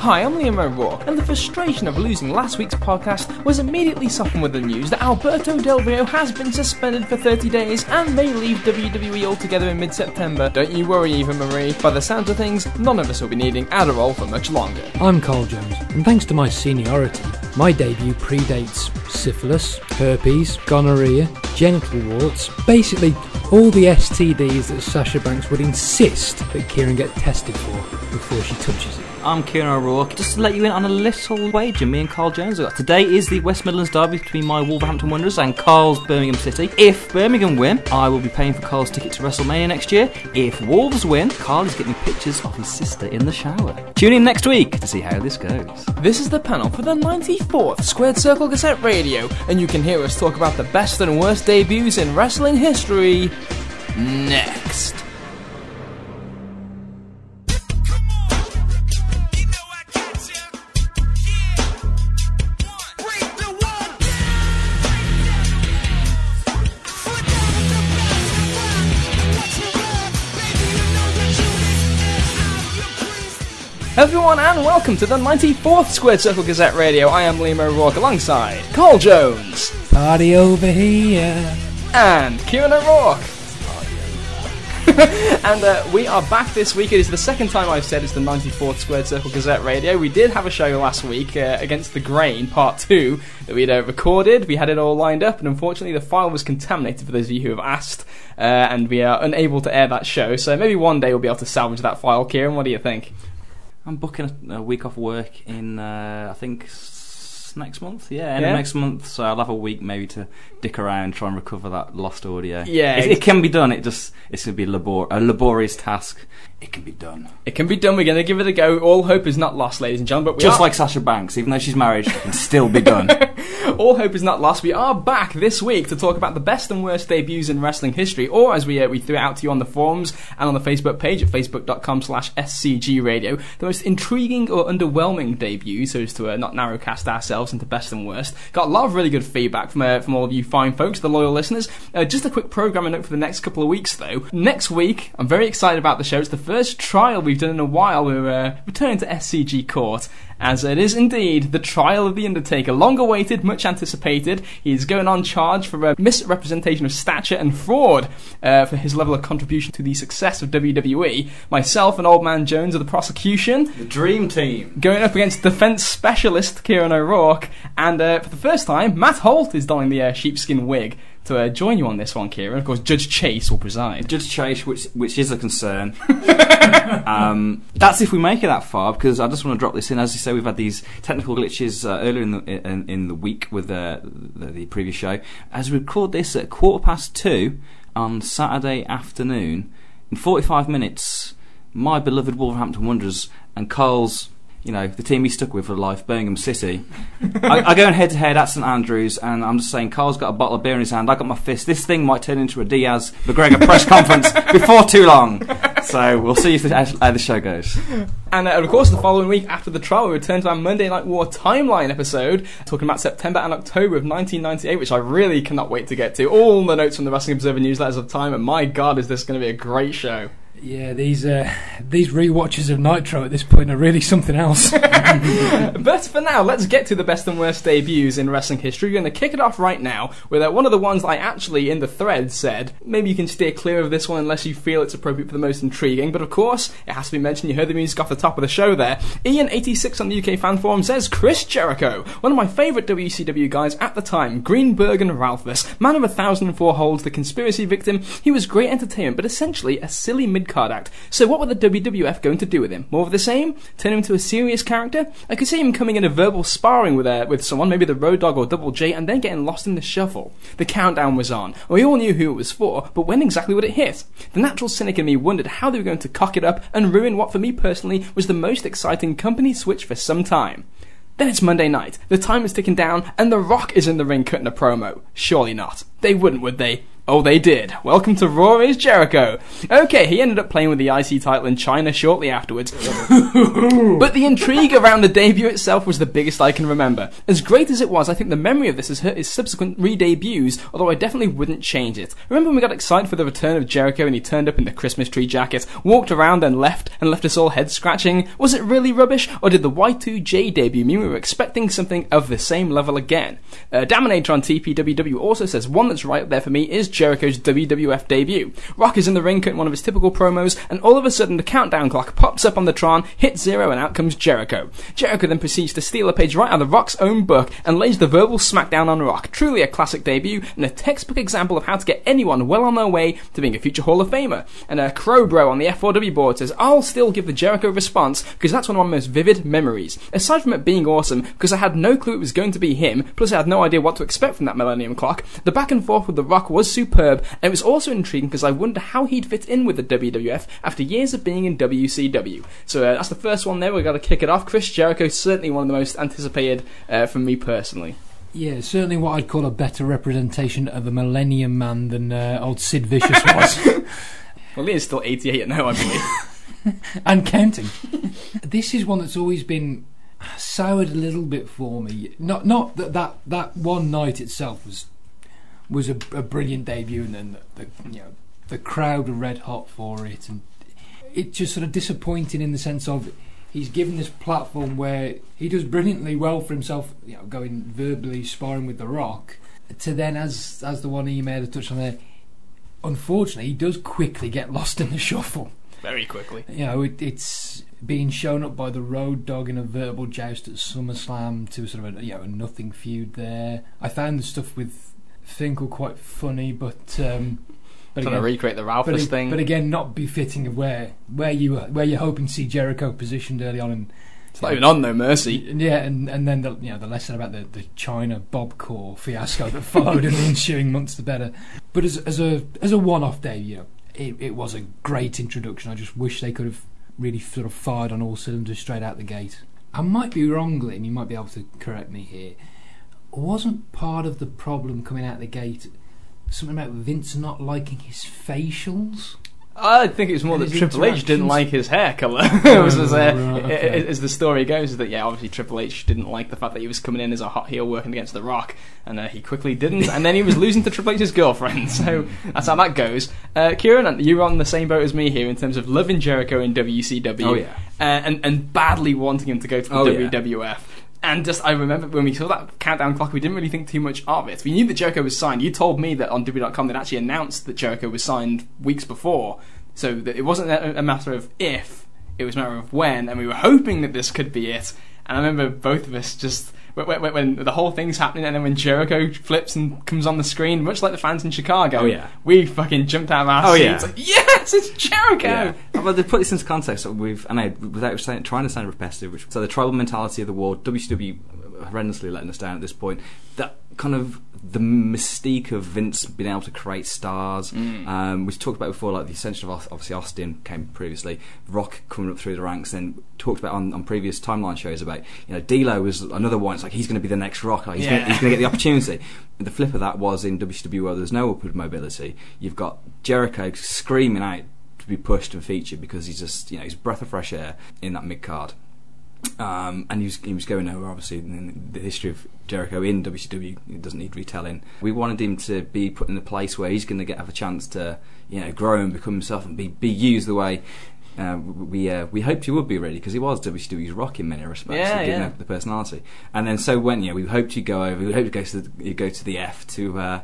Hi, I'm Liam O'Rourke, and the frustration of losing last week's podcast was immediately softened with the news that Alberto Del Rio has been suspended for 30 days and may leave WWE altogether in mid September. Don't you worry, Eva Marie. By the sounds of things, none of us will be needing Adderall for much longer. I'm Carl Jones, and thanks to my seniority, my debut predates syphilis, herpes, gonorrhea, genital warts, basically all the STDs that Sasha Banks would insist that Kieran get tested for before she touches it. I'm Kieran O'Rourke. Just to let you in on a little wager me and Carl Jones have got. Today is the West Midlands derby between my Wolverhampton Wanderers and Carl's Birmingham City. If Birmingham win, I will be paying for Carl's ticket to WrestleMania next year. If Wolves win, Carl is getting pictures of his sister in the shower. Tune in next week to see how this goes. This is the panel for the 94th Squared Circle Gazette Radio, and you can hear us talk about the best and worst debuts in wrestling history next. Welcome to the 94th Squared Circle Gazette Radio. I am Liam O'Rourke alongside Carl Jones Party over here. and Kieran O'Rourke. and uh, we are back this week. It is the second time I've said it's the 94th Squared Circle Gazette Radio. We did have a show last week uh, against the Grain, part two, that we'd uh, recorded. We had it all lined up, and unfortunately, the file was contaminated for those of you who have asked, uh, and we are unable to air that show. So maybe one day we'll be able to salvage that file. Kieran, what do you think? I'm booking a, a week off work in, uh, I think, next month. Yeah, end Yeah? of next month. So I'll have a week maybe to dick around, try and recover that lost audio. Yeah, It, it can be done. It just, it's going to be labor- a laborious task. It can be done. It can be done. We're going to give it a go. All hope is not lost, ladies and gentlemen. But Just are- like Sasha Banks, even though she's married, it can still be done. All hope is not lost. We are back this week to talk about the best and worst debuts in wrestling history, or as we uh, we threw it out to you on the forums and on the Facebook page at facebook.com slash scgradio, the most intriguing or underwhelming debut, so as to uh, not narrowcast ourselves into best and worst. Got a lot of really good feedback from uh, from all of you fine folks, the loyal listeners. Uh, just a quick programming note for the next couple of weeks, though. Next week, I'm very excited about the show. It's the first trial we've done in a while. We're uh, returning to SCG Court as it is indeed the trial of the Undertaker, long awaited, much anticipated. He is going on charge for a misrepresentation of stature and fraud uh, for his level of contribution to the success of WWE. Myself and Old Man Jones are the prosecution, the dream team. going up against defense specialist Kieran O'Rourke, and uh, for the first time, Matt Holt is donning the uh, sheepskin wig. To uh, join you on this one, Kieran, of course, Judge Chase will preside. Judge Chase, which which is a concern. um, that's if we make it that far, because I just want to drop this in. As you say, we've had these technical glitches uh, earlier in the in, in the week with uh, the, the previous show. As we record this at quarter past two on Saturday afternoon, in forty five minutes, my beloved Wolverhampton Wanderers and Carl's. You know, the team he stuck with for life, Birmingham City. I, I go in head to head at St Andrews, and I'm just saying, Carl's got a bottle of beer in his hand. I got my fist. This thing might turn into a Diaz McGregor press conference before too long. So we'll see if the, how the show goes. And uh, of course, the following week after the trial, we return to our Monday Night War timeline episode, talking about September and October of 1998, which I really cannot wait to get to. All the notes from the Wrestling Observer newsletters of time, and my God, is this going to be a great show. Yeah, these uh, these rewatches of Nitro at this point are really something else. But for now, let's get to the best and worst debuts in wrestling history. We're going to kick it off right now with uh, one of the ones I actually, in the thread, said maybe you can steer clear of this one unless you feel it's appropriate for the most intriguing. But of course, it has to be mentioned. You heard the music off the top of the show there. Ian86 on the UK fan forum says Chris Jericho, one of my favourite WCW guys at the time, Greenberg and Ralphus, man of a thousand and four holds, the conspiracy victim. He was great entertainment, but essentially a silly mid card act. So what were the WWF going to do with him? More of the same? Turn him into a serious character? I could see him coming in a verbal sparring with uh, with someone, maybe the Road Dog or Double J, and then getting lost in the shuffle. The countdown was on. We all knew who it was for, but when exactly would it hit? The natural cynic in me wondered how they were going to cock it up and ruin what for me personally was the most exciting company switch for some time. Then it's Monday night. The time is ticking down, and The Rock is in the ring cutting a promo. Surely not. They wouldn't, would they? Oh, they did. Welcome to Raw is Jericho. Okay, he ended up playing with the IC title in Chyna shortly afterwards. but the intrigue around the debut itself was the biggest I can remember. As great as it was, I think the memory of this has hurt his subsequent re-debuts, although I definitely wouldn't change it. Remember when we got excited for the return of Jericho and he turned up in the Christmas tree jacket, walked around and left, and left us all head scratching? Was it really rubbish, or did the Y2J debut mean we were expecting something of the same level again? Uh, Dominator on TPWW also says one that's right up there for me is Jericho's WWF debut. Rock is in the ring cutting one of his typical promos, and all of a sudden the countdown clock pops up on the Tron, hits zero, and out comes Jericho. Jericho then proceeds to steal a page right out of Rock's own book and lays the verbal smackdown on Rock. Truly a classic debut and a textbook example of how to get anyone well on their way to being a future Hall of Famer. And uh, Crowbro on the F4W board says, I'll still give the Jericho response because that's one of my most vivid memories. Aside from it being awesome, because I had no clue it was going to be him, plus I had no idea what to expect from that Millennium Clock, the back and forth with The Rock was superb, and it was also intriguing because I wonder how he'd fit in with the WWF after years of being in WCW. So uh, that's the first one there. We've got to kick it off. Chris Jericho, certainly one of the most anticipated uh, from me personally. Yeah, certainly what I'd call a better representation of a Millennium Man than uh, old Sid Vicious was. well, he is still 88 now, I believe. and counting. this is one that's always been soured a little bit for me. Not not that that, that one night itself was was a, a brilliant debut, and then the, the you know the crowd were red hot for it, and it's just sort of disappointing in the sense of he's given this platform where he does brilliantly well for himself, you know, going verbally sparring with The Rock, to then, as as the one he made a touch on there, unfortunately, he does quickly get lost in the shuffle. Very quickly. You know, it, it's being shown up by the Road Dog in a verbal joust at SummerSlam to sort of a, you know, a nothing feud there. I found the stuff with Finkel quite funny, but um, but trying again, to recreate the Ralphus but, thing. But again, not befitting of where where you where you're hoping to see Jericho positioned early on. And it's not even on No Mercy. Yeah, and, and then the you know the lesson about the, the Chyna Bob Core fiasco that followed in the ensuing months, the better. But as as a as a one off day, you know, it, it was a great introduction. I just wish they could have really sort of fired on all cylinders straight out the gate. I might be wrong, Glyn. You might be able to correct me here. Wasn't part of the problem coming out the gate something about Vince not liking his facials. I think it was more that Triple H didn't like his hair colour. it was as, uh, right, okay. as the story goes, is that yeah, obviously Triple H didn't like the fact that he was coming in as a hot heel working against The Rock, and uh, he quickly didn't, and then he was losing to Triple H's girlfriend. So that's how that goes. Uh, Kieran, you're on the same boat as me here in terms of loving Jericho in WCW, oh, yeah. Uh, and and badly wanting him to go to the oh, WWF. Yeah. And just, I remember when we saw that countdown clock, we didn't really think too much of it. We knew that Jericho was signed. You told me that on WWE.com they'd actually announced that Jericho was signed weeks before. So that it wasn't a matter of if, it was a matter of when, and we were hoping that this could be it. And I remember both of us just when, when, when, the whole thing's happening, and then when Jericho flips and comes on the screen, much like the fans in Chicago, oh, yeah. we fucking jumped out of our oh, seats. Yeah. Like, yes, it's Jericho. Yeah. Well, to put this into context, we've and I, without trying to sound repetitive, which, so the tribal mentality of the war, WCW horrendously letting us down at this point. That kind of the mystique of Vince being able to create stars. Mm. Um, we've talked about before, like the ascension of obviously Austin came previously, Rock coming up through the ranks, and talked about on, on previous timeline shows about you know D'Lo was another one. It's like he's going to be the next Rock. Like, he's yeah. going to get the opportunity. the flip of that was in WCW where there's no upward mobility. You've got Jericho screaming out to be pushed and featured because he's just you know he's breath of fresh air in that mid card. Um, and he was, he was going over, obviously, in the history of Jericho in WCW. It doesn't need retelling. We wanted him to be put in a place where he's going to get have a chance to, you know, grow and become himself and be, be used the way uh, we uh, we hoped he would be ready because he was WCW's rock in many respects, yeah, yeah. the, the, personality. And then so when yeah, we hoped he'd go over. We hoped he'd go to the, go to the F to uh,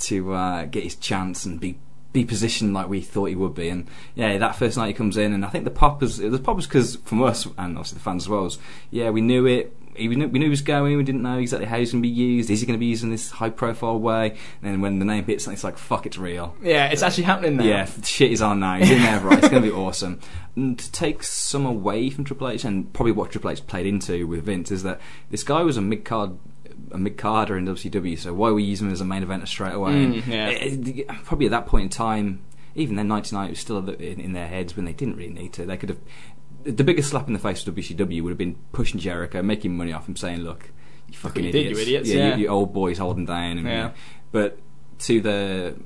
to uh, get his chance and be be positioned like we thought he would be. And yeah, that first night he comes in, and I think the pop was the pop was because from us and obviously the fans as well. Was, yeah, we knew it. We knew, we knew he was going. We didn't know exactly how he was going to be used. Is he going to be used in this high profile way? And then when the name hits, it's like fuck, it's real. Yeah, it's actually happening now. Yeah, shit is on now. He's in there, right? It's going to be awesome. And to take some away from Triple H and probably what Triple H played into with Vince is that this guy was a mid card a mid carder in WCW, so why were we using him as a main eventer straight away? Mm, yeah. Eh, eh, it, it, probably at that point in time, even then, 99 was still in, in, their heads when they didn't really need to. They could have. The biggest slap in the face of WCW would have been pushing Jericho, making money off him, saying, "Look, you fucking you idiots, did, you idiots, yeah, yeah. You, you, old boys holding down." And, yeah. But to the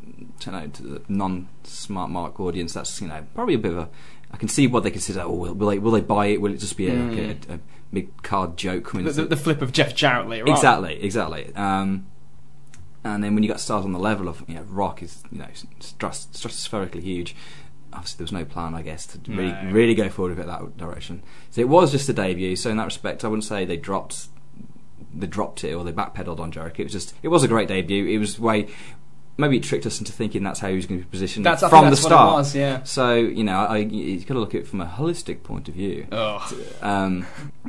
you know, to the non-smart mark audience, that's you know probably a bit of a. I can see what they consider. Oh, will, will they will they buy it? Will it just be a, like a, mm. a, mid card joke? coming The, the, the flip of Jeff Jarrett later on. Exactly, exactly. Um, and then when you got stars on the level of you know, Rock is you know stras- stratospherically huge. Obviously, there was no plan, I guess, to really No. really go forward with it that direction. So it was just a debut. So in that respect, I wouldn't say they dropped they dropped it or they backpedaled on Jericho. It was just it was a great debut. It was way maybe it tricked us into thinking that's how he was going to be positioned That's, from the start. Was, yeah. So you know, I, you've got to look at it from a holistic point of view. Oh. Um,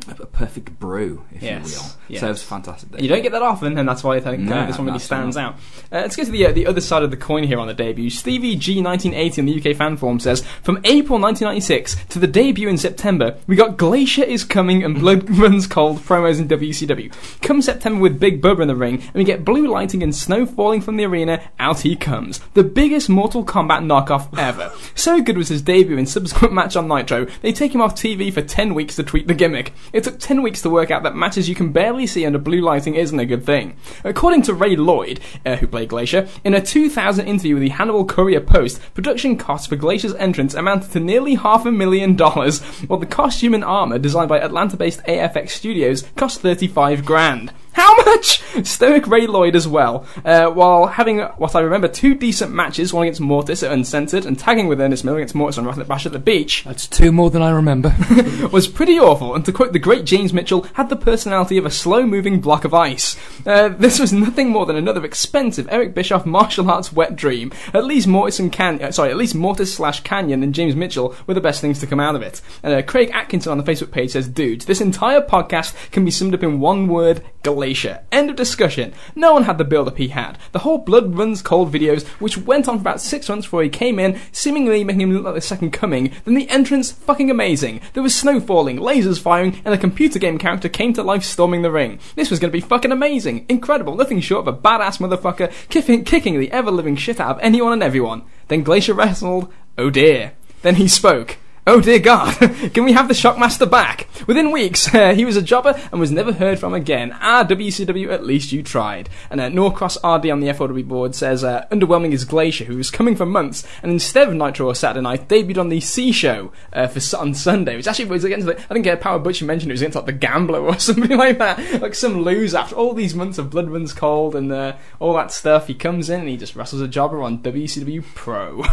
a, perfect brew, if Yes, you will. yes. So it was fantastic. You don't get that often, and that's why I think uh, this one really stands not. out. Uh, let's get to the uh, the other side of the coin here on the debut. Stevie G 1980 on the UK fan forum says, from April 1996 to the debut in September, we got Glacier is coming and Blood Runs Cold promos in WCW. Come September with Big Bubba in the ring, and we get blue lighting and snow falling from the arena. Out he comes, the biggest Mortal Kombat knockoff ever. So good was his debut and subsequent match on Nitro. They take him off TV for 10 weeks to tweak the gimmick. It took 10 weeks to work out that matches you can barely see under blue lighting isn't a good thing. According to Ray Lloyd, uh, who played Glacier, in a 2000 interview with the Hannibal Courier Post, production costs for Glacier's entrance amounted to nearly half a million dollars, while the costume and armor designed by Atlanta-based AFX Studios cost 35 grand. How much? Stoic Ray Lloyd as well, uh, while having what I remember two decent matches, one against Mortis at Uncensored and tagging with Ernest Miller against Mortis on Bash at the Beach, That's two more than I remember. was pretty awful, and to quote the great James Mitchell, had the personality of a slow moving block of ice. Uh, this was nothing more than another expensive Eric Bischoff martial arts wet dream. At least Mortis and Can- uh, sorry, at least Mortis slash Kanyon and James Mitchell were the best things to come out of it. And uh, Craig Atkinson on the Facebook page says, "Dudes, this entire podcast can be summed up in one word: Glacier." End of discussion. No one had the build up he had. The whole blood runs cold videos, which went on for about six months before he came in, seemingly making him look like the second coming. Then the entrance, fucking amazing. There was snow falling, lasers firing, and a computer game character came to life storming the ring. This was to be fucking amazing, incredible, nothing short of a badass motherfucker kicking, kicking the ever living shit out of anyone and everyone. Then Glacier wrestled. Oh dear. Then he spoke. Oh dear God, can we have the Shockmaster back? Within weeks, uh, he was a jobber and was never heard from again. Ah, WCW, at least you tried. And uh, Norcross RD on the F4W board says, uh, underwhelming is Glacier, who was coming for months, and instead of Nitro or Saturday Night, debuted on the C Show uh, for on Sunday, which actually was against the, I think uh, Power Butcher mentioned it was against like the Gambler or something like that, like some loser after all these months of Blood Runs Cold and uh, all that stuff. He comes in and he just wrestles a jobber on WCW Pro,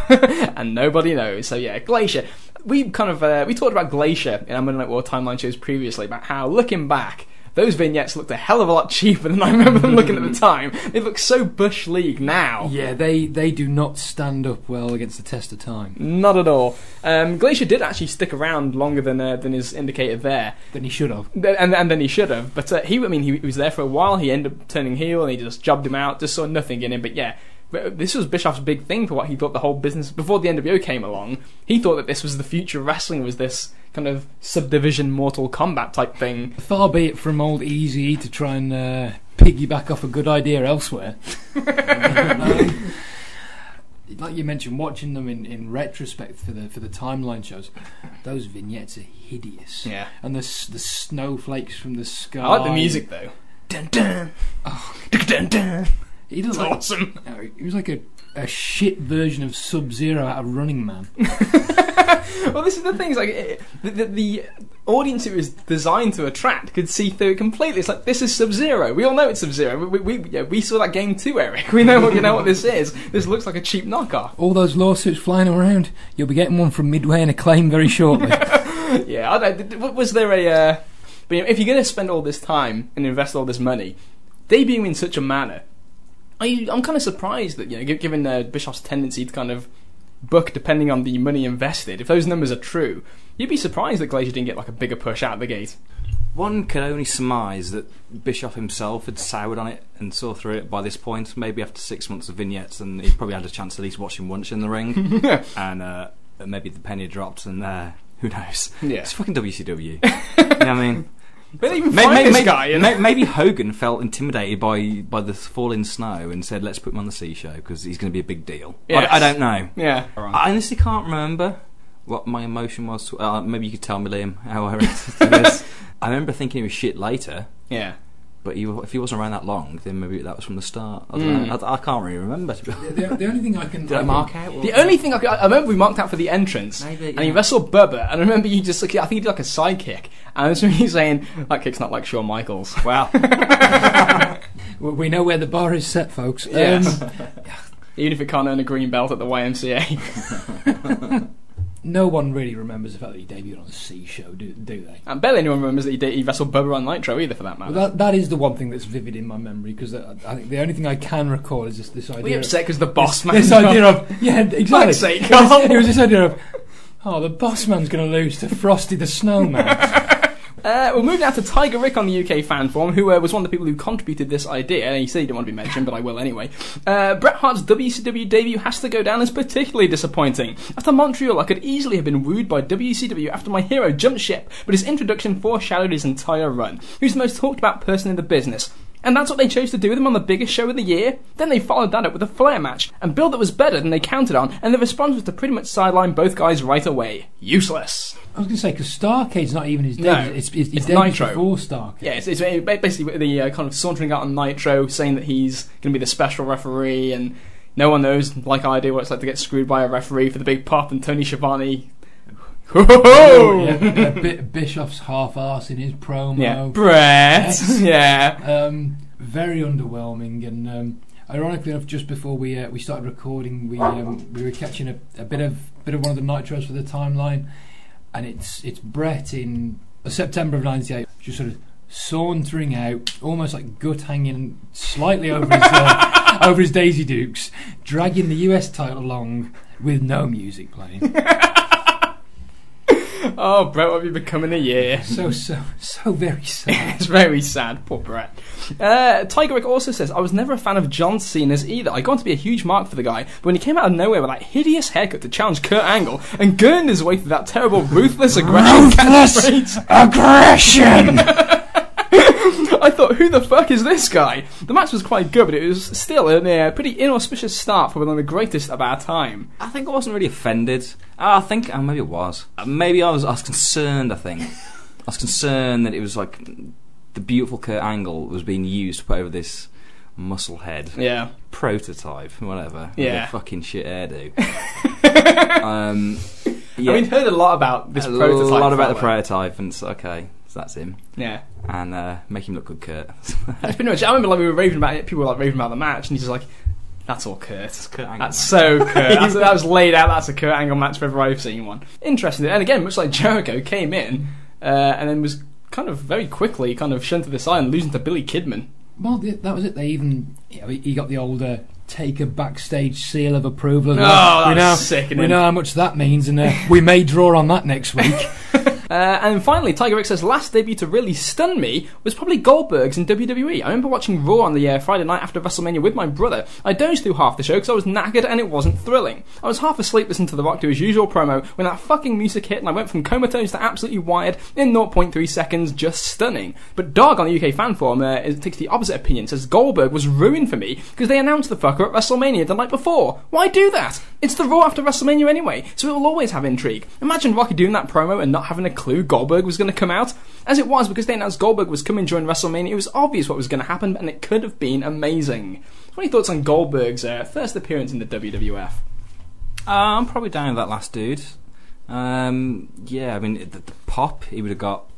and nobody knows. So yeah, Glacier we kind of uh, we talked about Glacier in our Monday Night War timeline shows previously about how looking back. Those vignettes looked a hell of a lot cheaper than I remember them looking at the time. They look so bush league now. yeah, they, they do not stand up well against the test of time. Not at all. Um, Glacier did actually stick around longer than uh, than is indicated there, Than he should have. And and then he should have. But uh, he, I mean, he, he was there for a while. He ended up turning heel, and he just jobbed him out. Just saw nothing in him. But yeah, this was Bischoff's big thing for what he thought the whole business before the NWO came along. He thought that this was the future of wrestling was this kind of subdivision Mortal Kombat type thing. Far be it from old Easy to try and uh, piggyback off a good idea elsewhere. Um, like you mentioned, watching them in, in retrospect for the for the timeline shows, those vignettes are hideous. Yeah. And the the snowflakes from the sky. I like the music though. Dun dun. Oh, dun dun dun. He does It's like awesome. uh, he was like a, a shit version of Sub Zero out of Running Man. Well, this is the thing. Is like it, the, the, the audience it was designed to attract could see through it completely. It's like this is Sub Zero. We all know it's Sub Zero. We, we, yeah, we saw that game too, Eric. We know what you know what this is. This looks like a cheap knockoff. All those lawsuits flying around. You'll be getting one from Midway and Acclaim very shortly. yeah, I don't, was there a? Uh, but you know, if you're going to spend all this time and invest all this money, debuting in such a manner, I, I'm kind of surprised that you know, given uh, Bischoff's tendency to kind of book depending on the money invested, if those numbers are true, you'd be surprised that Glacier didn't get like a bigger push out of the gate. One could only surmise that Bischoff himself had soured on it and saw through it by this point, maybe after six months of vignettes, and he probably had a chance at least watching once in the ring, and uh, maybe the penny dropped, and uh, who knows? Yeah. It's fucking WCW. you know what I mean? But even May- find may- this may- guy. And, may- maybe Hogan felt intimidated by by the falling snow and said, "Let's put him on the C show because he's going to be a big deal." Yes. I, I don't know. yeah. I honestly can't remember what my emotion was. Uh, maybe you could tell me, Liam, how I reacted to this. I remember thinking it was shit later, Yeah. but he, if he wasn't around that long, then maybe that was from the start. I, don't Mm. know. I, I can't really remember. To be honest. The, the only thing I can Did I can- mark out? or- The only thing I, could, I remember we marked out for the entrance, Maybe, and he yeah. wrestled Bubba, and I remember you just like I think he did like a side kick, and I was really saying that kick's not like Shawn Michaels. Wow. we we know where the bar is set, folks. Yes. Um, Even if it can't earn a green belt at the YMCA. no one really remembers the fact that he debuted on the C show, do, do they? And barely anyone remembers that he, did, he wrestled Bubba on Nitro either, for that matter. Well, that, that is the one thing that's vivid in my memory because I, I think the only thing I can recall is just this idea. You upset because the boss man? This idea of yeah, exactly. Sake, it, was, it was this idea of oh, the boss man's going to lose to Frosty the Snowman. Uh, we'll move now to Tiger Rick on the UK fan forum, who uh, was one of the people who contributed this idea. He said he didn't want to be mentioned, but I will anyway. Uh, Bret Hart's WCW debut has to go down as particularly disappointing. After Montreal, I could easily have been wooed by WCW after my hero jumped ship, but his introduction foreshadowed his entire run. Who's the most talked about person in the business? And that's what they chose to do with him on the biggest show of the year. Then they followed that up with a Flair match, and build that was better than they counted on, and the response was to pretty much sideline both guys right away. Useless. I was going to say because Starcade's not even his No, debut. it's, it's, it's his Nitro. before Starcade. Yeah, it's, it's basically the uh, kind of sauntering out on Nitro, saying that he's going to be the special referee, and no one knows, like I do, what it's like to get screwed by a referee for the big pop, and Tony Schiavone. Oh, yeah, uh, Bi- Bischoff's half arse in his promo. Yeah, Bret. Yes. Yeah, Um, very underwhelming, and um, ironically enough, just before we uh, we started recording, we um, we were catching a, a bit of bit of one of the nitros for the timeline, and it's it's Bret in September of '98, just sort of sauntering out, almost like gut hanging slightly over his uh, over his Daisy Dukes, dragging the US title along with no music playing. Oh, Bret, what have you become in a year? so so so very sad. It's very sad, poor Bret. Uh, Tiger Rick also says, I was never a fan of John Cena's either. I got on to be a huge mark for the guy, but when he came out of nowhere with that hideous haircut to challenge Kurt Angle and gurned his way through that terrible ruthless aggression Ruthless aggression. I thought, who the fuck is this guy? The match was quite good, but it was still a uh, pretty inauspicious start for one of the greatest of our time. I think I wasn't really offended. Uh, I think, oh, maybe it was. Uh, Maybe I was. I was concerned. I think I was concerned that it was like the beautiful Kurt Angle was being used to put over this muscle head Yeah. prototype, whatever. Yeah. a fucking shit hairdo. um, yeah, I mean, heard a lot about this a prototype. A lot about the prototype, and it's okay. So that's him, Yeah. and uh, make him look good, Kurt. That's pretty much. I remember like we were raving about it. People were like raving about the match, and he's just like, "That's all Kurt." Kurt Angle. That's so Kurt. That's, that was laid out. That's a Kurt Angle match if ever I've seen one. Interesting. And again, much like Jericho came in uh, and then was kind of very quickly kind of shunted to the side and losing to Billy Kidman. Well, that was it. They even you know, he got the older take a backstage seal of approval. as Oh, well. that we know, sickening. We know how much that means, and uh, we may draw on that next week. Uh, and finally, Tiger says last debut to really stun me was probably Goldberg's in WWE. I remember watching Raw on the uh, Friday night after WrestleMania with my brother. I dozed through half the show because I was knackered and it wasn't thrilling. I was half asleep listening to The Rock do his usual promo when that fucking music hit and I went from comatose to absolutely wired in 0.3 seconds, just stunning. But Dog on the UK fan forum uh, takes the opposite opinion, says Goldberg was ruined for me because they announced the fucker at WrestleMania the night before. Why do that? It's the Raw after WrestleMania anyway, so it will always have intrigue. Imagine Rocky doing that promo and not having a clue Goldberg was going to come out. As it was, because they announced Goldberg was coming during WrestleMania, it was obvious what was going to happen, and it could have been amazing. What are your thoughts on Goldberg's uh, first appearance in the WWF? Uh, I'm probably down with that last dude. Um, yeah, I mean the, the pop he would have got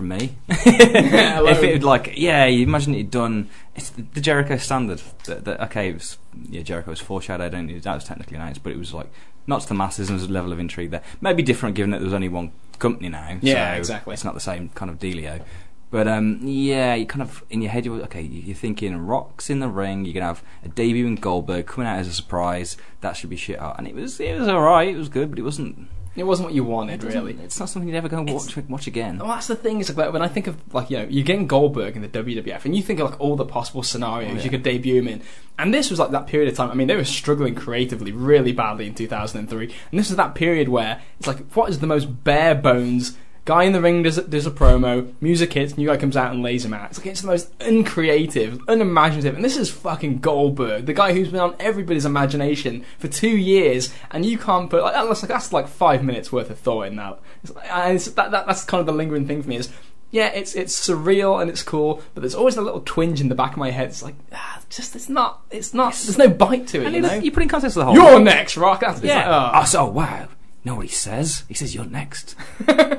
from me if it had like yeah. You imagine it'd done it's the, the Jericho standard. That, that okay, it was yeah Jericho was foreshadowed. I don't that was technically announced, but it was like not to the masses and there's a level of intrigue there. Maybe different given that there was only one company now. Yeah, so exactly. It's not the same kind of dealio. But um, yeah, you kind of in your head, you're okay. you- You're thinking Rock's in the ring. You're gonna have a debut in Goldberg coming out as a surprise. That should be shit hot, and it was. It was all right. It was good, but it wasn't. It wasn't what you wanted, It really. it's not something you'd ever go watch, watch again. Well, that's the thing. Is like when I think of like you know you're getting Goldberg in the WWF, and you think of like all the possible scenarios Oh, yeah. you could debut him in, and this was like that period of time. I mean, they were struggling creatively really badly in 2003, and this is that period where it's like, what is the most bare bones? Guy in the ring does, does a promo, music hits, new guy comes out and lays him out. It's like it's the most uncreative, unimaginative, and this is fucking Goldberg, the guy who's been on everybody's imagination for two years, and you can't put like that's like that's like five minutes worth of thought in that. It's, and it's, that, that that's kind of the lingering thing for me is yeah, it's it's surreal and it's cool, but there's always a little twinge in the back of my head. It's like, ah, just it's not, it's not. There's no bite to it. And you you, know, you put in context of the whole. you're next, Rock. That's, Yeah. like, oh. oh. so wow. Know what he says? He says you're next.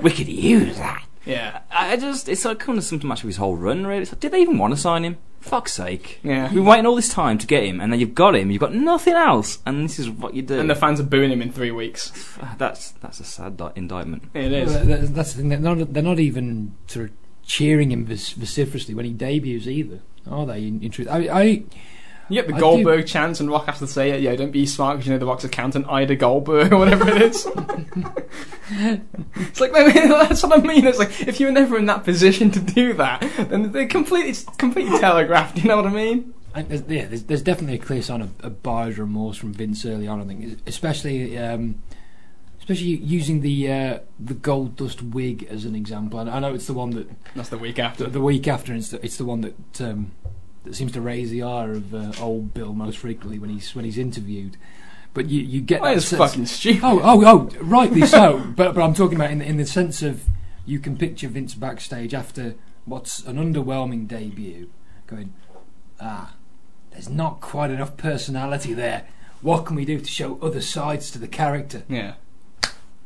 we could use that. yeah. I I just, it's like kind of symptomatic of his whole run, really. It's like, did they even want to sign him? Fuck's sake. Yeah. We've been waiting all this time to get him, and then you've got him, you've got nothing else, and this is what you do. And the fans are booing him in three weeks. that's, that's a sad di- indictment. It is. Well, that- that's the thing. They're not, they're not even sort of cheering him vociferously when he debuts either, are they? In, in truth, I, I You get the I Goldberg chance, and Rock has to say it. Yeah, don't be smart because you know the Rock's accountant, Ida Goldberg, or whatever it is. it's like that's what I mean. It's like if you were never in that position to do that, then they're completely, it's completely telegraphed. You know what I mean? I, there's, yeah, there's, there's definitely a clear sign of, of buyer's remorse from Vince early on. I think, especially um, especially using the uh, the gold dust wig as an example. I, I know it's the one that That's the week the, after. the week after. It's the, it's the one that um, that seems to raise the ire of uh, old Bill most frequently when he's when he's interviewed. But you you get That that sense- fucking stupid. Oh, oh, oh, rightly so. but but I'm talking about in the, in the sense of you can picture Vince backstage after what's an underwhelming debut, going, ah, there's not quite enough personality there. What can we do to show other sides to the character? Yeah.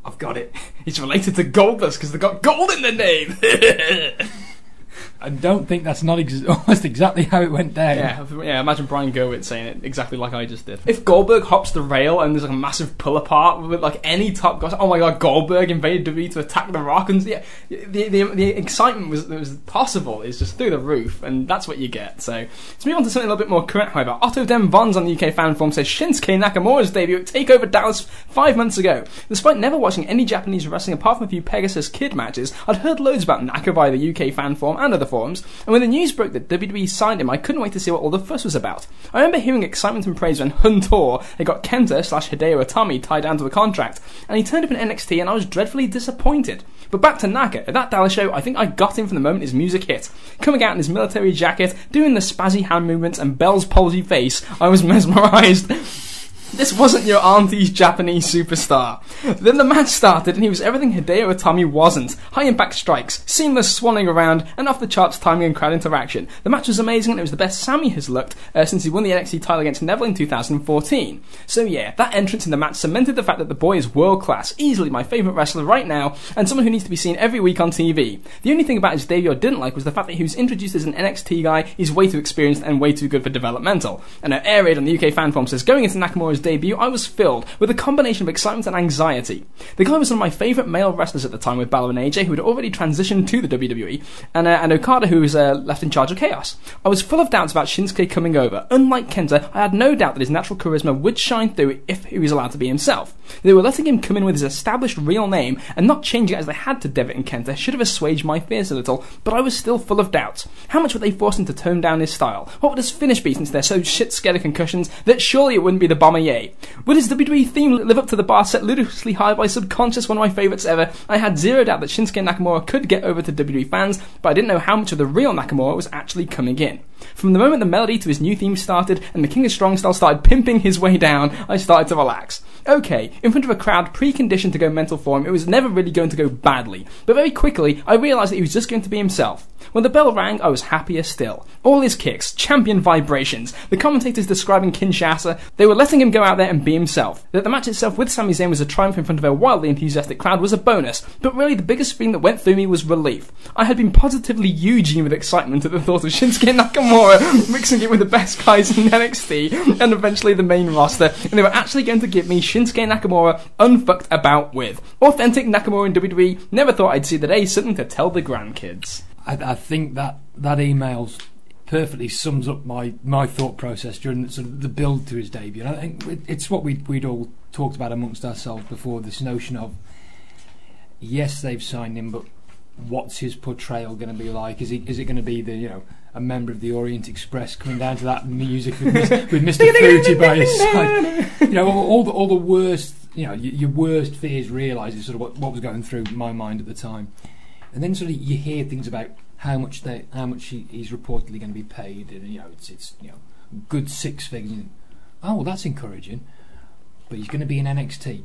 I've got it. He's related to Goldust because they got gold in the name. I don't think that's not ex- almost exactly how it went down. Yeah, yeah. Imagine Brian Gewirtz saying it exactly like I just did. If Goldberg hops the rail and there's like a massive pull apart with like any top guy, oh my god, Goldberg invaded WWE to attack the Rock, and yeah, the the, the excitement was that was possible is just through the roof, and that's what you get. So let's move on to something a little bit more current, however, Otto Den Vons on the UK fan forum says Shinsuke Nakamura's debut at Takeover Dallas five months ago. Despite never watching any Japanese wrestling apart from a few Pegasus Kid matches, I'd heard loads about Naka via the UK fan forum and other and when the news broke that WWE signed him, I couldn't wait to see what all the fuss was about. I remember hearing excitement and praise when Hunter they got Kenta slash Hideo Itami tied down to the contract, and he turned up in NXT, and I was dreadfully disappointed. But back to Naka. At that Dallas show, I think I got him from the moment his music hit. Coming out in his military jacket, doing the spazzy hand movements and Bell's palsy face, I was mesmerised. This wasn't your auntie's Japanese superstar. Then the match started and he was everything Hideo Itami wasn't. High impact strikes, seamless swanning around, and off the charts timing and crowd interaction. The match was amazing and it was the best Sami has looked uh, since he won the NXT title against Neville in 2014. So yeah, that entrance in the match cemented the fact that the boy is world class, easily my favourite wrestler right now, and someone who needs to be seen every week on TV. The only thing about his debut I didn't like was the fact that he was introduced as an NXT guy, he's way too experienced and way too good for developmental. And now Air Raid on the UK fan forum says, going into Nakamura's debut, I was filled with a combination of excitement and anxiety. The guy was one of my favourite male wrestlers at the time with Balor and AJ, who had already transitioned to the WWE, and, uh, and Okada, who was uh, left in charge of Chaos. I was full of doubts about Shinsuke coming over. Unlike Kenta, I had no doubt that his natural charisma would shine through if he was allowed to be himself. They were letting him come in with his established real name and not changing it as they had to Devitt and Kenta should have assuaged my fears a little, but I was still full of doubts. How much would they force him to tone down his style? What would his finish be since they're so shit scared of concussions that surely it wouldn't be the Boma Ye? Would his WWE theme live up to the bar set ludicrously high by Subconscious, one of my favourites ever? I had zero doubt that Shinsuke Nakamura could get over to WWE fans, but I didn't know how much of the real Nakamura was actually coming in. From the moment the melody to his new theme started and the King of Strong style started pimping his way down, I started to relax. Okay, in front of a crowd preconditioned to go mental for him, it was never really going to go badly. But very quickly, I realised that he was just going to be himself. When the bell rang, I was happier still. All his kicks, champion vibrations, the commentators describing Kinshasa, they were letting him go out there and be himself. That the match itself with Sami Zayn was a triumph in front of a wildly enthusiastic crowd was a bonus, but really the biggest thing that went through me was relief. I had been positively Eugene with excitement at the thought of Shinsuke Nakamura mixing it with the best guys in NXT and eventually the main roster, and they were actually going to give me Shinsuke Nakamura unfucked about with. Authentic Nakamura in WWE, never thought I'd see the day, something to tell the grandkids. I, I think that that email perfectly sums up my, my thought process during the, sort of the build to his debut. And I think it, it's what we'd, we'd all talked about amongst ourselves before this notion of yes, they've signed him, but what's his portrayal going to be like? Is he is it going to be the you know a member of the Orient Express coming down to that music with, with Mr. Fuji by his side? You know all, all the all the worst you know your, your worst fears realised is sort of what, what was going through my mind at the time, and then sort of you hear things about how much they how much he, he's reportedly going to be paid, and you know it's it's you know good six figures. Oh well, that's encouraging, but he's going to be in NXT.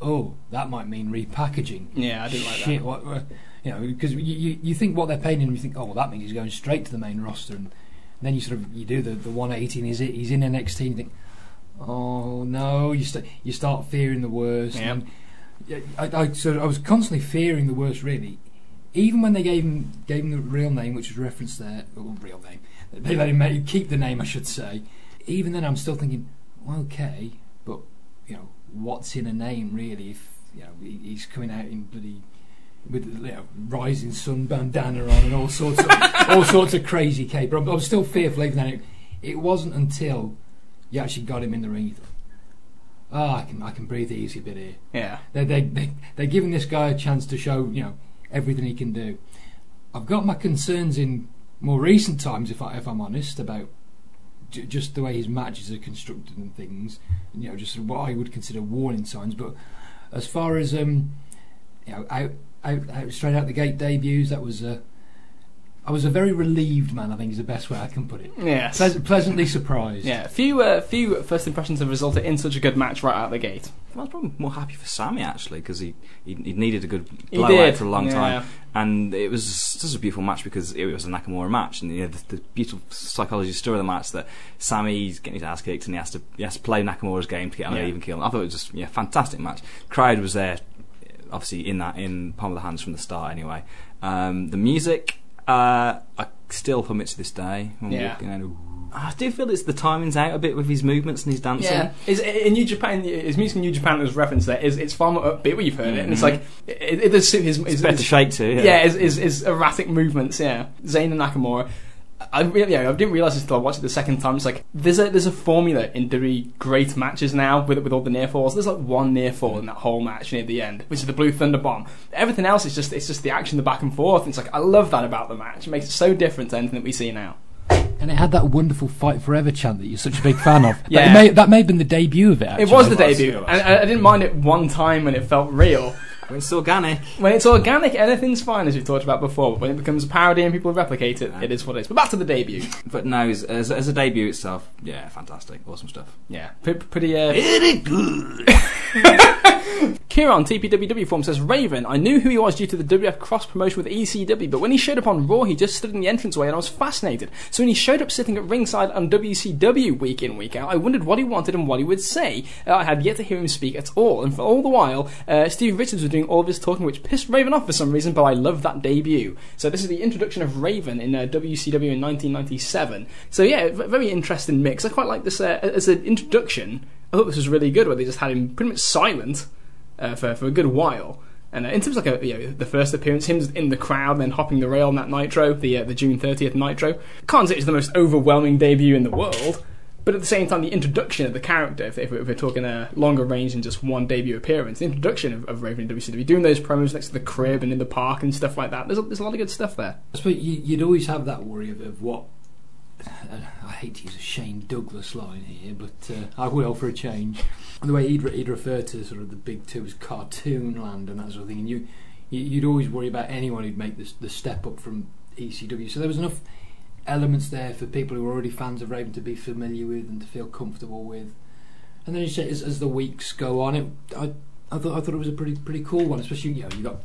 Oh, that might mean repackaging. Yeah, I didn't like Shit, what, what- You know, because you, you, you think what they're paying him, you think, oh, well, that means he's going straight to the main roster, and then you sort of you do the, the 180, and he's he's in NXT, and you think, oh no, you st- you start fearing the worst. Yeah. And I, I so I was constantly fearing the worst, really. Even when they gave him gave him the real name, which was referenced there, well, real name, they let him keep the name, I should say. Even then, I'm still thinking, well, okay, but you know, what's in a name really? If you know he's coming out in bloody with you know, rising sun bandana on and all sorts of all sorts of crazy caper. I'm, I'm still fearful even then. It, it wasn't until you actually got him in the ring. You thought, oh, I can I can breathe easy a bit here. Yeah. They they they they're giving this guy a chance to show you know everything he can do. I've got my concerns in more recent times, if I if I'm honest, about j- just the way his matches are constructed and things. You know, just what I would consider warning signs. But as far as um, you know, out, out, out straight out the gate debuts, that was a I was a very relieved man. I think is the best way I can put it. Yes. Pleas- pleasantly surprised. Yeah, few uh, few first impressions have resulted in such a good match right out the gate. I was probably more happy for Sami actually because he, he he needed a good He blowout did, for a long yeah. time, and it was just a beautiful match because it was a Nakamura match, and you know, the, the beautiful psychology story of the match that Sami's getting his ass kicked and he has to he has to play Nakamura's game to get on Yeah. an even kill. I thought it was just yeah fantastic match. Crowd was there, obviously in that in palm of the hands from the start anyway. Um, the music uh, I still hum it to this day. When Yeah. walking out, I do feel it's the timing's out a bit with his movements and his dancing. Yeah, is in New Japan, his music in New Japan is referenced there. Is it's far more upbeat when you've heard it, and it's Mhm. like it, it does his. It's his, better to his shake to. yeah, his, his erratic movements. Yeah, Zayn and Nakamura. I really, yeah, I didn't realize this until I watched it the second time. It's like there's a there's a formula in WWE great matches now with with all the near falls. There's like one near fall in that whole match near the end, which is the Blue Thunder Bomb. Everything else is just it's just the action, the back and forth. And it's like I love that about the match. It makes it so different to anything that we see now. And it had that wonderful "Fight Forever" chant that you're such a big fan of. Yeah. that may, that may have been the debut of it. Actually. it was the it was, debut, and I, I didn't mind it one time when it felt real. When it's organic. When it's organic, anything's fine, as we've talked about before. But when it becomes a parody and people replicate it, it is what it is. But back to the debut. But no, as, as, as a debut itself, yeah, fantastic, awesome stuff. Yeah, pretty. pretty uh, Very good. Kieran, TPWW form says Raven. I knew who he was due to the WF cross promotion with ECW, but when he showed up on Raw, he just stood in the entranceway and I was fascinated. So when he showed up sitting at ringside on WCW week in, week out, I wondered what he wanted and what he would say. Uh, I had yet to hear him speak at all, and for all the while, uh, Steve Richards was doing all this talking, which pissed Raven off for some reason, but I love that debut. So this is the introduction of Raven in uh, WCW in 1997. So yeah, very interesting mix. I quite like this uh, as an introduction. I thought this was really good, where they just had him pretty much silent uh, for for a good while. And uh, in terms of like a, you know, the first appearance, him in the crowd, then hopping the rail on that Nitro, the uh, the June thirtieth Nitro, can't say it's the most overwhelming debut in the world. But at the same time, the introduction of the character, if, if we're talking a longer range than just one debut appearance, the introduction of, of Raven in WCW, doing those promos next to the crib and in the park and stuff like that, there's a, there's a lot of good stuff there. I suppose you, you'd always have that worry of, of what. Uh, I hate to use a Shane Douglas line here, but uh, I will for a change. The way he'd, he'd refer to sort of the big two as cartoon land and that sort of thing, and you you'd always worry about anyone who'd make this the step up from ECW. So there was enough elements there for people who are already fans of Raven to be familiar with and to feel comfortable with. And then you say, as, as the weeks go on, it I I thought I thought it was a pretty pretty cool one, especially you know you got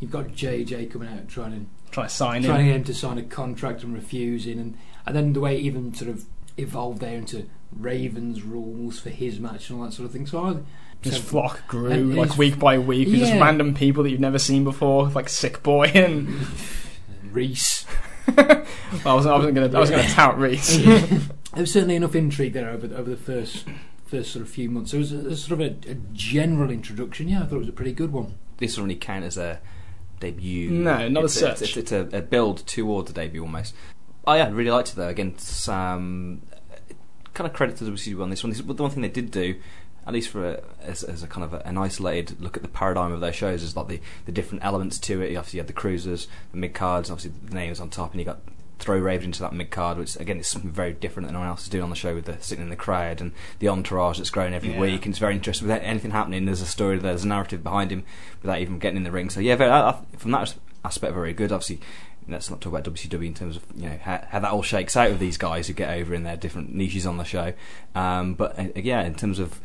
you've got JJ coming out trying to Try to sign trying him to sign a contract and refusing, and, and then the way it even sort of evolved there into Ravens rules for his match and all that sort of thing. So I His so- flock grew and like week by week. with Just random people that you've never seen before, like Sick Boy and Reese. Well, I wasn't, I wasn't gonna I was gonna tout Reese. There was certainly enough intrigue there over over the first first sort of few months. It was a, a sort of a, a general introduction. Yeah, I thought it was a pretty good one. This doesn't really count as a debut. No, not it's as a, such. It's, it's a, a build towards a debut almost. Oh yeah, I really liked it though. Again, some uh, kind of credit to the WCW on this one. This, but the one thing they did do, at least for a, as, as a kind of a, an isolated look at the paradigm of their shows, is like the, the different elements to it. You obviously had the cruisers, the mid cards, obviously the names on top, and you got throw Raven into that mid card, which again is something very different than anyone else is doing on the show with the sitting in the crowd and the entourage that's growing every Yeah. week. And it's very interesting. Without anything happening, there's a story, there's a narrative behind him without even getting in the ring. So yeah, very, I, I, from that aspect, very good. Obviously, let's not talk about WCW in terms of you know how, how that all shakes out with these guys who get over in their different niches on the show. Um, but uh, yeah, in terms of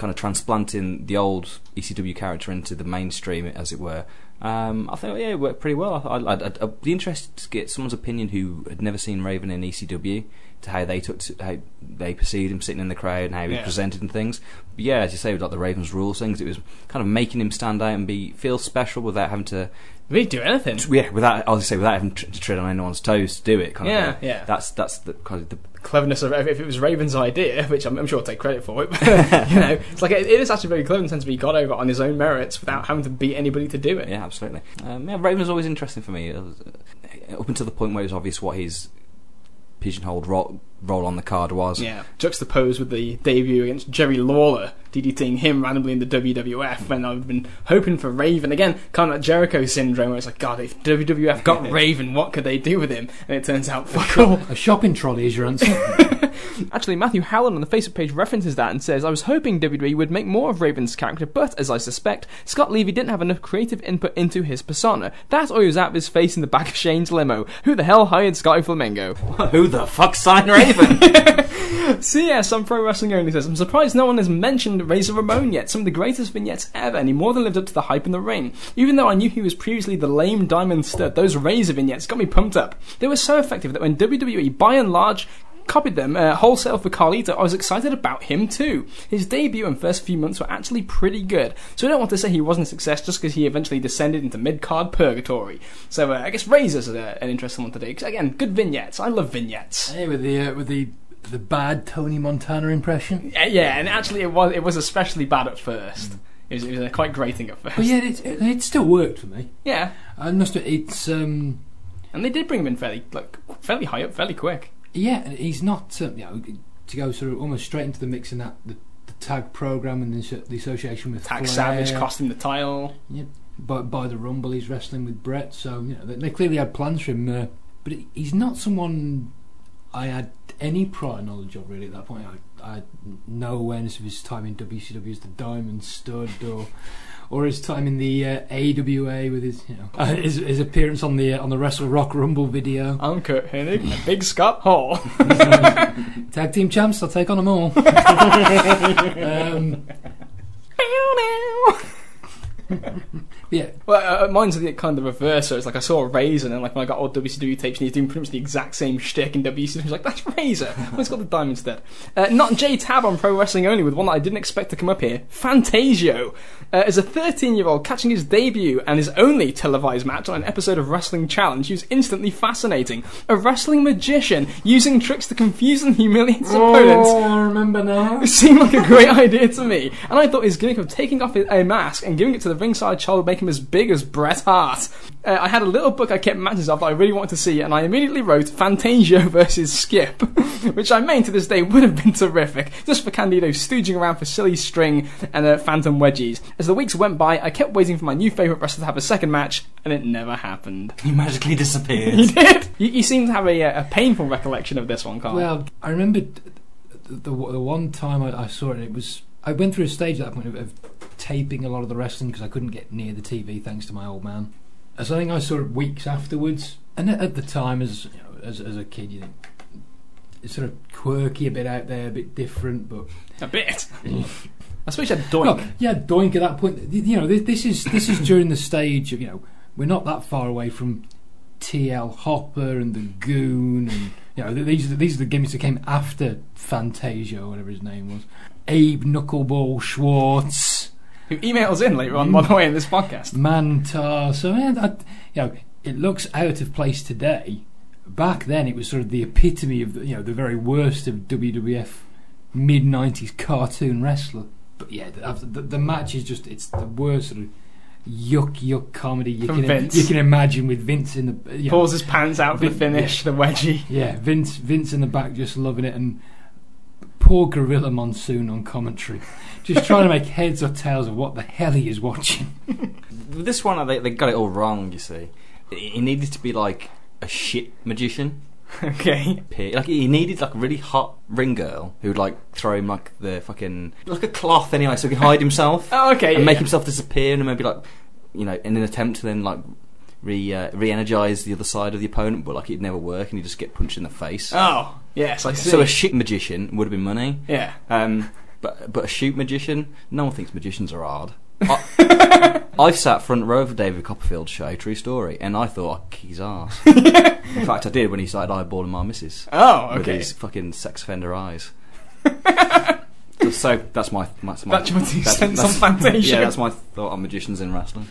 kind of transplanting the old ECW character into the mainstream, as it were. Um, I thought, yeah, it worked pretty well. I, I, I'd, I'd, I'd be interested to get someone's opinion who had never seen Raven in ECW to how they took to, how they perceived him sitting in the crowd and how he Yeah. presented and things. But yeah, as you say, with like the Ravens rules things, it was kind of making him stand out and be feel special without having to We do anything. yeah without I was say without having to tread on anyone's toes to do it. Kind Yeah, of yeah. That's that's the kind of the cleverness of if it was Raven's idea, which I'm, I'm sure I'll take credit for it. But, you know, it's like it, it is actually very clever in the sense of he got over on his own merits without having to beat anybody to do it. Yeah, absolutely. Um, yeah, Raven was always interesting for me. Was, uh, up until the point where it was obvious what his pigeonholed ro- role on the card was. Yeah, juxtaposed with the debut against Jerry Lawler, DDTing him randomly in the WWF when I've been hoping for Raven. Again, kind of like Jericho syndrome where it's like, God, if WWF got Raven, what could they do with him? And it turns out, fuck all. A shopping trolley is your answer. Actually, Matthew Howland on the Facebook page references that and says, I was hoping WWE would make more of Raven's character, but as I suspect, Scott Levy didn't have enough creative input into his persona. That or he was out of his face in the back of Shane's limo. Who the hell hired Scotty Flamingo? Who the fuck signed Raven? CS on Pro Wrestling Only says, I'm surprised no one has mentioned Razor Ramon yet. Some of the greatest vignettes ever, and he more than lived up to the hype in the ring. Even though I knew he was previously the lame diamond stud, those Razor vignettes got me pumped up. They were so effective that when WWE, by and large, copied them uh, wholesale for Carlito, I was excited about him too. His debut and first few months were actually pretty good, so I don't want to say he wasn't a success just because he eventually descended into mid-card purgatory. So uh, I guess Razor's a, an interesting one today. 'cause again, good vignettes. I love vignettes. hey, with the uh, with the the bad Tony Montana impression. Yeah, yeah, and actually, it was it was especially bad at first. It was, it was uh, quite grating at first. But yeah, it, it, it still worked for me. yeah, I must. It's um, and they did bring him in fairly like fairly high up, fairly quick. Yeah, and he's not. Um, you know, to go sort of almost straight into the mix in that the, the tag program and the, the association with Tag Flair. Savage cost him the title. Yeah, by, by the Rumble, he's wrestling with Bret, so you know they, they clearly had plans for him. Uh, but he's not someone I had any prior knowledge of really at that point. I, I had no awareness of his time in WCW as the Diamond Stud or or his time in the uh, AWA with his you know uh, his, his appearance on the uh, on the Wrestle Rock Rumble video. I'm Curt Hennig, and Big Scott Hall. Tag team champs, I'll take on them all. um, yeah, well, uh, mine's the kind of the reverse. So it's like I saw Razor, and then like when I got old WCW tapes, and he's doing pretty much the exact same shtick in WCW. He's like, that's Razor. Well, he's got the diamond instead. Uh, not J Tab on Pro Wrestling Only with one that I didn't expect to come up here. Fantasio. Uh, as a 13 year old catching his debut and his only televised match on an episode of Wrestling Challenge, he was instantly fascinating. A wrestling magician using tricks to confuse and humiliate his opponents Oh, I remember now. it seemed like a great idea to me, and I thought his gimmick of taking off a mask and giving it to the ringside child would make him as big as Bret Hart. Uh, I had a little book I kept matches of that I really wanted to see, and I immediately wrote Fantasio versus Skip, which I main to this day would have been terrific, just for Candido stooging around for silly string and uh, phantom wedgies. As the weeks went by, I kept waiting for my new favourite wrestler to have a second match, and it never happened. he magically disappeared. He did! You, you seem to have a, uh, a painful recollection of this one, Carl. Well, I remember the, the, the one time I, I saw it. It was I went through a stage at that point of, of taping a lot of the wrestling because I couldn't get near the TV thanks to my old man. So I think I saw it weeks afterwards, and at, at the time, as you know, as, as a kid, you think it's sort of quirky, a bit out there, a bit different, but a bit. I suppose you had Doink. well, yeah, Doink at that point. You know, this, this is this is during the stage of you know we're not that far away from TL Hopper and the Goon, and you know these are, these are the gimmicks that came after Fantasia, or whatever his name was. Abe Knuckleball Schwartz, who emails in later on, by the way, in this podcast. Mantaur. So yeah, that, you know, it looks out of place today. Back then, it was sort of the epitome of the, you know the very worst of WWF mid '90s cartoon wrestler. But yeah, the, the, the match is just it's the worst sort of yuck yuck comedy you From can Vince. you can imagine with Vince in the you know, Pulls his pants out for the Vin- finish, the wedgie. yeah Vince Vince in the back just loving it and poor Gorilla Monsoon on commentary just trying to make heads or tails of what the hell he is watching. This one, they, they got it all wrong. You see, he needed to be like a shit magician. Okay. Like he needed like a really hot ring girl who would like throw him like the fucking like a cloth anyway, so he can hide himself Oh, okay. and yeah, make yeah. himself disappear, and maybe like you know in an attempt to then like re uh, re-energize the other side of the opponent, but like it'd never work, and he'd just get punched in the face. Oh, yes, I see. so a shit magician would have been money. yeah. Um, but but a shoot magician, no one thinks magicians are hard. I, I've sat front row for David Copperfield's show, True Story, and I thought, I kick his ass. In fact, I did when he started eyeballing my missus Oh, okay. with his fucking sex offender eyes. so that's my that's my That's your two that's- cents on Fantasia. Yeah, that's my thought on magicians in wrestling.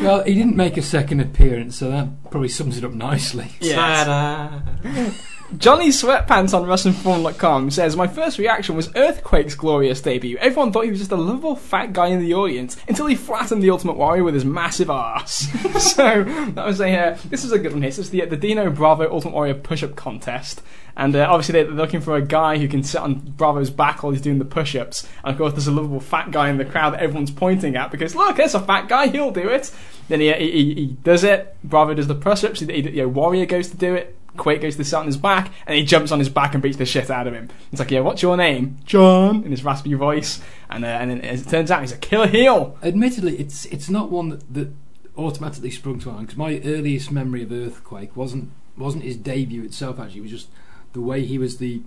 Well, he didn't make a second appearance, so that probably sums it up nicely. Yes. Johnny Sweatpants on WrestlingForum.com says, My first reaction was Earthquake's glorious debut. Everyone thought he was just a lovable fat guy in the audience until he flattened the Ultimate Warrior with his massive ass. so, that was a, uh, this is a good one here. This is the, the Dino Bravo Ultimate Warrior push up contest. And uh, obviously, they're looking for a guy who can sit on Bravo's back while he's doing the push ups. And of course, there's a lovable fat guy in the crowd that everyone's pointing at because, look, there's a fat guy, he'll do it. Then he, he, he- does it. Bravo does the push ups. He, you know, Warrior goes to do it. Quake goes to sit on his back, and he jumps on his back and beats the shit out of him. It's like, yeah, what's your name? John, in his raspy voice. And, uh, and then as it turns out, he's a killer heel. Admittedly, it's it's not one that, that automatically sprung to mind because my earliest memory of Earthquake wasn't wasn't his debut itself. Actually, it was just the way he was the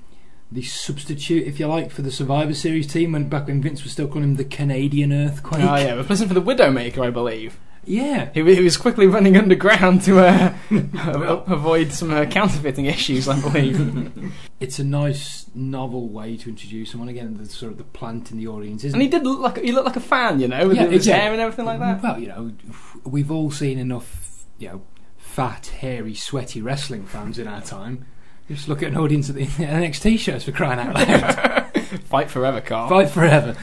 the substitute, if you like, for the Survivor Series team when back when Vince was still calling him the Canadian Earthquake. Oh, yeah, replacing for the Widowmaker, I believe. Yeah. He, he was quickly running underground to uh, avoid some uh, counterfeiting issues, I believe. It's a nice, novel way to introduce someone. Again, the sort of the plant in the audience, isn't and he did look like he looked like a fan, you know, with Yeah, his hair and everything like that. Well, you know, we've all seen enough, you know, fat, hairy, sweaty wrestling fans in our time. Just look at an audience at the NXT shows for crying out loud. Fight forever, Carl. Fight forever.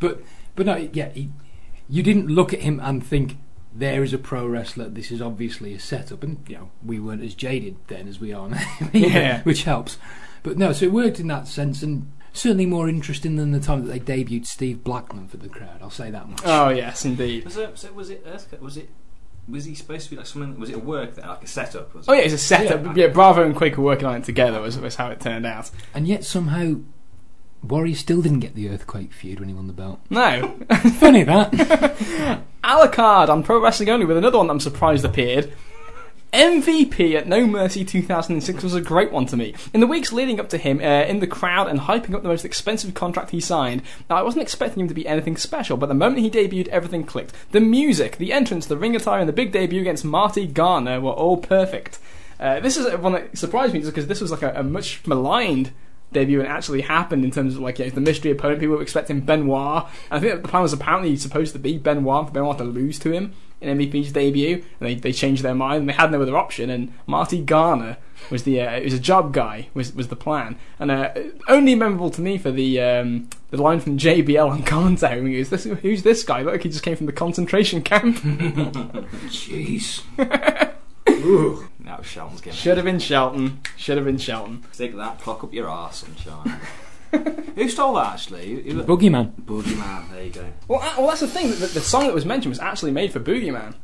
But but no, yeah, he, you didn't look at him and think there is a pro wrestler. This is obviously a setup, and you know we weren't as jaded then as we are now, Yeah. which helps. But no, so it worked in that sense, and certainly more interesting than the time that they debuted Steve Blackman for the crowd. I'll say that much. Oh yes, indeed. Was it? So was it? Earthquake? Was it? Was he supposed to be like something? Was it a work that like a setup? Was Oh yeah, it's a setup. Yeah. Yeah, Bravo and Quake were working on it together. Was, was how it turned out. And yet somehow Warrior still didn't get the Earthquake feud when he won the belt. No, Funny that. Alucard on Pro Wrestling Only with another one that I'm surprised appeared. MVP at No Mercy 2006 was a great one to me. In the weeks leading up to him, uh, in the crowd and hyping up the most expensive contract he signed, now I wasn't expecting him to be anything special, but the moment he debuted, everything clicked. The music, the entrance, the ring attire, and the big debut against Marty Garner were all perfect. Uh, this is one that surprised me just because this was like a, a much maligned debut and actually happened in terms of like you know, the mystery opponent. People were expecting Benoit. And I think the plan was apparently supposed to be Benoit for Benoit to lose to him in MVP's debut, and they, they changed their mind and they had no other option. And Marty Garner was the uh, it was a job guy was was the plan, and uh, only memorable to me for the um, the line from JBL on commentary. he goes, this, "Who's this guy? Look, he just came from the concentration camp." Jeez. That was Shelton's gimmick. Should have been Shelton. Should have been Shelton. Stick that clock up your arse, sunshine. Who stole that actually? Who, who, Boogeyman. Boogeyman. There you go. Well, uh, well, that's the thing. The, the song that was mentioned was actually made for Boogeyman.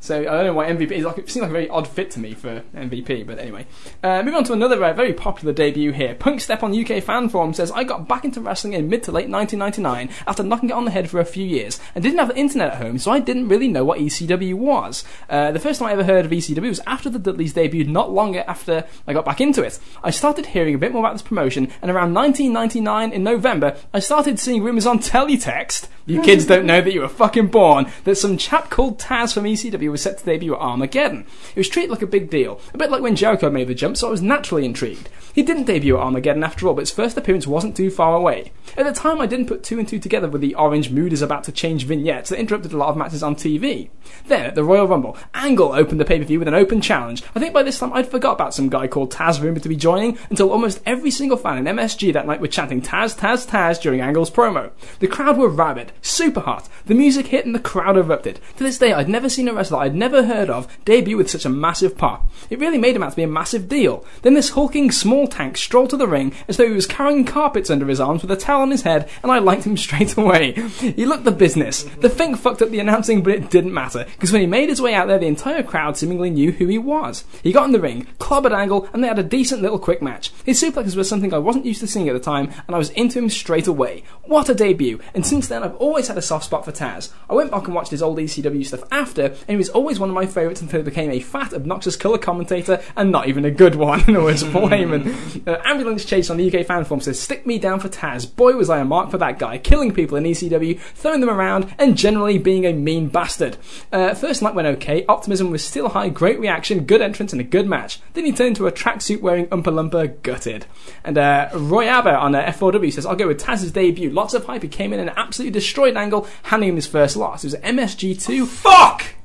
So I don't know why MVP. It's like, it seems like a very odd fit to me for MVP, but anyway. Uh, moving on to another uh, very popular debut here. Punk Step on UK fan forum says I got back into wrestling in mid to late 1999 after knocking it on the head for a few years and didn't have the internet at home, so I didn't really know what ECW was. Uh, the first time I ever heard of ECW was after the Dudleys debuted, not long after I got back into it. I started hearing a bit more about this promotion, and around 1999 in November, I started seeing rumours on teletext. You kids don't know that you were fucking born. That some chap called Taz from ECW was set to debut at Armageddon. It was treated like a big deal, a bit like when Jericho made the jump, so I was naturally intrigued. He didn't debut at Armageddon after all, but his first appearance wasn't too far away. At the time, I didn't put two and two together with the orange mood is about to change vignettes that interrupted a lot of matches on TV. Then, at the Royal Rumble, Angle opened the pay per view with an open challenge. I think by this time I'd forgot about some guy called Taz rumoured to be joining until almost every single fan in MSG that night were chanting Taz, Taz, Taz during Angle's promo. The crowd were rabid, super hot. The music hit and the crowd erupted. To this day, I'd never seen a wrestler I'd never heard of debut with such a massive pop. It really made him out to be a massive deal. Then this hulking small tank strolled to the ring as though he was carrying carpets under his arms with a towel on his head, and I liked him straight away. He looked the business. The thing fucked up the announcing, but it didn't matter, because when he made his way out there, the entire crowd seemingly knew who he was. He got in the ring, clobbered Angle, and they had a decent little quick match. His suplexes were something I wasn't used to seeing at the time, and I was into him straight away. What a debut! And since then, I've always had a soft spot for Taz. I went back and watched his old ECW stuff after, and he was is always one of my favourites until he became a fat, obnoxious colour commentator and not even a good one, in the words of Paul Heyman. Uh, Ambulance Chase on the UK fan forum says, Stick me down for Taz. Boy, was I a mark for that guy, killing people in ECW, throwing them around, and generally being a mean bastard. Uh, first night went okay, optimism was still high, great reaction, good entrance, and a good match. Then he turned into a tracksuit wearing Umpa Lumpa, gutted. And uh, Roy Abbott on uh, F4W says, I'll go with Taz's debut. Lots of hype. He came in and absolutely destroyed Angle, handing him his first loss. It was MSG2. Fuck!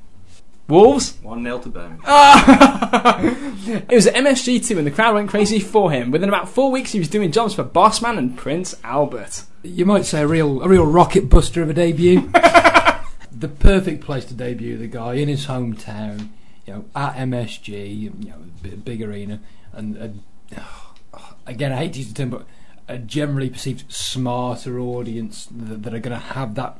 Wolves? 1 0 to Birmingham. It was at MSG2 and the crowd went crazy for him. Within about four weeks, he was doing jobs for Bossman and Prince Albert. You might say a real a real rocket buster of a debut. the perfect place to debut the guy in his hometown, you know, at MSG, you know, a big arena, and uh, again, I hate to use the term, but a generally perceived smarter audience that, that are going to have that.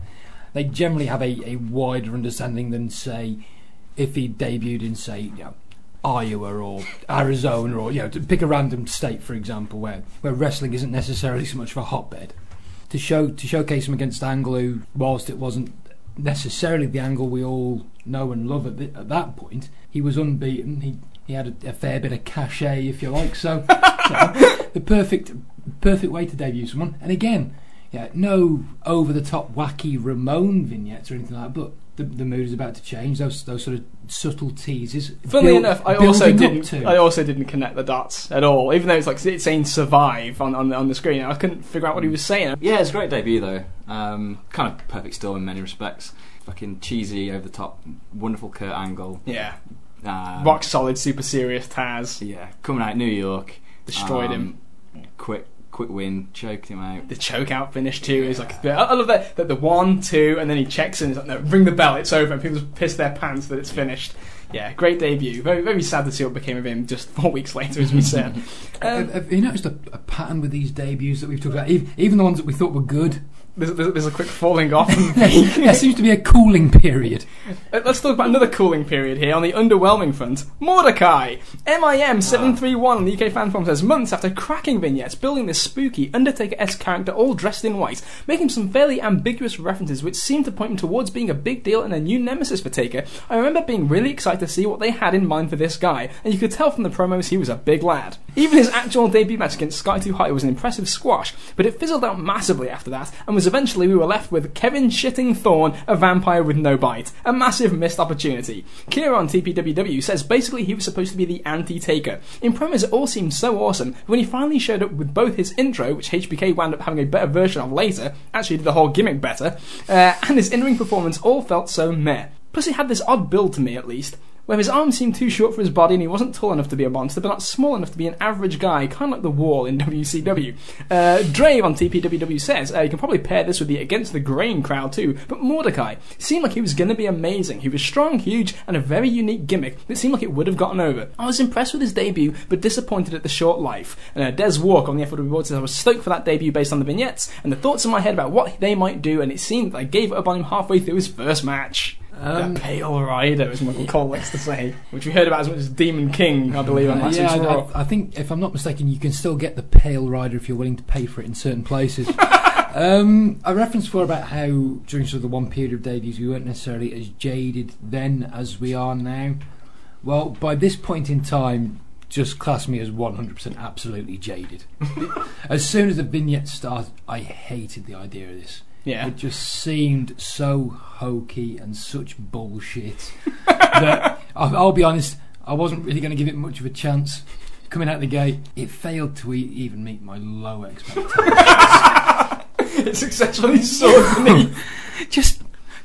They generally have a, a wider understanding than say if he debuted in say you know Iowa or Arizona or you know to pick a random state for example where where wrestling isn't necessarily so much of a hotbed to show to showcase him against Angle who whilst it wasn't necessarily the angle we all know and love at, the, at that point he was unbeaten. He he had a, a fair bit of cachet if you like. So know, the perfect perfect way to debut someone. And again yeah no over the top wacky Ramon vignettes or anything like that but the, the mood is about to change those those sort of subtle teases Funnily build- enough, I also didn't. to. I also didn't connect the dots at all. Even though it's like it's saying "survive" on on, the- on the screen, I couldn't figure out what he was saying. Yeah, it's a great debut though. Um, kind of perfect storm in many respects. Fucking cheesy, over the top, wonderful Kurt Angle. Yeah, Um, rock solid, super serious Taz Yeah, coming out New York, destroyed him. um, Quick, quick win, choked him out. The choke out finish too is like I love that that the one two and then he checks in. He's like, no, ring the bell, it's over. And people just piss their pants that it's finished. Yeah, great debut. Very very sad to see what became of him just four weeks later, as we said. Um, have, have you noticed a, a pattern with these debuts that we've talked about? Even, even the ones that we thought were good, there's, there's, a quick falling off. there seems to be a cooling period. Uh, Let's talk about another cooling period here on the underwhelming front. Mordecai! MIM731 on the UK fan forum says months after cracking vignettes, building this spooky Undertaker esque character all dressed in white, making some fairly ambiguous references which seem to point him towards being a big deal and a new nemesis for Taker. I remember being really excited to see what they had in mind for this guy, and you could tell from the promos he was a big lad. Even his actual debut match against Scotty 2 Hotty was an impressive squash, but it fizzled out massively after that, and was eventually we were left with Kevin Shitting Thorn, a vampire with no bite. A massive missed opportunity. Kira on TPWW says basically he was supposed to be the anti-taker. In promos it all seemed so awesome, when he finally showed up with both his intro, which HBK wound up having a better version of later, actually did the whole gimmick better, uh, and his in-ring performance all felt so meh. Plus he had this odd build to me at least, where his arms seemed too short for his body and he wasn't tall enough to be a monster, but not small enough to be an average guy, kind of like the wall in WCW. Uh, Drave on TPWW says, uh, you can probably pair this with the Against the Grain crowd too, but Mordecai seemed like he was going to be amazing. He was strong, huge, and a very unique gimmick that seemed like it would have gotten over. I was impressed with his debut, but disappointed at the short life. And uh, Des Walk on the FW Report says, I was stoked for that debut based on the vignettes and the thoughts in my head about what they might do, and it seemed that I gave up on him halfway through his first match. Um, the Pale Rider, as Michael Cole likes to say, which we heard about as much as Demon King, I believe, on last yeah, I, Raw. I, I think if I'm not mistaken, you can still get the Pale Rider if you're willing to pay for it in certain places. um, I referenced before about how during sort of the one period of debuts we weren't necessarily as jaded then as we are now. Well, by this point in time, just class me as 100% absolutely jaded. as soon as the vignette started, I hated the idea of this. Yeah. It just seemed so hokey and such bullshit that I'll, I'll be honest, I wasn't really going to give it much of a chance. Coming out the gate, it failed to e- even meet my low expectations. it successfully soared me. just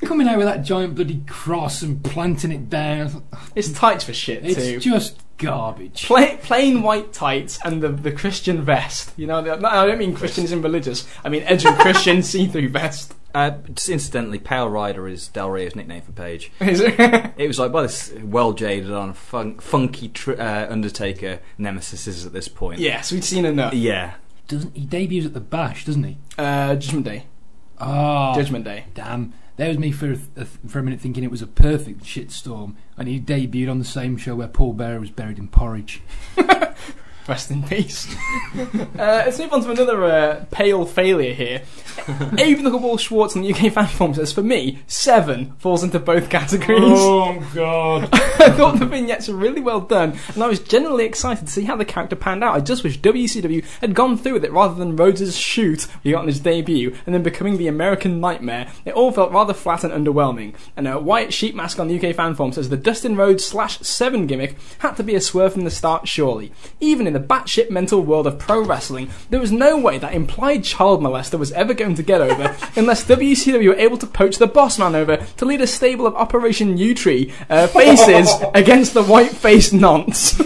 coming out with that giant bloody cross and planting it down. It's tights for shit, It's too. It's just garbage. Plain, plain white tights and the, the Christian vest. You know, the, no, I don't mean Christianism religious. I mean edgy Christian see-through vest. Uh, just incidentally, Pale Rider is Del Rio's nickname for Paige. Is it? It was like by this well jaded on fun- funky tr- uh, Undertaker nemesis is at this point. yes, we'd seen enough. Yeah. Doesn't he debuts at the Bash, doesn't he? Uh, Judgment Day. Oh, Judgment Day. damn. There was me for a, for a minute thinking it was a perfect shitstorm, and he debuted on the same show where Paul Bearer was buried in porridge. Rest in peace. uh, let's move on to another uh, pale failure here. Even the Wall Schwartz on the UK fan forum says, for me, seven falls into both categories. Oh God! I thought the vignettes were really well done, and I was genuinely excited to see how the character panned out. I just wish WCW had gone through with it rather than Rhodes' shoot he got on his debut, and then becoming the American Nightmare. It all felt rather flat and underwhelming. And a white Sheep Mask on the UK fan forum says the Dustin Rhodes slash Seven gimmick had to be a swerve from the start, surely. Even in the batshit mental world of pro wrestling, there was no way that implied child molester was ever going to get over unless WCW were able to poach the boss man over to lead a stable of Operation Yewtree uh, faces against the white faced nonce.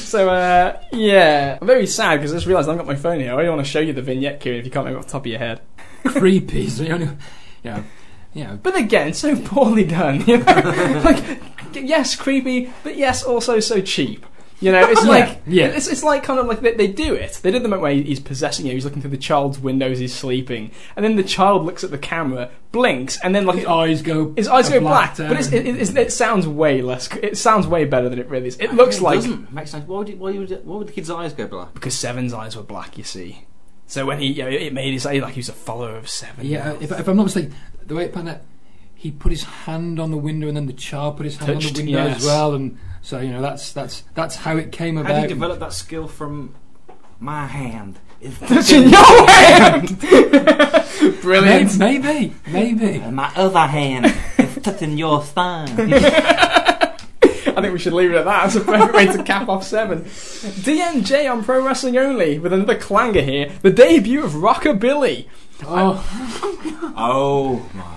so, uh, yeah, I'm very sad because I just realised I've got my phone here. I don't want to show you the vignette, Kieran, if you can't remember off the top of your head. Creepy. So you only, you know, But again, so poorly done. You know? like, yes, creepy, but yes, also so cheap. You know, it's like yeah. it's, it's like kind of like they, they do it. They did the moment where he's possessing you. He's looking through the child's windows. He's sleeping, and then the child looks at the camera, blinks, and then like his eyes go. his eyes go black. down. But it's, it, it, it sounds way less. It sounds way better than it really is. It looks it like doesn't make sense. Why would, it, why, would it, why would the kid's eyes go black? because Seven's eyes were black. You see. So when he, you know, it made his like he was a follower of Seven. Yeah, uh, if, if I'm not mistaken, the way it panned out, he put his hand on the window, and then the child put his hand Touched, on the window yes. as well, and so you know that's that's that's how it came about. How do you develop that skill from my hand? Is touching your hand. Brilliant. Maybe, maybe, maybe. and my other hand is touching your thumb. I think we should leave it at that. That's a perfect way to cap off seven. DMJ on Pro Wrestling Only with another clanger here. The debut of Rockabilly. Oh, oh my.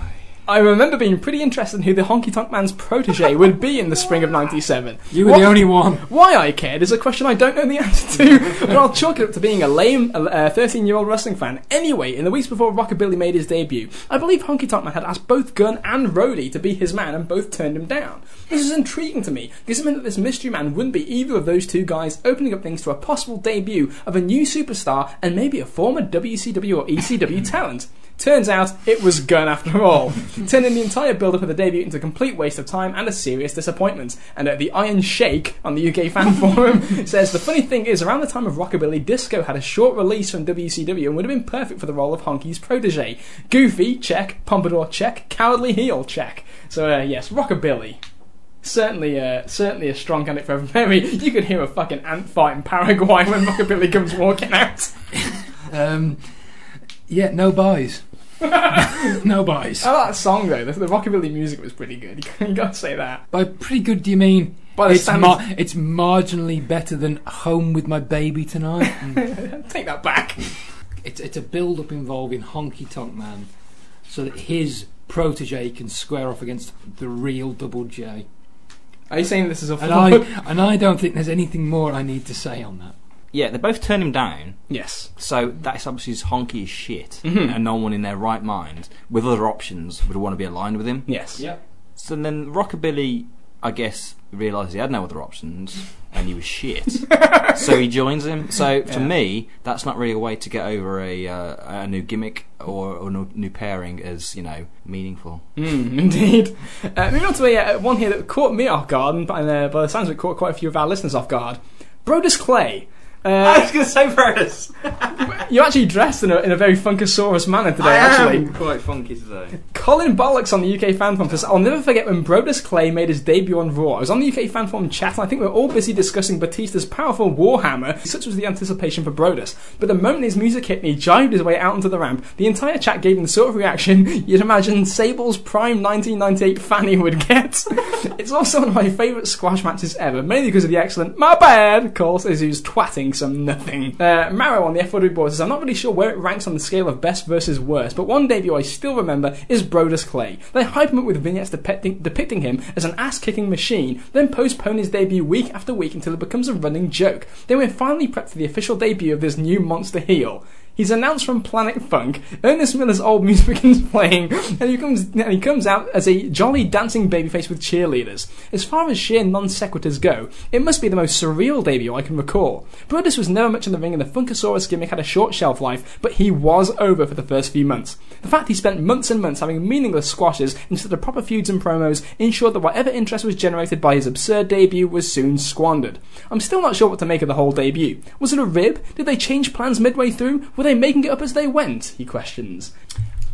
I remember being pretty interested in who the Honky Tonk Man's protege would be in the spring of '97. you were What- the only one. Why I cared is a question I don't know the answer to, but I'll chalk it up to being a lame 13 year old wrestling fan. Anyway, in the weeks before Rockabilly made his debut, I believe Honky Tonk Man had asked both Gunn and Rhodey to be his man, and both turned him down. This is intriguing to me, because it meant that this mystery man wouldn't be either of those two guys, opening up things to a possible debut of a new superstar and maybe a former WCW or ECW talent. Turns out it was Gunn after all, turning the entire build up of the debut into a complete waste of time and a serious disappointment. And uh, the Iron Shake on the UK fan forum says the funny thing is, around the time of Rockabilly, Disco had a short release from WCW and would have been perfect for the role of Honky's protege. Goofy, check. Pompadour, check. Cowardly heel, check. So uh, yes, Rockabilly. Certainly, uh, certainly a strong candidate for Mary. You could hear a fucking ant fight in Paraguay when Rockabilly comes walking out. Um, yeah, no buys. no buys. I like that song though. The, the Rockabilly music was pretty good. You gotta say that. By pretty good, do you mean By the it's, standards- mar- it's marginally better than Home with My Baby Tonight? Mm. Take that back. it's, it's a build up involving Honky Tonk Man so that his protege can square off against the real Double J. Are you saying this is a And I, and I don't think there's anything more I need to say on that. Yeah, they both turn him down. Yes. So that's obviously his honky as shit, Mhm. and no one in their right mind with other options would want to be aligned with him. Yes. So then Rockabilly, I guess, realised he had no other options, and he was shit. so he joins him. So to Yeah. me, that's not really a way to get over a uh, a new gimmick or, or no new pairing as you know meaningful. Mm, indeed. Uh, moving on to a, uh, one here that caught me off guard, and uh, by the sounds of it, caught quite a few of our listeners off guard. Brodus Clay. Uh, I was going to say Brodus. you're actually dressed in a, in a very Funkasaurus manner today, I actually. quite funky today. Colin Bollocks on the UK fan forum says, I'll never forget when Brodus Clay made his debut on Raw. I was on the UK fan forum chat and I think we were all busy discussing Batista's powerful Warhammer. Such was the anticipation for Brodus. But the moment his music hit and he jived his way out onto the ramp, the entire chat gave him the sort of reaction you'd imagine Sable's prime 1998 Fanny would get. it's also one of my favourite squash matches ever, mainly because of the excellent my bad calls as he was twatting some nothing. Uh, Marrow on the F1 board says, I'm not really sure where it ranks on the scale of best versus worst, but one debut I still remember is Brodus Clay. They hype him up with vignettes depicting, depicting him as an ass kicking machine, then postpone his debut week after week until it becomes a running joke. Then we're finally prepped for the official debut of this new monster heel. He's announced from Planet Funk. Ernest Miller's old music begins playing, and he comes and he comes out as a jolly dancing babyface with cheerleaders. As far as sheer non sequiturs go, it must be the most surreal debut I can recall. Brodus was never much in the ring, and the Funkasaurus gimmick had a short shelf life, but he was over for the first few months. The fact he spent months and months having meaningless squashes instead of proper feuds and promos ensured that whatever interest was generated by his absurd debut was soon squandered. I'm still not sure what to make of the whole debut. Was it a rib? Did they change plans midway through? Were they making it up as they went? He questions.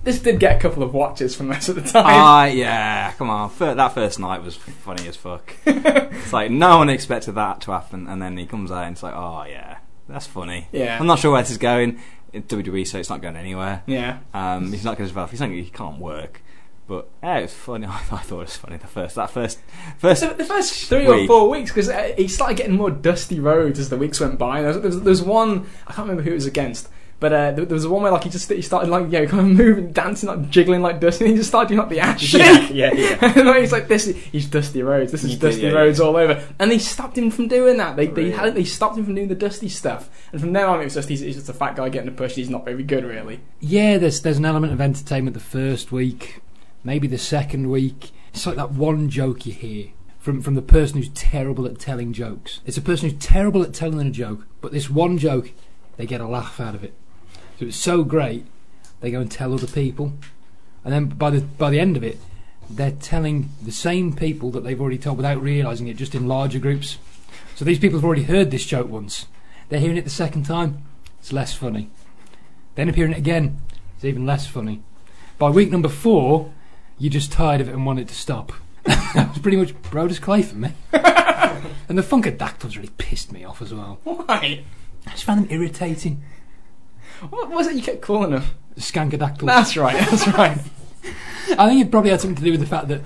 This did get a couple of watches from us at the time. Ah, yeah, come on. Fir- that first night was funny as fuck. it's like no one expected that to happen, and then he comes out and it's like, oh yeah, that's funny. Yeah. I'm not sure where this is going. It's WWE, so it's not going anywhere. yeah. Um, he's not going to develop. He's not. He can't work. But yeah, it was funny. I thought it was funny. The first, that first, first. So the first three or four weeks, because uh, he started getting more Dusty Rhodes as the weeks went by. There was, there was, there was one I can't remember who it was against, but uh, there, there was one where like he just he started like yeah kind of moving, dancing, like jiggling like Dusty, and he just started doing like the ass shake. yeah, yeah. and like, he's like this, is, he's Dusty Rhodes. This is He did, Dusty yeah, Rhodes all over, and they stopped him from doing that. They they Really? had they stopped him from doing the Dusty stuff, and from then on it was just he's, he's just a fat guy getting a push. He's not very good really. Yeah, there's there's an element of entertainment the first week, maybe the second week. It's like that one joke you hear from from the person who's terrible at telling jokes. It's a person who's terrible at telling a joke, but this one joke, they get a laugh out of it. So it's so great, they go and tell other people, and then by the by the end of it, they're telling the same people that they've already told without realising it, just in larger groups. So these people have already heard this joke once. They're hearing it the second time. It's less funny. Then appearing it again, it's even less funny. By week number four, you're just tired of it and want it to stop. that was pretty much Brodus Clay for me. and the Funkadactyls really pissed me off as well. Why? I just found them irritating. What was it you kept calling him? Skankadactyls. That's right. That's right. I think it probably had something to do with the fact that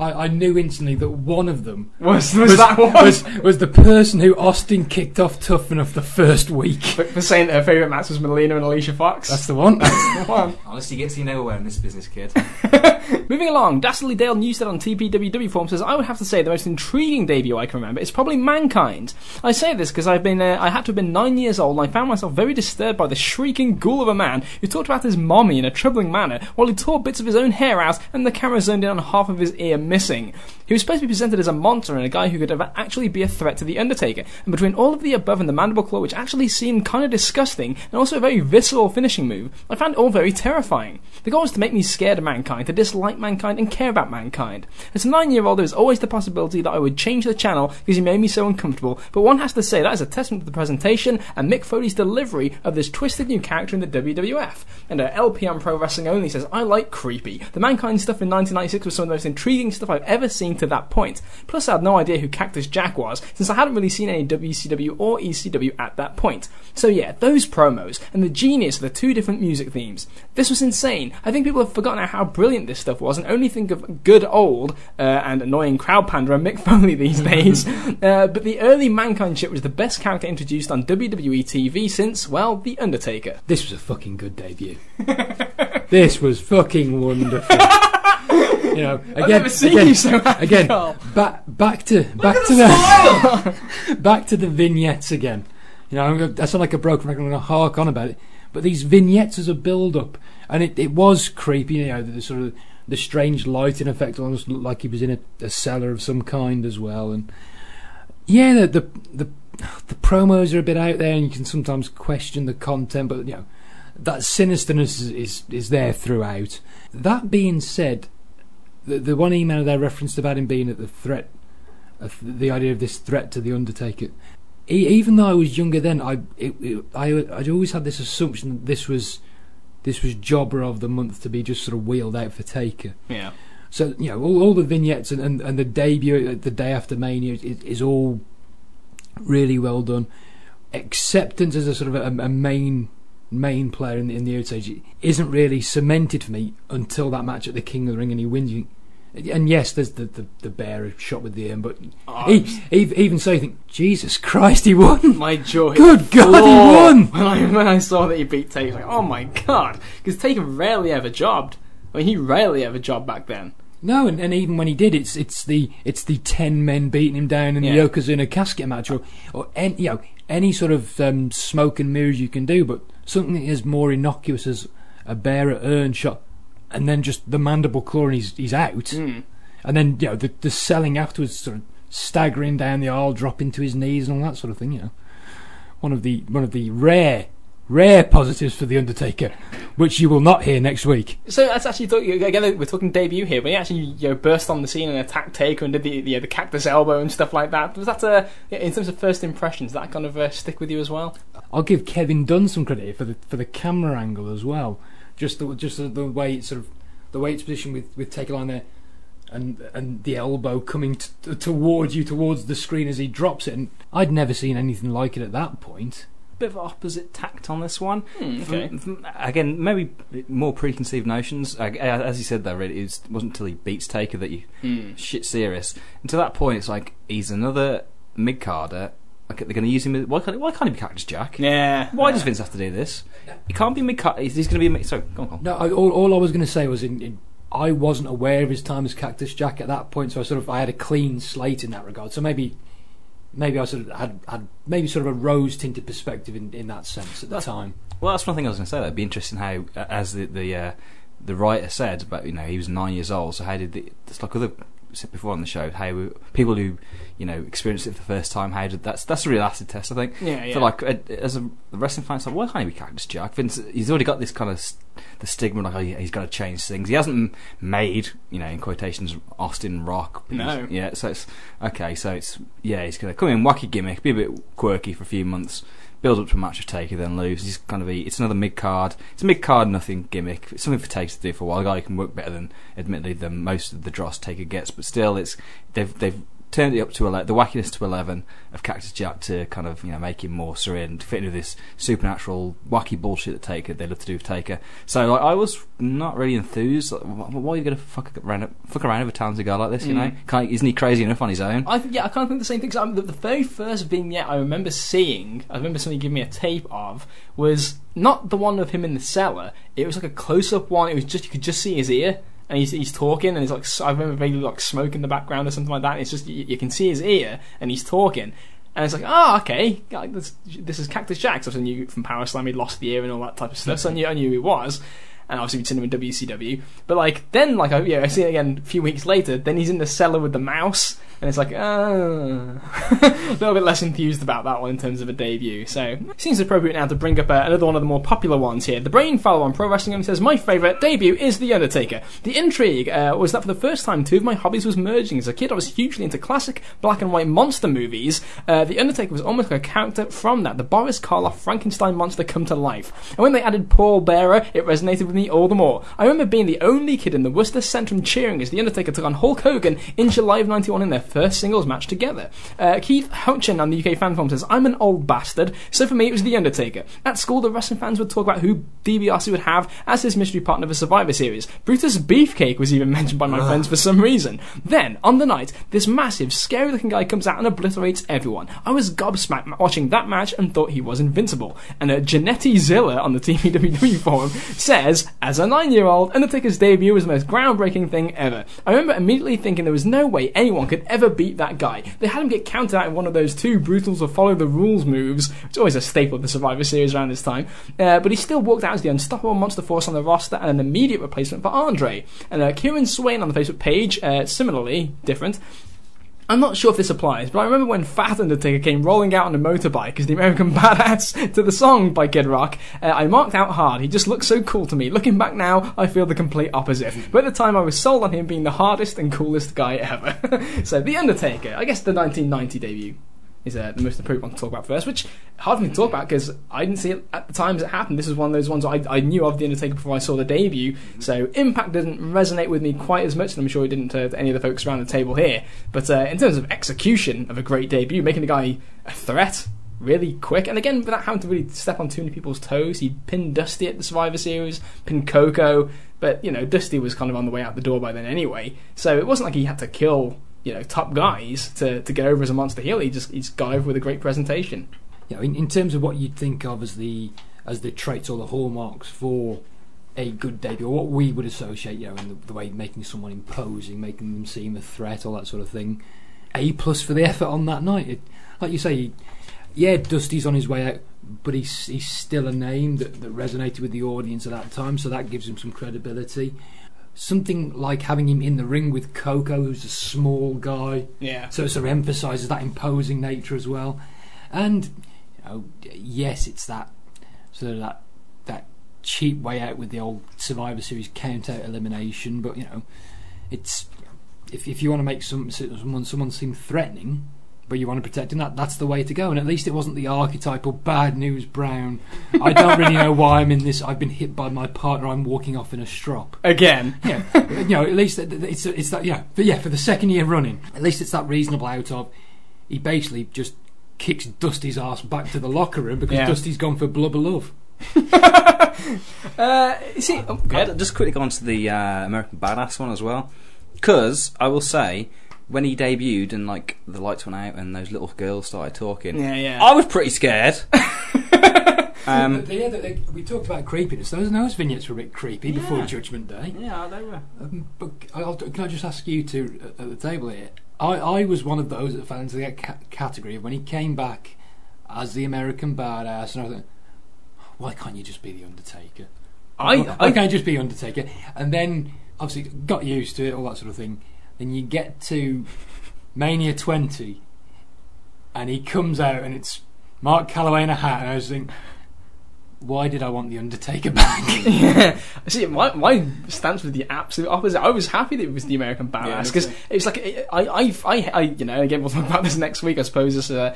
I, I knew instantly that one of them Was was, that one? was, was the person who Austin kicked off tough enough the first week. for, for saying that her favourite match was Melina and Alicia Fox. That's the one. the one. Honestly, gets you nowhere in this business, kid. Moving along, Dastardly Dale Newstead on TPWW forum says, I would have to say the most intriguing debut I can remember is probably Mankind. I say this because I've been, uh, I had to have been nine years old and I found myself very disturbed by the shrieking ghoul of a man who talked about his mommy in a troubling manner while he tore bits of his own hair out and the camera zoned in on half of his ear missing. He was supposed to be presented as a monster and a guy who could ever actually be a threat to The Undertaker, and between all of the above and the mandible claw, which actually seemed kind of disgusting and also a very visceral finishing move, I found it all very terrifying. The goal was to make me scared of mankind, to dislike mankind, and care about mankind. As a nine year old, there was always the possibility that I would change the channel because he made me so uncomfortable, but one has to say that is a testament to the presentation and Mick Foley's delivery of this twisted new character in the WWF. And uh, LP on Pro Wrestling Only says, I like creepy. The mankind stuff in 1996 was some of the most intriguing stuff I've ever seen to that point. Plus, I had no idea who Cactus Jack was, since I hadn't really seen any WCW or ECW at that point. So yeah, those promos and the genius of the two different music themes. This was insane. I think people have forgotten how brilliant this stuff was and only think of good old uh, and annoying crowd panderer Mick Foley these days. uh, but the early Mankind shit was the best character introduced on WWE TV since, well, The Undertaker. This was a fucking good debut. this was fucking wonderful. you know, again, I've never seen again, you so happy, again, Carl. back back to back to the back to the vignettes again. You know, I'm gonna, I sound like a broken record. I'm going to hark on about it, but these vignettes as a build-up, and it, it was creepy. You know, the, the sort of the strange lighting effect almost looked like he was in a, a cellar of some kind as well, and yeah, the, the the the promos are a bit out there, and you can sometimes question the content, but you know that sinisterness is is, is there throughout. That being said, the the one email they referenced about him being at the threat, of the idea of this threat to the Undertaker. Even though I was younger then, I it, it, I I'd always had this assumption that this was this was jobber of the month to be just sort of wheeled out for Taker. Yeah. So you know, all, all the vignettes and, and, and the debut, uh, the day after Mania, is, is all really well done. Acceptance as a sort of a, a main main player in the, in the isn't really cemented for me until that match at the King of the Ring and he wins. And yes, there's the, the, the bear shot with the aim, but Oh, e- e- even so, you think, Jesus Christ, he won! my joy. Good God, he won! When I, when I saw that he beat Taker, I was like, oh my god. Because Taker rarely ever jobbed. I mean, he rarely ever jobbed back then. No, and, and even when he did, it's it's the it's the ten men beating him down in Yeah. the Yokozuna casket match, or or any, you know any sort of um, smoke and mirrors you can do, but something as more innocuous as a bear at Earnshaw, and then just the mandible claw and he's he's out, Mm. and then you know the the selling afterwards, sort of staggering down the aisle, dropping to his knees and all that sort of thing. You know, one of the one of the rare rare positives for the Undertaker, which you will not hear next week. So that's actually thought again we're talking debut here, but he actually you know burst on the scene and attacked Taker and did the the, the cactus elbow and stuff like that. Was that uh, in terms of first impressions? That kind of uh, stick with you as well? I'll give Kevin Dunn some credit for the for the camera angle as well. Just the just the, the way it's sort of the way it's positioned with with Taker line there, and and the elbow coming t- towards you towards the screen as he drops it. And I'd never seen anything like it at that point. Bit of opposite tact on this one. Hmm, okay. From- from- again, maybe more preconceived notions. As you said, though, really, it was, wasn't until he beats Taker that you Hmm. shit serious. And to that point, it's like he's another mid carder. Okay, they're going to use him. Why can't, why can't he be Cactus Jack? Yeah. Why does Vince have to do this? He can't be mid card. He's, he's going to be. Mid- sorry, go on, go on. No, I, all, all I was going to say was in, in I wasn't aware of his time as Cactus Jack at that point, so I sort of I had a clean slate in that regard. So maybe maybe I sort of had, had maybe sort of a rose tinted perspective in, in that sense at the That's- time. Well, that's one thing I was going to say. That'd be interesting how, uh, as the the uh, the writer said, but you know, he was nine years old. So how did the, it's like other said before on the show, how people who you know experienced it for the first time, how did that's that's a real acid test, I think. Yeah, yeah. For like as a wrestling fan, it's like why can't he be Cactus Jack? Vince, he's already got this kind of the stigma like oh, yeah, he's got to change things. He hasn't made you know in quotations Austin Rock. No. Yeah, so it's okay. So it's yeah, he's gonna come in wacky gimmick, be a bit quirky for a few months. Build up to a match with Taker, then lose. He's kind of a, it's another mid card. It's a mid card nothing gimmick. It's something for Taker to do for a while. A guy who can work better than, admittedly, than most of the dross Taker gets, but still, it's they've they've turned it up to ele- the wackiness to eleven of Cactus Jack to kind of you know make him more serene, fit into this supernatural wacky bullshit that Taker they love to do with Taker. So like, I was not really enthused. Like, why are you going to fuck around fuck around with a talented guy like this? You Mm. know, Can't, isn't he crazy enough on his own? I yeah, I kind of think the same thing. 'cause I'm- the, the very first vignette I remember seeing, I remember somebody giving me a tape of, was not the one of him in the cellar. It was like a close-up one. It was just you could just see his ear, and he's, he's talking, and he's like I remember vaguely like smoke in the background or something like that. And It's just you, you can see his ear, and he's talking. And it's like, oh, okay, like, this, this is Cactus Jack. So I knew from Power Slam he'd lost the ear and all that type of stuff. So I knew, I knew he was. And obviously we'd seen him in WCW. But like, then, like, I, yeah, I see it again a few weeks later. Then he's in the cellar with the mouse. And it's like, uh, a little bit less enthused about that one in terms of a debut. So, seems appropriate now to bring up uh, another one of the more popular ones here. The Brain Follow on Pro Wrestling Home says, My favourite debut is The Undertaker. The intrigue uh, was that for the first time, two of my hobbies was merging. As a kid, I was hugely into classic black and white monster movies. Uh, the Undertaker was almost like a character from that. The Boris Karloff Frankenstein monster come to life. And when they added Paul Bearer, it resonated with me all the more. I remember being the only kid in the Worcester Centrum cheering as The Undertaker took on Hulk Hogan in July of 91 in their first singles match together. Uh, Keith Houchin on the UK fan forum says, I'm an old bastard, so for me it was The Undertaker. At school, the wrestling fans would talk about who DiBiase would have as his mystery partner for Survivor Series. Brutus Beefcake was even mentioned by my friends for some reason. Then, on the night, this massive, scary looking guy comes out and obliterates everyone. I was gobsmacked watching that match and thought he was invincible. And uh, Janetti Zilla on the TPWW forum says, as a nine year old, Undertaker's debut was the most groundbreaking thing ever. I remember immediately thinking there was no way anyone could ever beat that guy. They had him get counted out in one of those two brutals or follow the rules moves, is always a staple of the Survivor Series around this time. Uh, but he still walked out as the unstoppable monster force on the roster and an immediate replacement for Andre. And uh, Kieran Swain on the Facebook page, uh, similarly different. I'm not sure if this applies, but I remember when Fat Undertaker came rolling out on a motorbike as the American Badass to the song by Kid Rock. Uh, I marked out hard. He just looked so cool to me. Looking back now, I feel the complete opposite. But at the time, I was sold on him being the hardest and coolest guy ever. so, The Undertaker, I guess the 1990 debut is uh, the most appropriate one to talk about first, which hard for me to talk about because I didn't see it at the time as it happened. This was one of those ones I, I knew of The Undertaker before I saw the debut, so Impact didn't resonate with me quite as much, and I'm sure it didn't to any of the folks around the table here. But uh, in terms of execution of a great debut, making the guy a threat really quick, and again, without having to really step on too many people's toes, he pinned Dusty at the Survivor Series, pinned Koko, but you know, Dusty was kind of on the way out the door by then anyway, so it wasn't like he had to kill you know top guys to, to get over as a monster heel. He just he's got over with a great presentation. you know, in, in terms of what you'd think of as the as the traits or the hallmarks for a good debut, or what we would associate, you know, in the, the way making someone imposing, making them seem a threat, all that sort of thing. A plus for the effort on that night. It, like you say, yeah, Dusty's on his way out, but he's he's still a name that, that resonated with the audience at that time, so that gives him some credibility. Something like having him in the ring with Koko, who's a small guy, Yeah. so it sort of emphasises that imposing nature as well. And you know, yes, it's that sort of that that cheap way out with the old Survivor Series count out elimination, but you know, it's if if you want to make some someone someone seem threatening, but you want to protect him, that that's the way to go. And at least it wasn't the archetypal bad news Brown. I don't really know why I'm in this. I've been hit by my partner. I'm walking off in a strop. Again. Yeah, you know, at least it's it's that yeah, but yeah, for the second year running, at least it's that reasonable out of. He basically just kicks Dusty's ass back to the locker room because Yeah. Dusty's gone for blubber love. Uh, you see, oh, Yeah, just quickly go on to the uh, American Badass one as well. Because I will say, when he debuted and like the lights went out and those little girls started talking, yeah, yeah. I was pretty scared. um, But yeah, they- they- we talked about creepiness. Those those vignettes were a bit creepy before Judgment Day. yeah, they were. Um, but I'll, can I just ask you to at at the table here? I, I was one of those that fell into the ca- category of when he came back as the American badass, and I thought, why can't you just be the Undertaker? I, why I, can't you just be Undertaker? And then obviously got used to it, all that sort of thing. Then you get to Mania 20, and he comes out, and it's Mark Calaway in a hat, and I was thinking, why did I want the Undertaker back? yeah. See, my, my stance was the absolute opposite. I was happy that it was the American Badass because too. it's like I, I, I, I, you know, again we'll talk about this next week. I suppose. This, uh,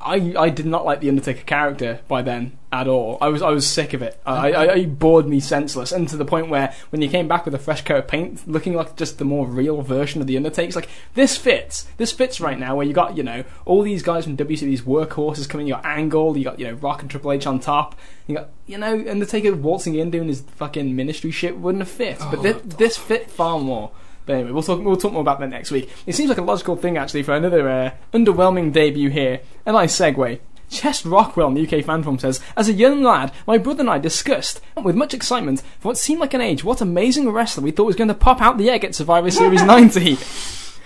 I, I did not like the Undertaker character by then at all. I was, I was sick of it. I, I, I bored me senseless, and to the point where when you came back with a fresh coat of paint, looking like just the more real version of the Undertaker, it's like this fits. This fits right now. Where you got, you know, all these guys from WC, these workhorses coming. You got Angle, you got, you know, Rock and Triple H on top. You got, you know, Undertaker waltzing in doing his fucking ministry shit wouldn't have fit. but Oh, thi- this fit far more. But anyway, we'll talk. We'll talk more about that next week. It seems like a logical thing actually for another uh, underwhelming debut here. A nice segue. Chest Rockwell in the UK fan forum says, As a young lad, my brother and I discussed, with much excitement, for what seemed like an age, what amazing wrestler we thought was going to pop out the egg at Survivor Series 90.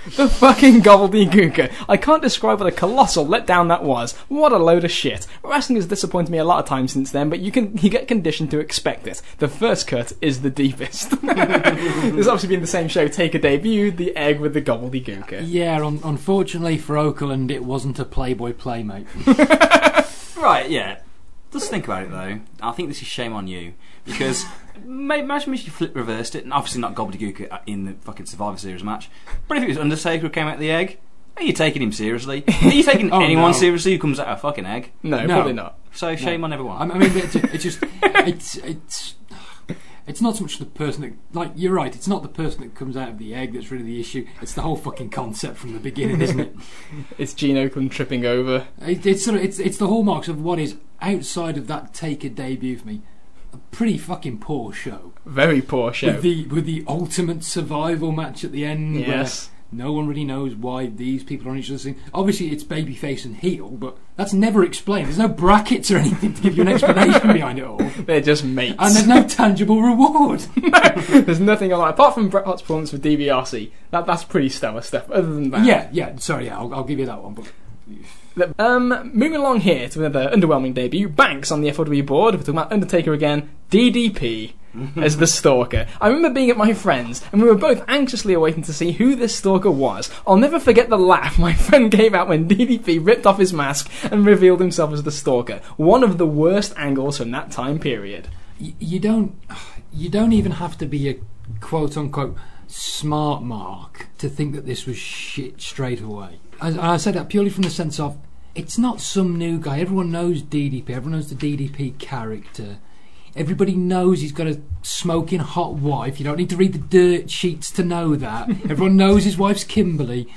The fucking gobbledygooker. I can't describe what a colossal letdown that was. What a load of shit. Wrestling has disappointed me a lot of times since then, but you can you get conditioned to expect it. The first cut is the deepest. There's obviously been the same show, Take a Debut, The Egg with the gobbledygooker. Yeah, un- unfortunately for Okerlund, it wasn't a Playboy Playmate. Right, yeah. Just think about it though. I think this is shame on you because ma- imagine if you flip reversed it, and obviously not gobbledygook in the fucking Survivor Series match. But if it was Undertaker who came out the egg, are you taking him seriously? Are you taking Oh, anyone no. seriously who comes out of a fucking egg? No, No. probably not. So shame on everyone. I I mean, it's, it's just it's it's it's not so much the person that like you're right. It's not the person that comes out of the egg that's really the issue. It's the whole fucking concept from the beginning, isn't it? It's Gene Okerlund tripping over. it it's sort of it's it's the hallmarks of what is outside of that take a debut for me. A pretty fucking poor show Very poor show. with the with the ultimate survival match at the end. where Yes. No one really knows why these people are on each other's thing. Obviously, it's babyface and heel, but that's never explained. There's no brackets or anything to give you an explanation behind it all. They're just mates. And there's no tangible reward. There's nothing on apart from Bret Hart's performance with DiBiase. That that's pretty stellar stuff. Other than that, yeah, yeah. Sorry, yeah, I'll, I'll give you that one. But Um, moving along here to another underwhelming debut. Banks on the F4W board. We're talking about Undertaker again. DDP as the stalker. I remember being at my friend's, and we were both anxiously awaiting to see who this stalker was. I'll never forget the laugh my friend gave out when DDP ripped off his mask and revealed himself as the stalker. One of the worst angles from that time period. y- you don't, you don't even have to be a quote unquote smart mark to think that this was shit straight away. And I said that purely from the sense of it's not some new guy. Everyone knows DDP. Everyone knows the DDP character. Everybody knows he's got a smoking hot wife. You don't need to read the dirt sheets to know that. Everyone knows his wife's Kimberly.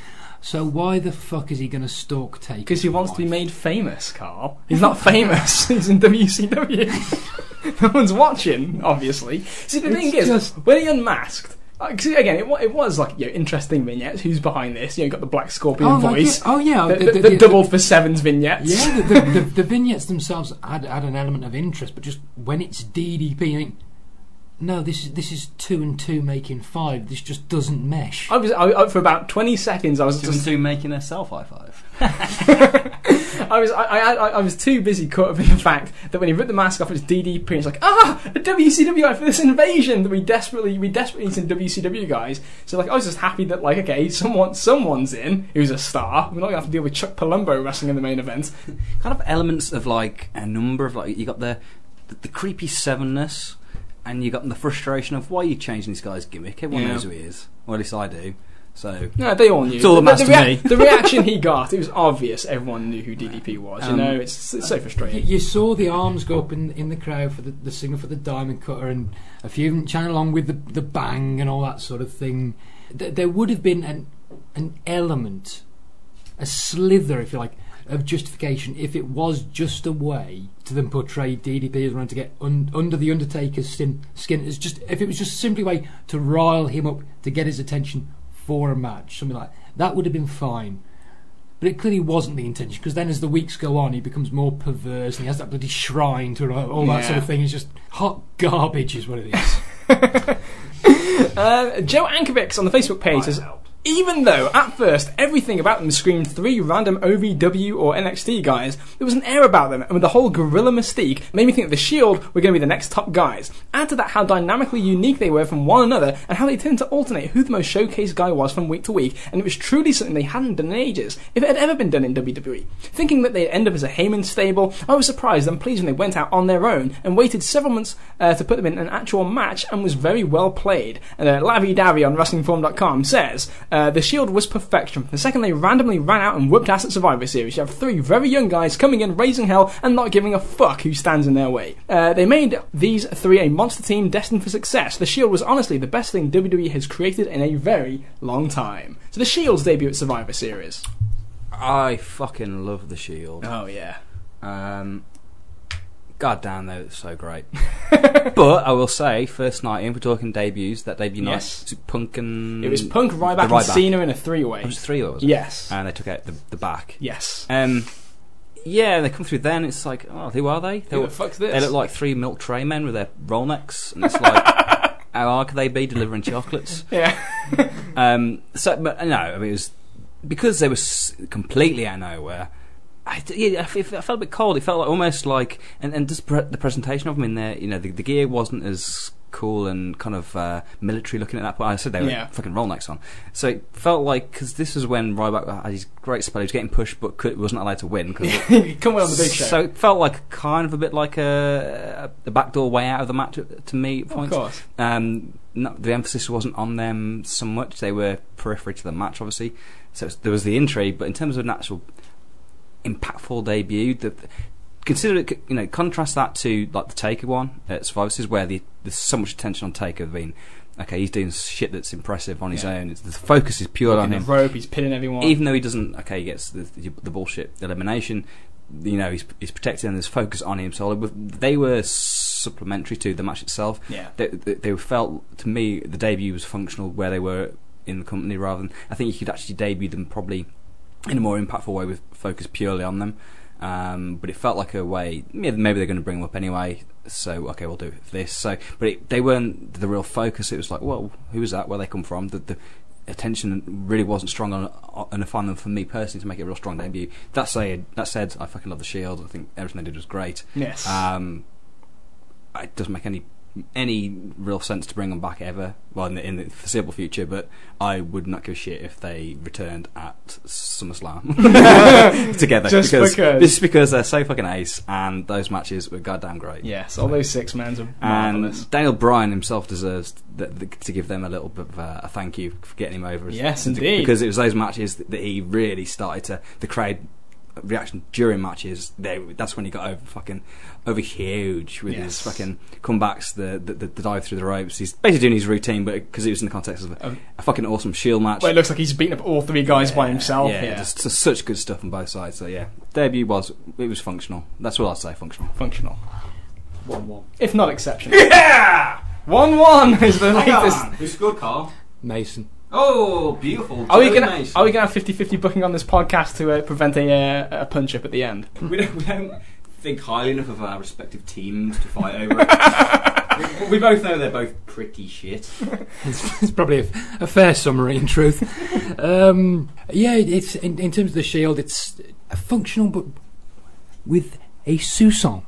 So why the fuck is he going to stalk Taker? Because he wants to be made famous, Carl. He's not famous. He's in WCW. no one's watching, obviously. See, the It's thing is, just- when he unmasked, Uh, 'cause again, it, it was like you know, interesting vignettes. Who's behind this? You know, got the Black Scorpion Oh, like, voice. yeah, oh yeah, The, the- the, the- the the- doubled for sevens vignettes. Yeah, the, the, the, the vignettes themselves had, had an element of interest, but just when it's DDP, I think, no, this is this is two and two making five. This just doesn't mesh. I was I, I, for about twenty seconds. I was Two and two making a self high five. I was I, I, I was too busy caught up in the fact that when he ripped the mask off, it was DDP. And it's like ah, a WCW guy for this invasion that we desperately we desperately need some WCW guys. So like I was just happy that like okay, someone someone's in who's a star. We're not gonna have to deal with Chuck Palumbo wrestling in the main event. kind of elements of like a number of like you got the the, the creepy sevenness and you got the frustration of why are you changing this guy's gimmick everyone Yeah. knows who he is or at least I do so No, they all knew. It's all that the, matters the, to me. the reaction he got, it was obvious. Everyone knew who DDP was. Um, you know, it's, it's so frustrating. you saw the arms go up in in the crowd for the, the signal for the diamond cutter, and a few of them chanting along with the the bang and all that sort of thing. Th- there would have been an an element, a slither, if you like, of justification if it was just a way to then portray DDP as wanting to get un, under the Undertaker's skin. Skin as just if it was just simply a way to rile him up to get his attention for a match, something like that would have been fine. But it clearly wasn't the intention because then, as the weeks go on, he becomes more perverse and he has that bloody shrine to all that sort of thing. It's just hot garbage, is what it is. Uh, Joe Ankovics on the Facebook page says, even though at first everything about them screamed three random OVW or NXT guys, there was an air about them, and with the whole guerrilla mystique, made me think that the Shield were going to be the next top guys. Add to that how dynamically unique they were from one another, and how they tended to alternate who the most showcased guy was from week to week, and it was truly something they hadn't done in ages, if it had ever been done in WWE. Thinking that they'd end up as a Heyman stable, I was surprised and pleased when they went out on their own and waited several months uh, to put them in an actual match and was very well played. Uh, Lavi Davy on WrestlingForum.com says uh, the Shield was perfection. The second they randomly ran out and whooped ass at Survivor Series, you have three very young guys coming in, raising hell, and not giving a fuck who stands in their way. Uh, they made these three a monster team destined for success. The Shield was honestly the best thing WWE has created in a very long time. So the Shield's debut at Survivor Series. I fucking love the Shield Oh yeah. um, God damn, they were so great. but I will say, first night in, we're talking debuts. That debut night, Yes. was it Punk and It was Punk, Ryback, and Ryback. Cena in a three-way. It was three, was it? Yes. And they took out the, the back. yes. Um, yeah, they come through then. It's like, oh, who are they? They, Who were- the fuck's this? they look like three milk tray men with their roll necks, and it's like, how hard could they be delivering chocolates? yeah. Um, so, but no, I mean, it was because they were s- completely out of nowhere. I, yeah, I, f- I felt a bit cold. It felt like, almost like, and, and just pre- the presentation of them in there, you know, the, the gear wasn't as cool and kind of uh, military looking at that point. I said they were Yeah. fucking roll necks on. So it felt like, because this was when Ryback had his great spell, he was getting pushed but could, wasn't allowed to win. Cause Come on the big show. so it felt like kind of a bit like a, a backdoor way out of the match to, to me at of course. Um, no, the emphasis wasn't on them so much. They were periphery to the match, obviously. So it's- there was the intrigue, but in terms of an actual impactful debut, the, consider it, you know, contrast that to like the Taker one at Survivor Series, where the, there's so much attention on Taker being, okay, he's doing shit that's impressive on his Yeah. own. It's, the focus is pure on On him rope, he's pinning everyone. even though he doesn't, okay, he gets the, the, the bullshit elimination. You know, he's he's protected and there's focus on him. So they were supplementary to the match itself. yeah. They, they, they felt to me the debut was functional where they were in the company rather than I think you could actually debut them probably in a more impactful way with focus purely on them. Um, but it felt like a way. Maybe they're going to bring them up anyway. So okay, we'll do it for this. So, but it, they weren't the real focus. It was like, well, who was that? Where they come from? The, the attention really wasn't strong on on enough on them for me personally to make it a real strong debut. That said, that said, I fucking love the Shield. I think everything they did was great. Yes. Um, it doesn't make any any real sense to bring them back ever. Well, in the, in the foreseeable future, but I would not give a shit if they returned at SummerSlam together. Just because, because. Just because they're so fucking ace, and those matches were goddamn great. yes. All those six mans are And. Daniel Bryan himself deserves th- th- to give them a little bit of a, a thank you for getting him over. Yes, indeed. Because it was those matches that, that he really started to the crowd reaction during matches. They, that's when he got over fucking over huge with Yes. his fucking comebacks, the, the the dive through the ropes. He's basically doing his routine, but because it was in the context of a, Um, a fucking awesome Shield match. Well, it looks like he's beaten up all three guys by himself. Yeah, Yeah. Just, just such good stuff on both sides. So yeah, debut was it was functional. That's what I'd say, functional. functional. One one. If not exceptional. Yeah! 1 1 is the latest. Who scored, Carl? Mason. Oh, beautiful. Are we gonna are we gonna have 50-50 booking on this podcast to uh, prevent a uh, a punch up at the end? we don't, we don't think highly enough of our respective teams to fight over it. we both know they're both pretty shit. it's, it's probably a, a fair summary in truth. Um, yeah, it's in, in terms of the shield, it's functional, but with a soupçon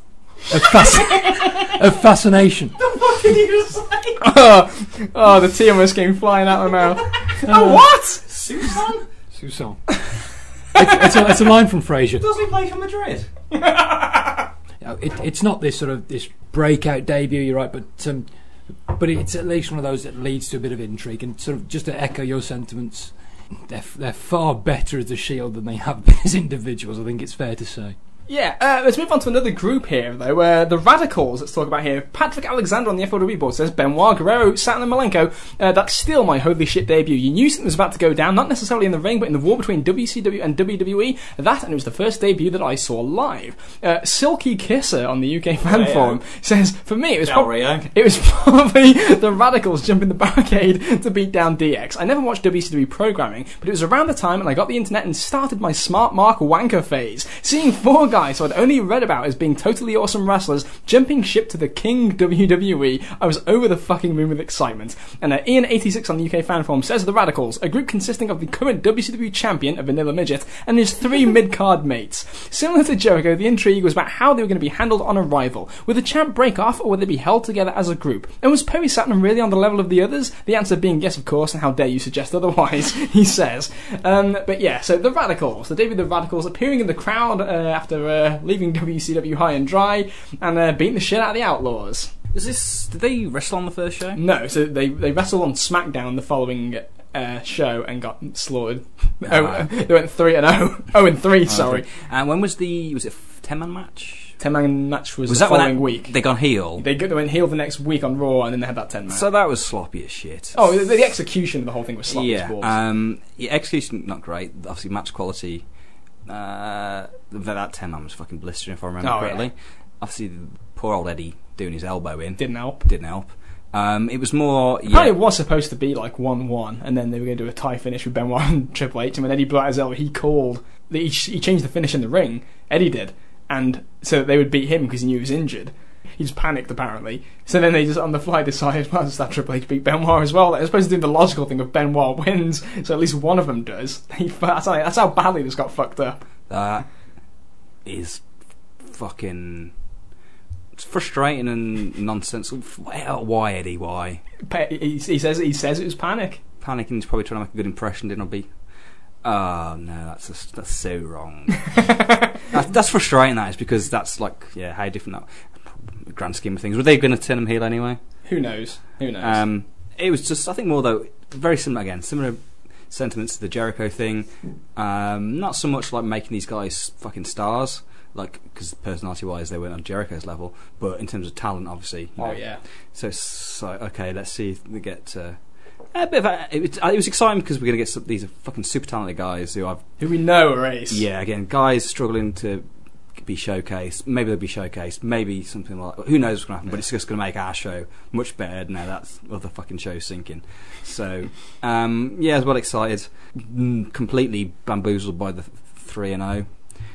of, fasc- of fascination. what did you say? oh, oh, the tea almost came flying out of my mouth. Oh, what? Susan? Soupçon. it's, it's, a, it's a line from Frasier. Doesn't he play for Madrid? Uh, It, it's not this sort of this breakout debut, you're right, but um, but it's at least one of those that leads to a bit of intrigue and sort of just to echo your sentiments. They're, they're far better as a shield than they have been as individuals. I think it's fair to say. Yeah, uh, let's move on to another group here, though. Uh, the Radicals, let's talk about here. Patrick Alexander on the F4W board says Benoit Guerrero, Saturn and Malenko. Uh, that's still my holy shit debut. You knew something was about to go down, not necessarily in the ring, but in the war between WCW and WWE. That, and it was the first debut that I saw live. Uh, Silky Kisser on the UK fan Rio. forum says, for me, it was prob- it was probably the Radicals jumping the barricade to beat down DX. I never watched WCW programming, but it was around the time when I got the internet and started my smart mark wanker phase. Seeing four guys who I'd only read about as being totally awesome wrestlers jumping ship to the King WWE, I was over the fucking moon with excitement. And uh, Ian86 on the UK fan forum says the Radicals, a group consisting of the current WCW champion, a vanilla midget, and his three mid card mates. Similar to Jericho, the intrigue was about how they were going to be handled on arrival. Would the champ break off, or would they be held together as a group? And was Perry Saturn really on the level of the others? The answer being yes, of course, and how dare you suggest otherwise, he says. Um, but yeah, so the Radicals, the of the Radicals appearing in the crowd uh, after uh, leaving WCW high and dry and uh, beating the shit out of the Outlaws. Is this? Did they wrestle on the first show? No, so they, they wrestled on SmackDown the following uh, show and got slaughtered. Ah. Oh, they went 3 and 0. Oh, and 3, sorry. And when was the? Was it a ten man match? 10 man match was, Was the that following that- week. They gone heel. They, they went heel the next week on Raw and then they had that 10 man. So that was sloppy as shit. oh, the, the execution of the whole thing was sloppy yeah. Um, yeah, execution not great. Obviously, match quality. Uh, that, ten man was fucking blistering, if I remember Oh, correctly. Obviously, the poor old Eddie doing his elbow in Didn't help. didn't help. Um, it was more. Apparently Yeah, it was supposed to be like 1 1, and then they were going to do a tie finish with Benoit and Triple H. And when Eddie blew out his elbow, he called. He, he changed the finish in the ring. Eddie did. And so that they would beat him because he knew he was injured. He just panicked, apparently. So then they just on the fly decided, well, just have Triple H beat Benoit as well. They're supposed to do the logical thing of Benoit wins, so at least one of them does. that's, how, that's how badly this got fucked up. that is fucking. It's frustrating and nonsensical. Well, Why Eddie? Why? He, he says he says it was panic. Panicking. He's probably trying to make a good impression. Didn't be? Oh no, that's just, that's so wrong. that's, that's frustrating. That is because that's like yeah, how different that grand scheme of things. Were they going to turn him heel anyway? Who knows? Who knows? Um, it was just I think more though very similar again, similar sentiments to the Jericho thing. Um, not so much like making these guys fucking stars, like because personality wise they weren't on Jericho's level, but in terms of talent, obviously. you oh yeah. So it's like okay, let's see if we get. Uh, a bit of a, it, was, it was exciting because we're going to get some, these fucking super talented guys who I've Who we know are ace. yeah again guys struggling to be showcased. Maybe they'll be showcased. Maybe something like who knows what's going to happen. But it's just going to make our show much better. Now that's other fucking shows sinking. So um, yeah, I was well excited. Mm, completely bamboozled by the three and zero.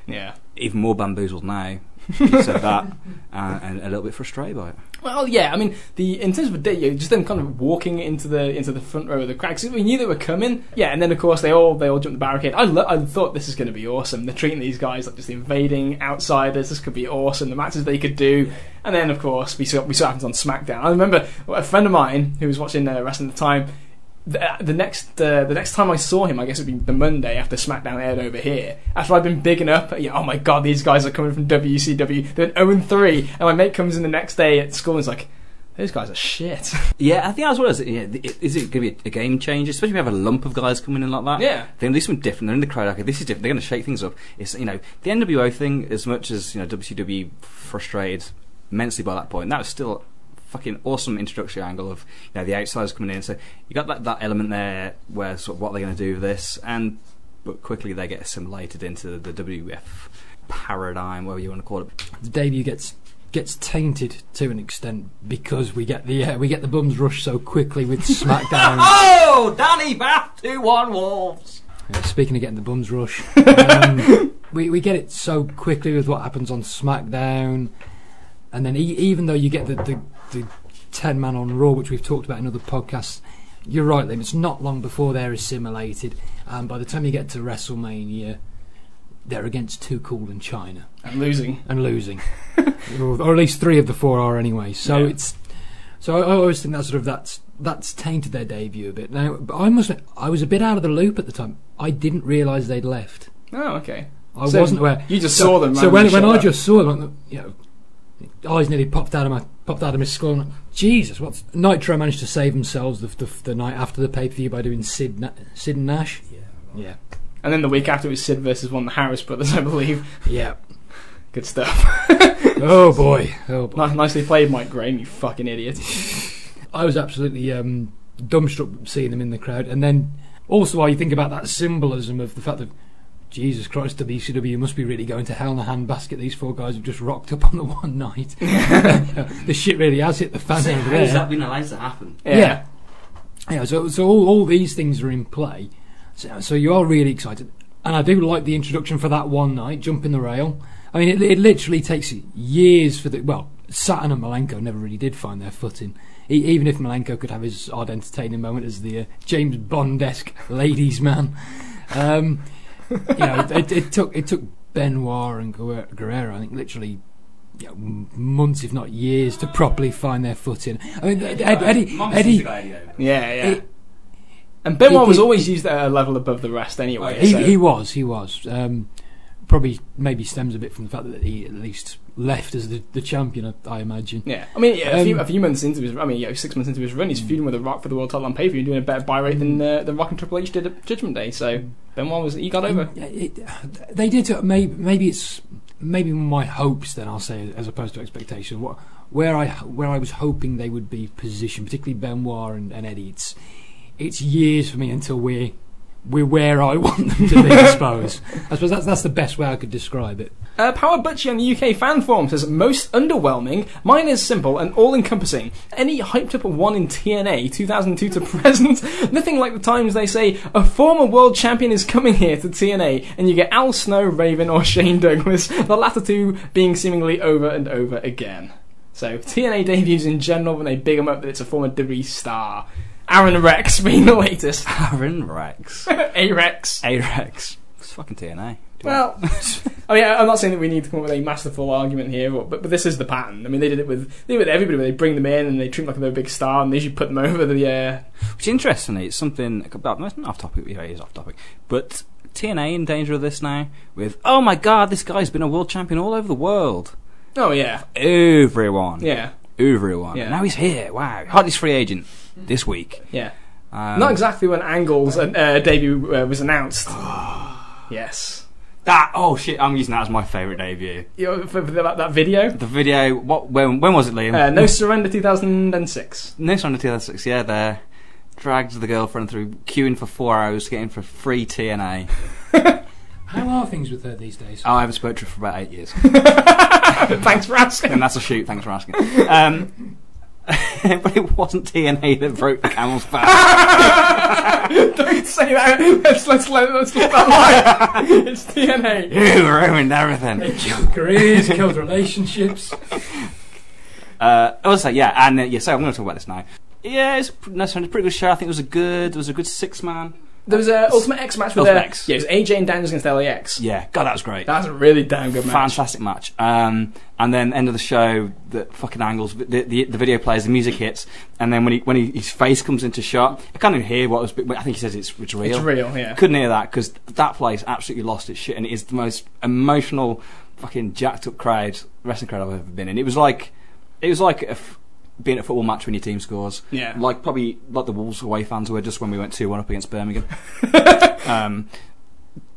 Yeah. Even more bamboozled now. You said that, uh, and a little bit frustrated by it. Well, yeah. I mean, the in terms of day, you know, just them kind of walking into the into the front row of the 'cause we knew they were coming. Yeah, and then of course they all they all jumped the barricade. I lo- I thought this is going to be awesome. They're treating these guys like just invading outsiders. This could be awesome. The matches they could do, and then of course we saw we saw happens on SmackDown. I remember a friend of mine who was watching uh, wrestling at the time. The, the next uh, the next time I saw him, I guess it'd be the Monday after SmackDown aired over here. After I'd been bigging up, yeah, oh my god, these guys are coming from WCW. They're 0 3, and my mate comes in the next day at school and is like, those guys are shit. Yeah, I think as well as yeah, is it going to be a game changer, especially if you have a lump of guys coming in like that. Yeah. they're going to do something different. They're in the crowd. Okay, this is different. They're going to shake things up. It's you know the NWO thing. As much as you know WCW frustrated immensely by that point, that was still fucking awesome introductory angle of you know the outsiders coming in. So you got that that element there where sort of what they're going to do with this, and but quickly they get assimilated into the WF paradigm, whatever you want to call it. The debut gets gets tainted to an extent because we get the uh, we get the bums rush so quickly with SmackDown. Oh, Danny Bath two one Wolves. Uh, speaking of getting the bums rush, um, we we get it so quickly with what happens on SmackDown, and then e- even though you get the, the the ten man on Raw, which we've talked about in other podcasts. You're right, Liam. It's not long before they're assimilated, and by the time you get to WrestleMania, they're against Too Cool and Chyna And losing. and losing, or, or at least three of the four are anyway. So Yeah. it's so I, always think that sort of that's that's tainted their debut a bit. Now, I must I was a bit out of the loop at the time. I didn't realise they'd left. Oh, okay. I So wasn't aware. You just So- saw them. So when when I up. just saw them, you know, eyes nearly popped out of my popped out of my skull. I'm like, Jesus, what's Nitro managed to save themselves the, the, the night after the pay per view by doing Sid Na- Sid and Nash. Yeah, yeah. And then the week after it was Sid versus one of the Harris brothers, I believe. yeah. Good stuff. oh boy, oh boy. Ni- Nicely played, Mike Graham, you fucking idiot. I was absolutely um, dumbstruck seeing them in the crowd, and then also while you think about that symbolism of the fact that Jesus Christ, WCW must be really going to hell in a handbasket. These four guys have just rocked up on the one night. the shit really has hit the fan over How there. has that been allowed to happen? Yeah. Yeah. Yeah, so so all, all these things are in play. So, so you are really excited, and I do like the introduction for that one night, jumping the rail. I mean, it, it literally takes years for the well, Saturn and Malenko never really did find their footing. E- even if Malenko could have his odd entertaining moment as the uh, James Bond-esque ladies' man, um, you know, it, it took it took Benoit and Guer- Guerrero, I think, literally. You know, months, if not years, to properly find their footing. I mean, Ed, Eddie, Eddie, Yeah, yeah. It- and Benoit he- was he- always used at a level above the rest anyway. He, so- he was, he was. Um, probably maybe stems a bit from the fact that he at least left as the, the champion, I, I imagine. Yeah, I mean, yeah, a, few, Um, a few months into his, I mean, yeah, six months into his run, he's feuding with The Rock for the world title on pay per view, doing a better buy rate than uh, the Rock and Triple H did at Judgment Day. So Benoit was he got over. Yeah, It, they did. Maybe, maybe it's maybe my hopes. Then I'll say, as opposed to expectation. What where I where I was hoping they would be positioned, particularly Benoit and, and Eddie. It's it's years for me until we're we're where I want them to be. I suppose. I suppose that's that's the best way I could describe it. Uh, Power Butchie on the UK fan forum says most underwhelming. Mine is simple and all-encompassing. Any hyped up one in TNA 2002 to present. Nothing like the times they say a former world champion is coming here to TNA, and you get Al Snow, Raven, or Shane Douglas. The latter two being seemingly over and over again. So TNA debuts in general when they big them up that it's a former WWE star. Aron Rex being the latest. Aron Rex. A Rex. A Rex. It's fucking TNA. Well, I mean, I'm not saying that we need to come up with a masterful argument here, but, but this is the pattern. I mean, they did it with they did it with everybody. Where they bring them in and they treat them like they're a big star, and they usually put them over the. Uh, Which interestingly, it's something about no, it's not off topic. Yeah, it is off topic. But TNA in danger of this now. With oh my god, this guy's been a world champion all over the world. oh yeah, Everyone. yeah, Everyone. Yeah. Now he's here. Wow. Hardest free agent this week. yeah. Um, not exactly when Angle's uh, debut uh, was announced. yes, That. Oh shit! I'm using that as my favourite debut. you know, for, for that, that video. The video. What? When? When was it, Liam? Uh, no surrender 2006. No Surrender 2006. Yeah, there. Dragged the girlfriend through, queuing for four hours, getting for free TNA. How are things with her these days? Oh, I haven't spoken to her for about eight years. Thanks for asking. and that's a shoot. Thanks for asking. Um, but it wasn't TNA that broke the camel's back. Don't say that. Let's let's let let's let that lie. It's TNA. you ruined everything. killed careers, killed relationships. Uh, also, yeah, and uh, yeah. So I'm going to talk about this now. Yeah, it's no, it's a pretty good show. I think it was a good. It was a good six man. There was a Ultimate X match with Ultimate uh, X. Yeah, it was AJ and Daniels against LAX. Yeah, God, that was great. That's a really damn good match. Fantastic match. Um, and then end of the show, the fucking angles, the, the, the video plays, the music hits, and then when he when he, his face comes into shot, I can't even hear what was. I think he says it's, it's real. It's real, yeah. Couldn't hear that because that place absolutely lost its shit, and it is the most emotional, fucking jacked up crowd wrestling crowd I've ever been in. It was like, it was like a f- being at a football match when your team scores. Yeah. Like probably like the Wolves away fans were just when we went two one up against Birmingham. um,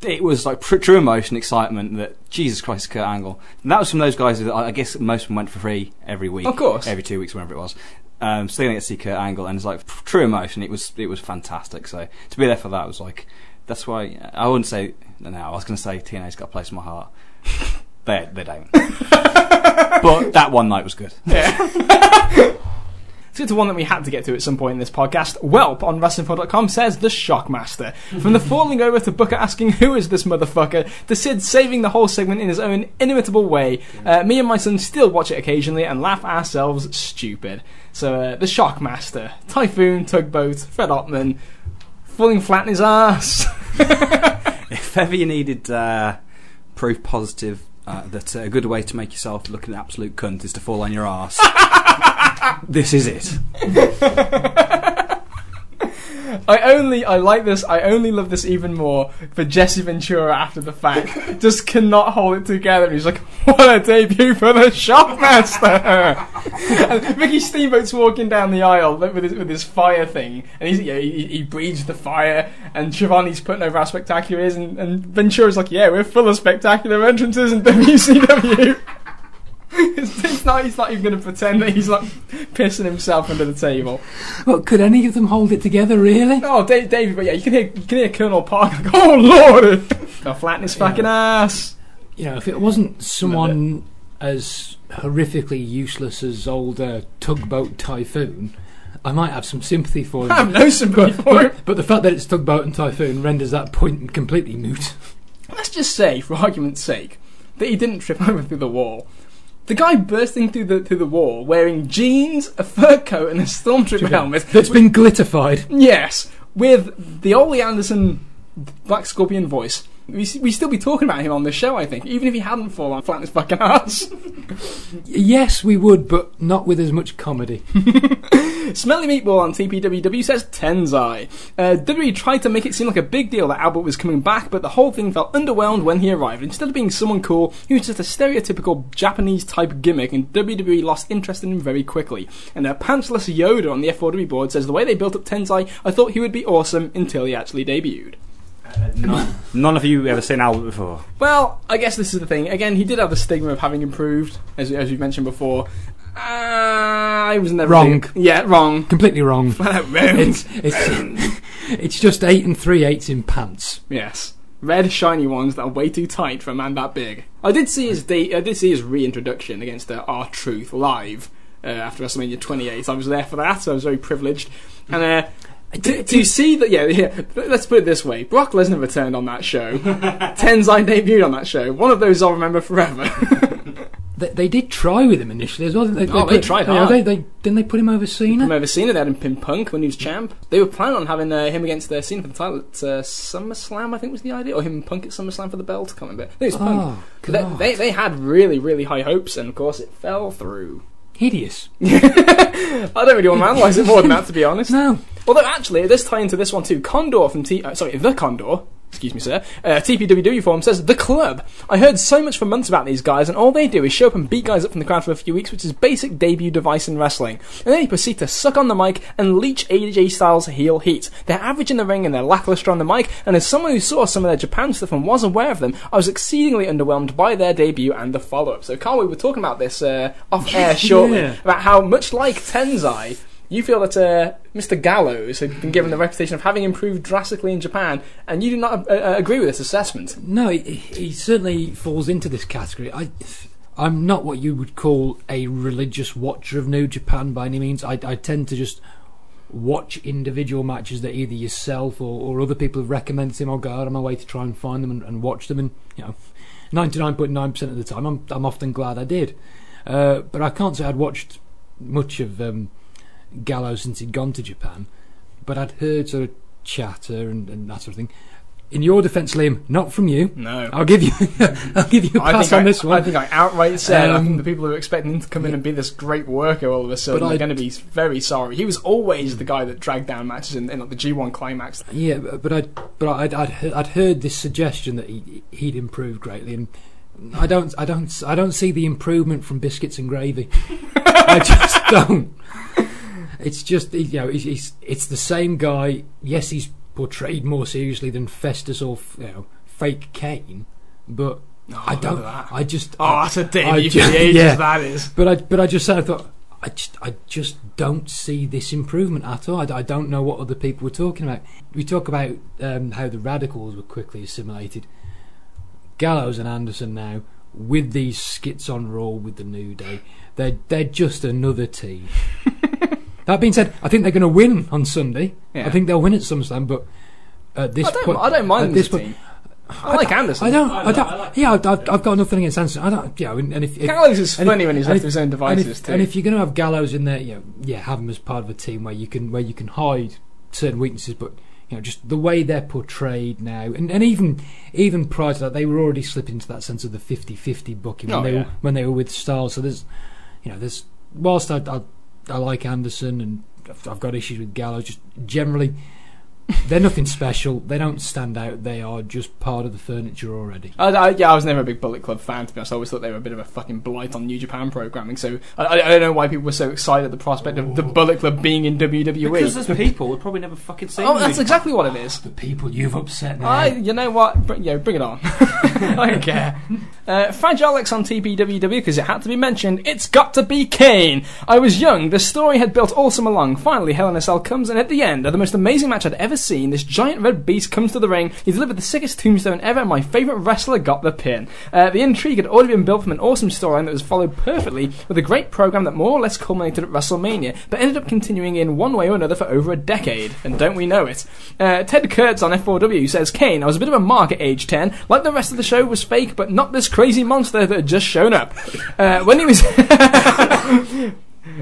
it was like pr- true emotion, excitement. That Jesus Christ, Kurt Angle. And that was from those guys that I guess most of them went for free every week, Of course. every two weeks, whenever it was. Um, so they get to see Kurt Angle, and it's like true emotion. It was it was fantastic. So to be there for that was like that's why I wouldn't say no. I was going to say TNA's got a place in my heart. they they don't. but that one night was good. Yeah. Let's get to one that we had to get to at some point in this podcast. Welp on WrestlingPod.com says the Shockmaster. From the falling over to Booker asking who is this motherfucker, to Sid saving the whole segment in his own inimitable way, uh, me and my son still watch it occasionally and laugh ourselves stupid. So uh, the Shockmaster, Typhoon, Tugboat, Fred Ottman, falling flat in his ass. If ever you needed uh, proof positive uh, that a good way to make yourself look an absolute cunt is to fall on your ass, this is it. I only, I like this, I only love this even more for Jesse Ventura after the fact. Just cannot hold it together. He's like, what a debut for the Shockmaster! and Ricky Steamboat's walking down the aisle with his, with his fire thing, and he's, yeah, he, he breathes the fire, and Schiavone's putting over how spectacular he is, and, and Ventura's like, yeah, we're full of spectacular entrances in WCW. It's, not, he's not even going to pretend that he's like pissing himself under the table. Well, could any of them hold it together, really? Oh, Dave, David, but yeah, you can hear you can hear Colonel Parker like, "Oh Lord!" Now flatten his fucking ass. You know, if it wasn't someone as horrifically useless as old uh, tugboat typhoon, I might have some sympathy for him. I have no sympathy but, for him. but, but the fact that it's tugboat and typhoon renders that point completely moot. Let's just say, for argument's sake, that he didn't trip over through the wall. The guy bursting through the through the wall wearing jeans, a fur coat, and a stormtrooper helmet. That's been glitterfied. Yes, with the Ole Anderson Black Scorpion voice. We we still be talking about him on this show, I think, even if he hadn't fallen flat in his fucking ass. Yes, we would, but not with as much comedy. Smelly Meatball on TPWW says Tensai. Uh, WWE tried to make it seem like a big deal that Albert was coming back, but the whole thing felt underwhelmed when he arrived. Instead of being someone cool, he was just a stereotypical Japanese type gimmick, and WWE lost interest in him very quickly. And uh, Pantsless Yoda on the F4W board says the way they built up Tensai, I thought he would be awesome until he actually debuted. None, none of you ever seen Albert before. Well, I guess this is the thing. Again, he did have the stigma of having improved, as, as we mentioned before. Uh, I was never Wrong. big- Yeah, wrong. Completely wrong. Wrong. It's, it's, it's just eight and three eighths in pants. Yes. Red shiny ones that are way too tight for a man that big. I did see his de- I did see his reintroduction against uh, R Truth live uh, after WrestleMania 28. I was there for that, so I was very privileged. And uh, to, you see that, yeah, yeah, let's put it this way: Brock Lesnar returned on that show. Tensai debuted on that show. One of those I'll remember forever. They, they did try with him initially as well. They, Oh, they tried you know, hard. They, they, didn't they put him over Cena? I've never seen it. They had him pin Punk when he was champ. They were planning on having uh, him against their Cena for the title at uh, SummerSlam, I think was the idea, or him and Punk at SummerSlam for the belt. I can't remember. I think it was Punk. Oh, They, they, they had really, really high hopes, and of course it fell through. Hideous. I don't really want to analyse it more than that, to be honest. No. Although, actually, this does tie into this one too. Condor from T. Uh, sorry, the Condor. Excuse me, sir. Uh, TPWW forum says the club. I heard so much for months about these guys, and all they do is show up and beat guys up from the crowd for a few weeks, which is basic debut device in wrestling. And then they proceed to suck on the mic and leech AJ Styles' heel heat. They're average in the ring and they're lackluster on the mic. And as someone who saw some of their Japan stuff and was aware of them, I was exceedingly underwhelmed by their debut and the follow-up. So, Carl, we were talking about this uh, off air shortly Yeah. about how much like Tensai. You feel that uh, Mr. Gallows had been given the reputation of having improved drastically in Japan, and you do not uh, uh, agree with this assessment. No, he, he certainly falls into this category. I, I'm not what you would call a religious watcher of New Japan by any means. I, I tend to just watch individual matches that either yourself or, or other people have recommended to me. I'll go out on my way to try and find them and, and watch them. And you know, 99.9% of the time, I'm, I'm often glad I did. Uh, but I can't say I'd watched much of um, Gallows since he'd gone to Japan. But I'd heard sort of chatter and, and that sort of thing. In your defence, Liam, not from you. No. I'll give you, I'll give you a I pass on I, this one. I think I outright said I Um, think the people who are expecting him to come in and be this great worker all of a sudden are going to be very sorry. He was always the guy that dragged down matches in, in like, the G1 climax. Yeah, but I'd but I'd I'd, I'd heard this suggestion that he he'd improved greatly, and I don't I don't I don't see the improvement from biscuits and gravy. I just don't. It's just you know he's, he's it's the same guy. Yes, he's portrayed more seriously than Festus or you know fake Kane, but I don't. I just Oh, I, that's a I debut ju- for the ages, yeah. that is. But I, but I just said, I thought, I just, I just don't see this improvement at all. I, I don't know what other people were talking about. We talk about um, how the radicals were quickly assimilated. Gallows and Anderson now, with these skits on Raw with the New Day, they're they're just another team. That being said, I think they're going to win on Sunday. Yeah. I think they'll win at SummerSlam, but at this I don't, point, I don't mind at this this team. point, I like Anderson. I don't. I I, don't. I like- yeah, I've, I've I've got nothing against Anderson. I don't. Yeah, and if, if Gallows is funny if- when he's left if- his own and devices if, too. and if you're going to have Gallows in there, you know, yeah, have him as part of a team where you can where you can hide certain weaknesses, but you know, just the way they're portrayed now, and, and even even prior to that, they were already slipping into that sense of the 50-50 booking oh, when Oh, they yeah. were, when they were with Styles. So there's, you know, there's whilst I I, I like Anderson and I've, I've got issues with Gallows, just generally. They're nothing special. They don't stand out. They are just part of the furniture already. I, I, yeah, I was never a big Bullet Club fan, to be honest. I always thought they were a bit of a fucking blight on New Japan programming. So I, I, I don't know why people were so excited at the prospect of the Bullet Club being in WWE. Because there's people we've probably never fucking seen. oh, that's exactly what it is. The people you've upset now. I, you know what? Br- yeah, bring it on. I don't care. Uh, Fragile X on TPWW because it had to be mentioned. It's got to be Kane. I was young. The story had built all summer long. Finally, Hell in a Cell comes, and at the end, of the most amazing match I'd ever seen, this giant red beast comes to the ring. He delivered the sickest tombstone ever, and my favourite wrestler got the pin. Uh, the intrigue had already been built from an awesome storyline that was followed perfectly with a great program that more or less culminated at WrestleMania, but ended up continuing in one way or another for over a decade. And don't we know it? Uh, Ted Kurtz on F4W says, Kane, I was a bit of a mark at age 10. Like the rest of the show was fake, but not this crazy monster that had just shown up. Uh, when he was.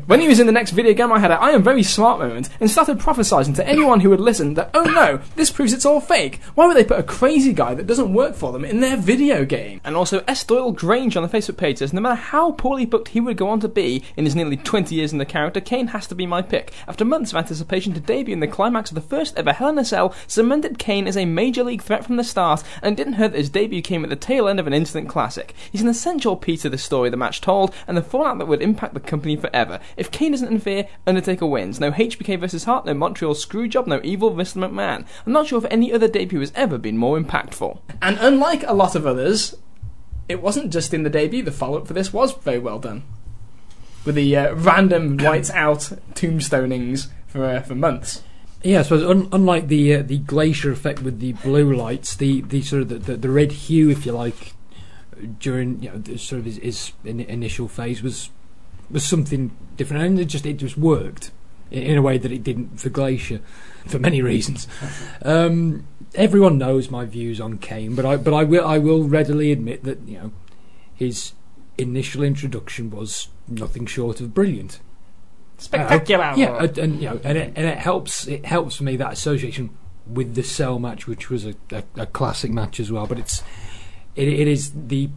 When he was in the next video game, I had a I am very smart moment and started prophesizing to anyone who would listen that, oh no, this proves it's all fake. Why would they put a crazy guy that doesn't work for them in their video game? And also, S. Doyle Grange on the Facebook page says, no matter how poorly booked he would go on to be in his nearly 20 years in the character, Kane has to be my pick. After months of anticipation to debut in the climax of the first ever Hell in a Cell, cemented Kane as a major league threat from the start, and it didn't hurt that his debut came at the tail end of an instant classic. He's an essential piece of the story the match told, and the fallout that would impact the company forever. If Kane doesn't interfere, Undertaker wins. No HBK versus Hart, no Montreal Screwjob, no evil Mr. McMahon. I'm not sure if any other debut has ever been more impactful. And unlike a lot of others, it wasn't just in the debut. The follow-up for this was very well done, with the uh, random lights out tombstonings for uh, for months. Yeah, I suppose un- unlike the uh, the glacier effect with the blue lights, the, the sort of the, the, the red hue, if you like, during you know the, sort of his, his in, initial phase was was something different, and it just it just worked in, a way that it didn't for Glacier for many reasons. Um, everyone knows my views on Kane, but I but I will I will readily admit that you know his initial introduction was nothing short of brilliant. Spectacular. Uh, yeah, and, and you know, and it, and it helps. It helps for me that association with the Cell match, which was a, a, a classic match as well. But it's it, it is the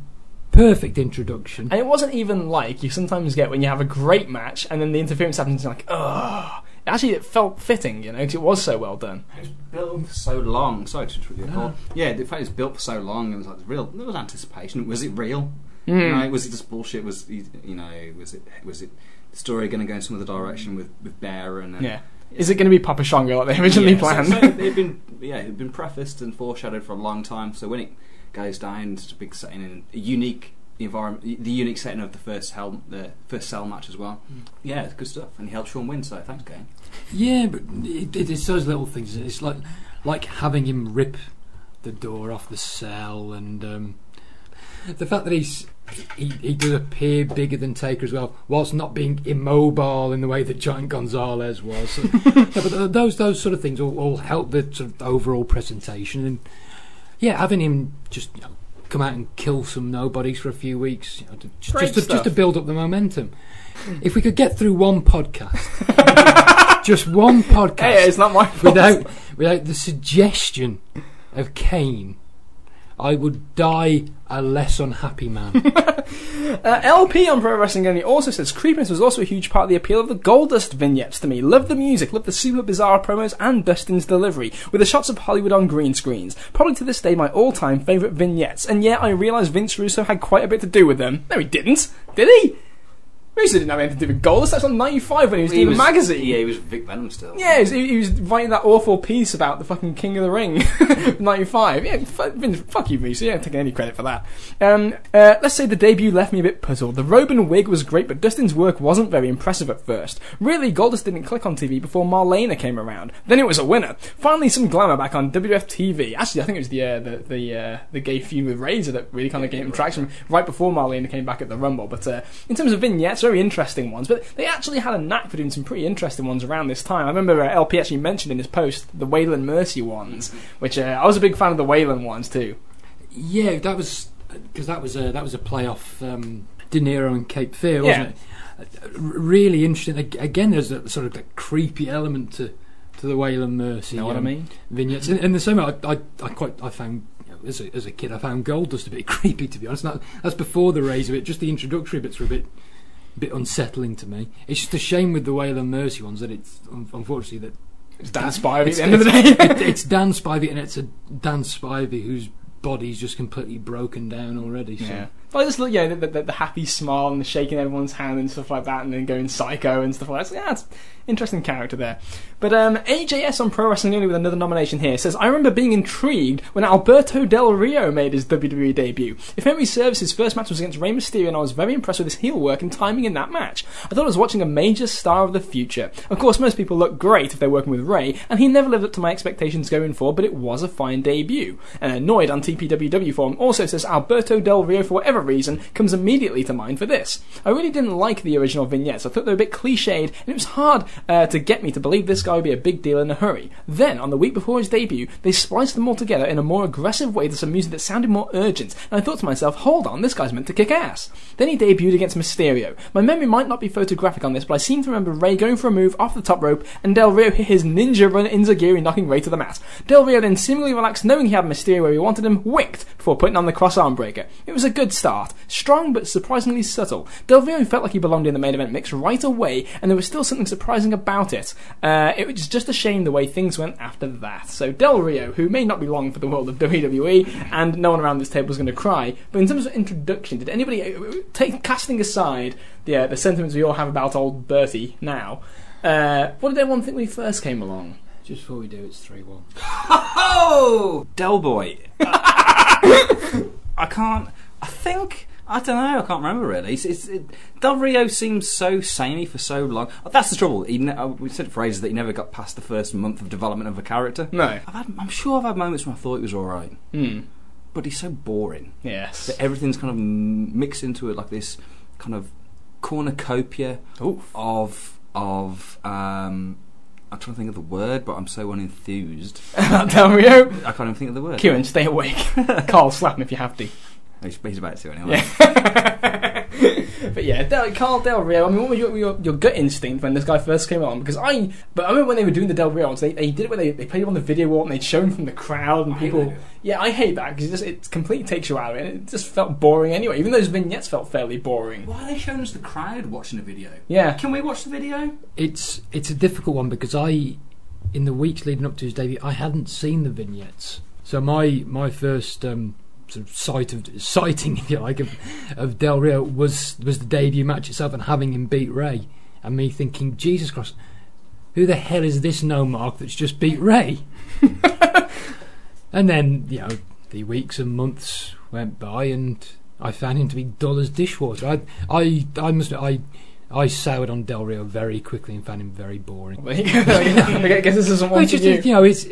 perfect introduction. And it wasn't even like you sometimes get when you have a great match and then the interference happens and you're like, ugh. Actually, it felt fitting, you know, because it was so well done. It was built for so long. Sorry to interrupt you. Paul. Yeah, the fact it was built for so long and it was like real. There was anticipation. Was it real? Hmm. You know, was it just bullshit? Was you know, was it was it the story going to go in some other direction with with Bear and then, Yeah. Is it going to be Papa Shango like they originally Yeah, so- planned? So, it had been yeah, it had been prefaced and foreshadowed for a long time. So when it goes down to a big setting and a unique environment, the unique setting of the first hell, the first cell match as well. Yeah, it's good stuff, and he helped Shawn win. So thanks, Kane. Yeah, but it, it, it's those little things. It's like like having him rip the door off the cell, and um, the fact that he's he, he does appear bigger than Taker as well, whilst not being immobile in the way that Giant Gonzalez was. So, yeah, but those those sort of things all, all help the sort of overall presentation, and yeah, having him just you know, come out and kill some nobodies for a few weeks, you know, to, just, just, to, just to build up the momentum. If we could get through one podcast, just one podcast Hey, it's not my fault. without without the suggestion of Kane, I would die a less unhappy man. Uh, LP on Pro Wrestling Only also says creepiness was also a huge part of the appeal of the Goldust vignettes to me. Love the music, love the super bizarre promos, and Dustin's delivery, with the shots of Hollywood on green screens. Probably to this day my all-time favourite vignettes, and yet I realise Vince Russo had quite a bit to do with them. No, he didn't. Did he? Russo didn't have anything to do with Goldust. That's on 95 when he was doing the magazine. Yeah, he was Vic Venom still. Yeah, he was, he was writing that awful piece about the fucking King of the Ring, '95. Yeah, fuck, fuck you, Reese. You don't take any credit for that. Um, uh, let's say the debut left me a bit puzzled. The robe and wig was great, but Dustin's work wasn't very impressive at first. Really, Goldust didn't click on TV before Marlena came around. Then it was a winner. Finally, some glamour back on WF TV. Actually, I think it was the uh, the the, uh, the gay feud with Razor that really kind of gave him traction right before Marlena came back at the Rumble. But uh, in terms of vignettes, very interesting ones. But they actually had a knack for doing some pretty interesting ones around this time. I remember uh, LP actually mentioned in his post the Waylon Mercy ones, which uh, I was a big fan of the Waylon ones too. Yeah, that was because that was a that was a playoff um, De Niro and Cape Fear, wasn't Yeah. it? Uh, really interesting. Again, there's a sort of that creepy element to to the Waylon Mercy. You know what I um, mean? vignettes. In, in the same way, I, I, I quite, I found as a, as a kid, I found Goldust a bit creepy to be honest. That, that's before the Razor bit. Just the introductory bits were a bit, bit unsettling to me. It's just a shame with the Waylon Mercy ones that it's unfortunately that It's Dan Spivey at the end of the day. it, it's Dan Spivey and it's a Dan Spivey whose body's just completely broken down already. So. Yeah. But I just look, yeah, the, the, the happy smile and the shaking everyone's hand and stuff like that, and then going psycho and stuff like that. So, yeah, it's interesting character there. But um, AJS on Pro Wrestling Only with another nomination here says, I remember being intrigued when Alberto Del Rio made his WWE debut. If memory serves, his first match was against Rey Mysterio, and I was very impressed with his heel work and timing in that match. I thought I was watching a major star of the future. Of course, most people look great if they're working with Rey, and he never lived up to my expectations going forward, but it was a fine debut. And Annoyed on TPWW forum also says Alberto Del Rio, for whatever reason, comes immediately to mind for this. I really didn't like the original vignettes. I thought they were a bit cliched, and it was hard uh, to get me to believe this guy would be a big deal in a hurry. Then, on the week before his debut, they spliced them all together in a more aggressive way to some music that sounded more urgent, and I thought to myself, hold on, this guy's meant to kick ass. Then he debuted against Mysterio. My memory might not be photographic on this, but I seem to remember Rey going for a move off the top rope, and Del Rio hit his ninja run enzuigiri, knocking Rey to the mat. Del Rio then seemingly relaxed, knowing he had Mysterio where he wanted him, winked before putting on the cross arm breaker. It was a good start, strong but surprisingly subtle. Del Rio felt like he belonged in the main event mix right away, and there was still something surprising about it. Uh, it was just a shame the way things went after that. So Del Rio, who may not be long for the world of WWE, and no one around this table is going to cry, but in terms of introduction, did anybody uh, take casting aside the uh, the sentiments we all have about old Bertie now? Uh, what did everyone think when he first came along? Just before we do, it's three one. Oh, Del Boy. I can't. I think. I don't know. I can't remember really. It's, it's, it, Del Rio seems so samey for so long. That's the trouble. He ne- uh, we said phrases that he never got past the first month of development of a character. No. I've had, I'm sure I've had moments when I thought he was all right, Hmm. but he's so boring. Yes. That everything's kind of mixed into it like this kind of cornucopia Oof. of of. Um, I'm trying to think of the word, but I'm so unenthused. Del Rio. I can't even think of the word. Kieran, stay awake. Carl, slap him if you have to. He's, he's about to anyway. Yeah. but yeah, Del, Carl Del Rio. I mean, what was your, your, your gut instinct when this guy first came on? Because I, but I remember when they were doing the Del Rio they, they did it where they, they played him on the video wall and they'd show him from the crowd and I people. that. Yeah, I hate that because it just it completely takes you out of it. and It just felt boring anyway. Even those vignettes felt fairly boring. Why are they showing us the crowd watching the video? Yeah. Can we watch the video? It's it's a difficult one because I, in the weeks leading up to his debut, I hadn't seen the vignettes. So my my first um, sort of sight of sighting, if you like, of, of Del Rio was was the debut match itself and having him beat Rey, and me thinking, Jesus Christ, who the hell is this no mark that's just beat Rey? and then you know the weeks and months went by and. I found him to be dull as dishwater. I, I, I must, I, I soured on Del Rio very quickly and found him very boring. There you go. I guess this isn't one for just, you. you know, it's,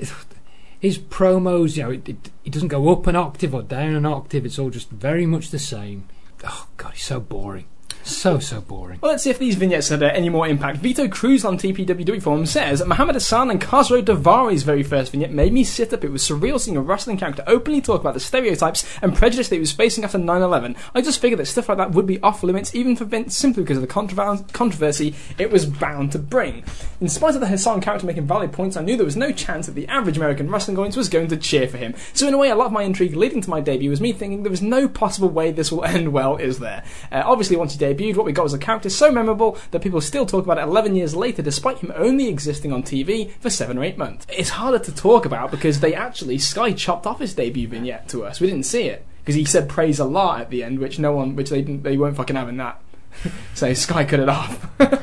his promos, you know, it, it, doesn't go up an octave or down an octave. It's all just very much the same. Oh God, he's so boring. So so boring. Well, let's see if these vignettes had uh, any more impact. Vito Cruz on TPWW forum says Muhammad Hassan and Khosrow Daivari's very first vignette made me sit up. It was surreal seeing a wrestling character openly talk about the stereotypes and prejudice that he was facing after 9/11. I just figured that stuff like that would be off limits, even for Vince, simply because of the controver- controversy it was bound to bring. In spite of the Hassan character making valid points, I knew there was no chance that the average American wrestling audience was going to cheer for him. So in a way, a lot of my intrigue leading to my debut was me thinking there was no possible way this will end well, is there? Uh, obviously, once he debuted, what we got was a character so memorable that people still talk about it 11 years later, despite him only existing on TV for seven or eight months. It's harder to talk about because they actually Sky chopped off his debut vignette to us. We didn't see it because he said praise Allah at the end, which no one, which they didn't, they weren't fucking having that. so Sky cut it off.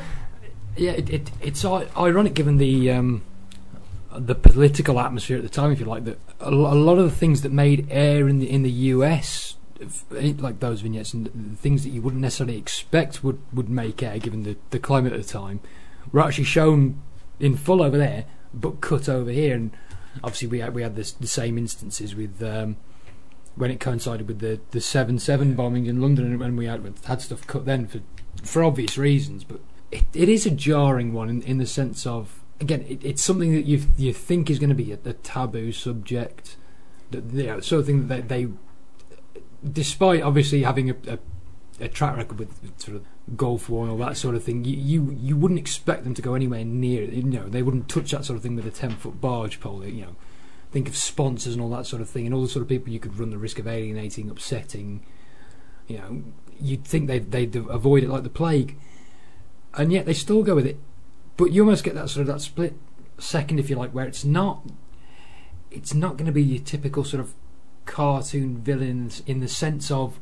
Yeah, it, it, it's ironic given the um, the political atmosphere at the time, if you like. That a, lot of the things that made air in the in the US, like those vignettes and the things that you wouldn't necessarily expect would, would make air, given the, the climate at the time, were actually shown in full over there, but cut over here. And obviously, we had we had this, the same instances with. Um, when it coincided with the the seven seven bombings in London, and when we had had stuff cut then for for obvious reasons, but it, it is a jarring one in, in the sense of again, it, it's something that you you think is going to be a, a taboo subject, that you know, sort of thing that they, despite obviously having a, a, a track record with, sort of War and all that sort of thing, you, you you wouldn't expect them to go anywhere near it. You know, they wouldn't touch that sort of thing with a ten foot barge pole. You know, think of sponsors and all that sort of thing, and all the sort of people you could run the risk of alienating, upsetting. You know, you'd think they'd, they'd avoid it like the plague, and yet they still go with it. But you almost get that sort of that split second, if you like, where it's not, it's not going to be your typical sort of cartoon villains in the sense of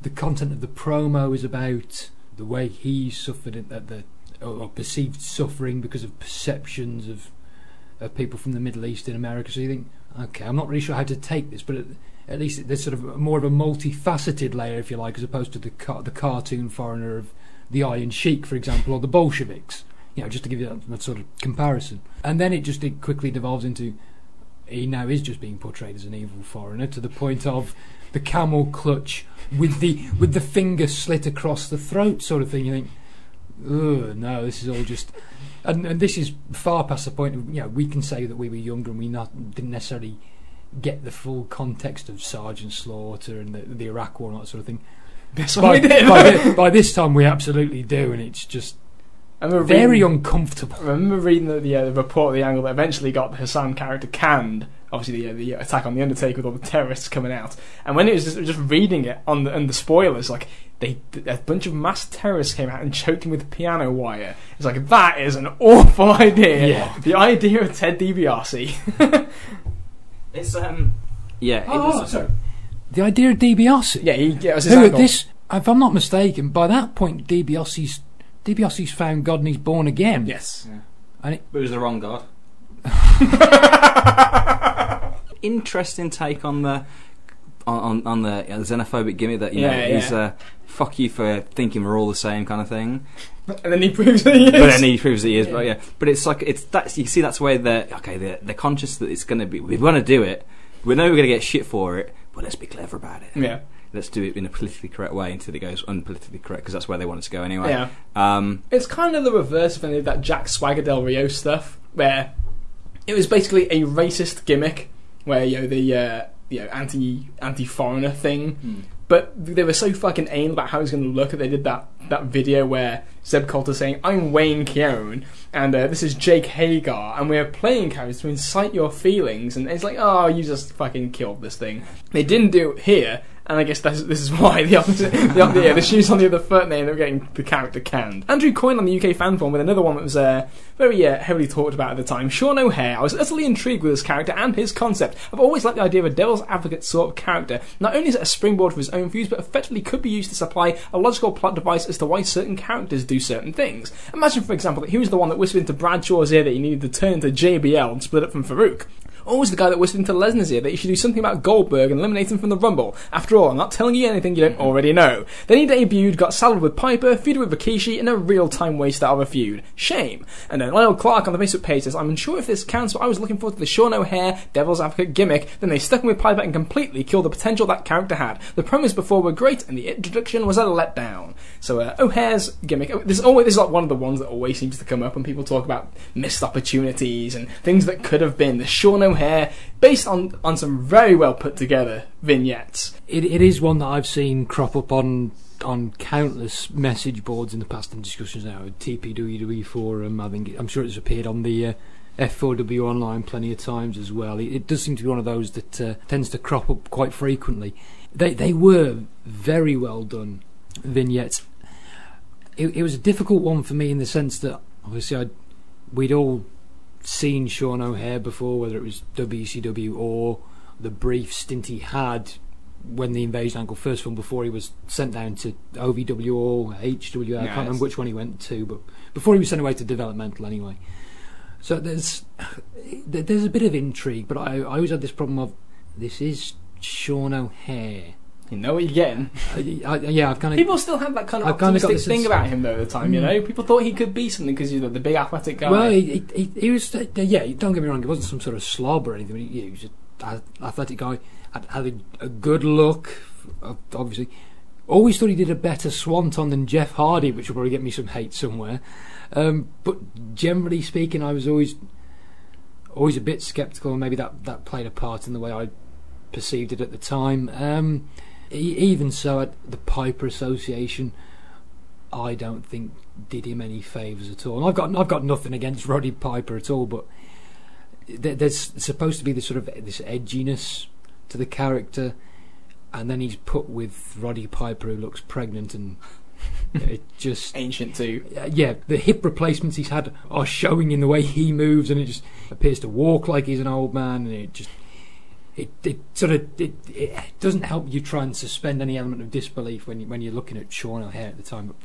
the content of the promo is about the way he suffered at the or perceived suffering because of perceptions of of people from the Middle East in America. So you think, okay, I'm not really sure how to take this, but at, at least there's sort of more of a multifaceted layer, if you like, as opposed to the the cartoon foreigner of the Iron Sheik, for example, or the Bolsheviks. You know, just to give you that, that sort of comparison. And then it just it quickly devolves into he now is just being portrayed as an evil foreigner to the point of the camel clutch with the with the finger slit across the throat sort of thing. You think, oh no, this is all just. And, and this is far past the point of you know we can say that we were younger and we not didn't necessarily get the full context of Sergeant Slaughter and the, the Iraq War and that sort of thing. This By, we did. by, thi- by this time we absolutely do, and it's just I remember very reading, uncomfortable. I remember reading the, the, uh, the report of the angle that eventually got the Hassan character canned. Obviously, the, uh, the attack on the Undertaker with all the terrorists coming out. And when it was just, just reading it on the, and the spoilers, like they a bunch of mass terrorists came out and choked him with piano wire. It's like that is an awful idea. Yeah. The idea of Ted DiBiase. It's um, yeah. It Oh, was, sorry. The idea of DiBiase. yeah, he yeah, it was his Who angle. this, if I'm not mistaken, by that point DiBiase's DiBiase's found God and he's born again. Yes. But it was the wrong god. Interesting take on the on on, on the uh, xenophobic gimmick that you know Yeah, he's yeah. uh, fuck you for thinking we're all the same kind of thing. And then he proves that he is. But then he proves that he is. Yeah. But yeah, but it's like it's that's you see that's where they're okay. They're, they're conscious that it's going to be. We want to do it. We know we're going to get shit for it, but let's be clever about it. Yeah. Let's do it in a politically correct way until it goes unpolitically correct because that's where they want it to go anyway. Yeah. Um, It's kind of the reverse of any of that Jack Swagger Del Rio stuff, where it was basically a racist gimmick, where you know the uh, you know anti anti foreigner thing, but they were so fucking anal about how he's going to look that they did that that video where Zeb Colter saying, "I'm Wayne Keown and uh, this is Jake Hager, and we're playing characters to incite your feelings," and it's like, "Oh, you just fucking killed this thing." They didn't do it here. And I guess that's, this is why the the, yeah, the shoes on the other foot, and they ended up getting the character canned. Andrew Coyne on the UK fan forum with another one that was uh, very uh, heavily talked about at the time. Sean O'Haire. I was utterly intrigued with his character and his concept. I've always liked the idea of a devil's advocate sort of character. Not only is it a springboard for his own views, but effectively could be used to supply a logical plot device as to why certain characters do certain things. Imagine, for example, that he was the one that whispered into Bradshaw's ear that he needed to turn to JBL and split up from Faarooq. Or was the guy that whispered into Lesnar's ear that he should do something about Goldberg and eliminate him from the Rumble? After all, I'm not telling you anything you don't already know. Then he debuted, got saddled with Piper, feuded with Rikishi, and a real time waster of a feud. Shame. And then Lyle Clark on the Facebook page says, I'm unsure if this counts, but I was looking forward to the Sean O'Haire Devil's Advocate gimmick. Then they stuck him with Piper and completely killed the potential that character had. The promos before were great, and the introduction was a letdown. So uh, O'Haire's gimmick, oh, this is always this is like one of the ones that always seems to come up when people talk about missed opportunities and things that could have been. The Sean O'Haire, based on on some very well put together vignettes. It, it is one that I've seen crop up on on countless message boards in the past and discussions now. TPWW forum. I think I'm sure it's appeared on the uh, F4W online plenty of times as well. It, it does seem to be one of those that uh, tends to crop up quite frequently. They they were very well done vignettes. It, it was a difficult one for me in the sense that obviously I'd, we'd all seen Sean O'Haire before, whether it was WCW or the brief stint he had when the invasion angle first film before he was sent down to OVW or HWA. I can't remember which one he went to, but before he was sent away to developmental anyway. So there's there's a bit of intrigue, but I, I always had this problem of this is Sean O'Haire. You know what you're getting. I, I, yeah, I've kind of People still had that kind of I've optimistic thing about him though at the time. You Mm. know, people thought he could be something because he's the, the big athletic guy. Well, he, he, he, was, uh, yeah, don't get me wrong, he wasn't some sort of slob or anything. He, he was an athletic guy, had, had a, a good look, uh, obviously. Always thought he did a better Swanton than Jeff Hardy, which will probably get me some hate somewhere. Um, but generally speaking, I was always always a bit sceptical, and maybe that, that played a part in the way I perceived it at the time. Um, even so, at the Piper Association, I don't think did him any favours at all. And I've got I've got nothing against Roddy Piper at all, but there- there's supposed to be this sort of this edginess to the character, and then he's put with Roddy Piper who looks pregnant and. It just Ancient too. yeah, the hip replacements he's had are showing in the way he moves, and it just appears to walk like he's an old man, and it just it, it sort of it, it doesn't help you try and suspend any element of disbelief when you, when you're looking at Sean O'Haire at the time. But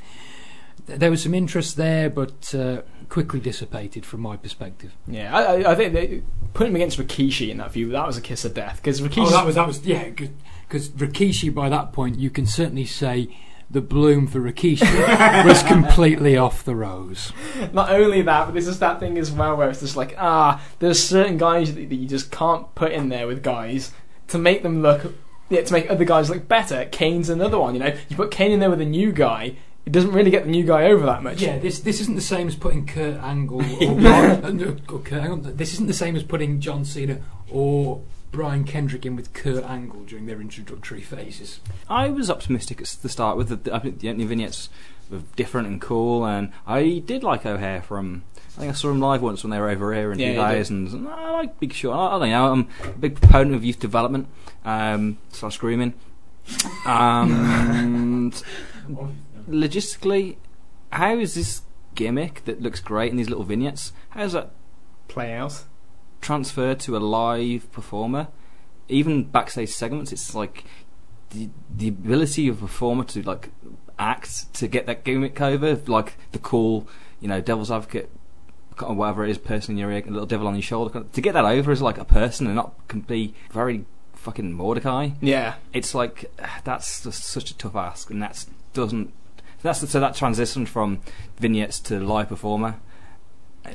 th- there was some interest there, but uh, quickly dissipated from my perspective. Yeah, I, I- think they, putting him against Rikishi in that view, that was a kiss of death because Rikishi. Oh, that was that was yeah, because Rikishi by that point you can certainly say the bloom for Rikishi was completely off the rose. Not only that, but there's just that thing as well where it's just like, ah, there's certain guys that, that you just can't put in there with guys to make them look, yeah, to make other guys look better. Kane's another one, you know. You put Kane in there with a new guy, it doesn't really get the new guy over that much. Yeah, this this isn't the same as putting Kurt Angle or, uh, no, or Kurt Angle. This isn't the same as putting John Cena or Brian Kendrick in with Kurt Angle during their introductory phases. I was optimistic at the start with the, I think the opening vignettes were different and cool, and I did like O'Haire from. I think I saw him live once when they were over here in Yeah, you 2000. and I like Big Sean. I, I don't know. I'm a big proponent of youth development um, slash grooming. Um, logistically, how is this gimmick that looks great in these little vignettes? How does that Play out. Transferred to a live performer? Even backstage segments, it's like the the ability of a performer to like act to get that gimmick over, like the cool, you know, devil's advocate, whatever it is, person in your ear, a little devil on your shoulder. To get that over as like a person and not can be very fucking Mordecai. Yeah. It's like ah, that's just such a tough ask, and that's doesn't. That's so that transition from vignettes to live performer.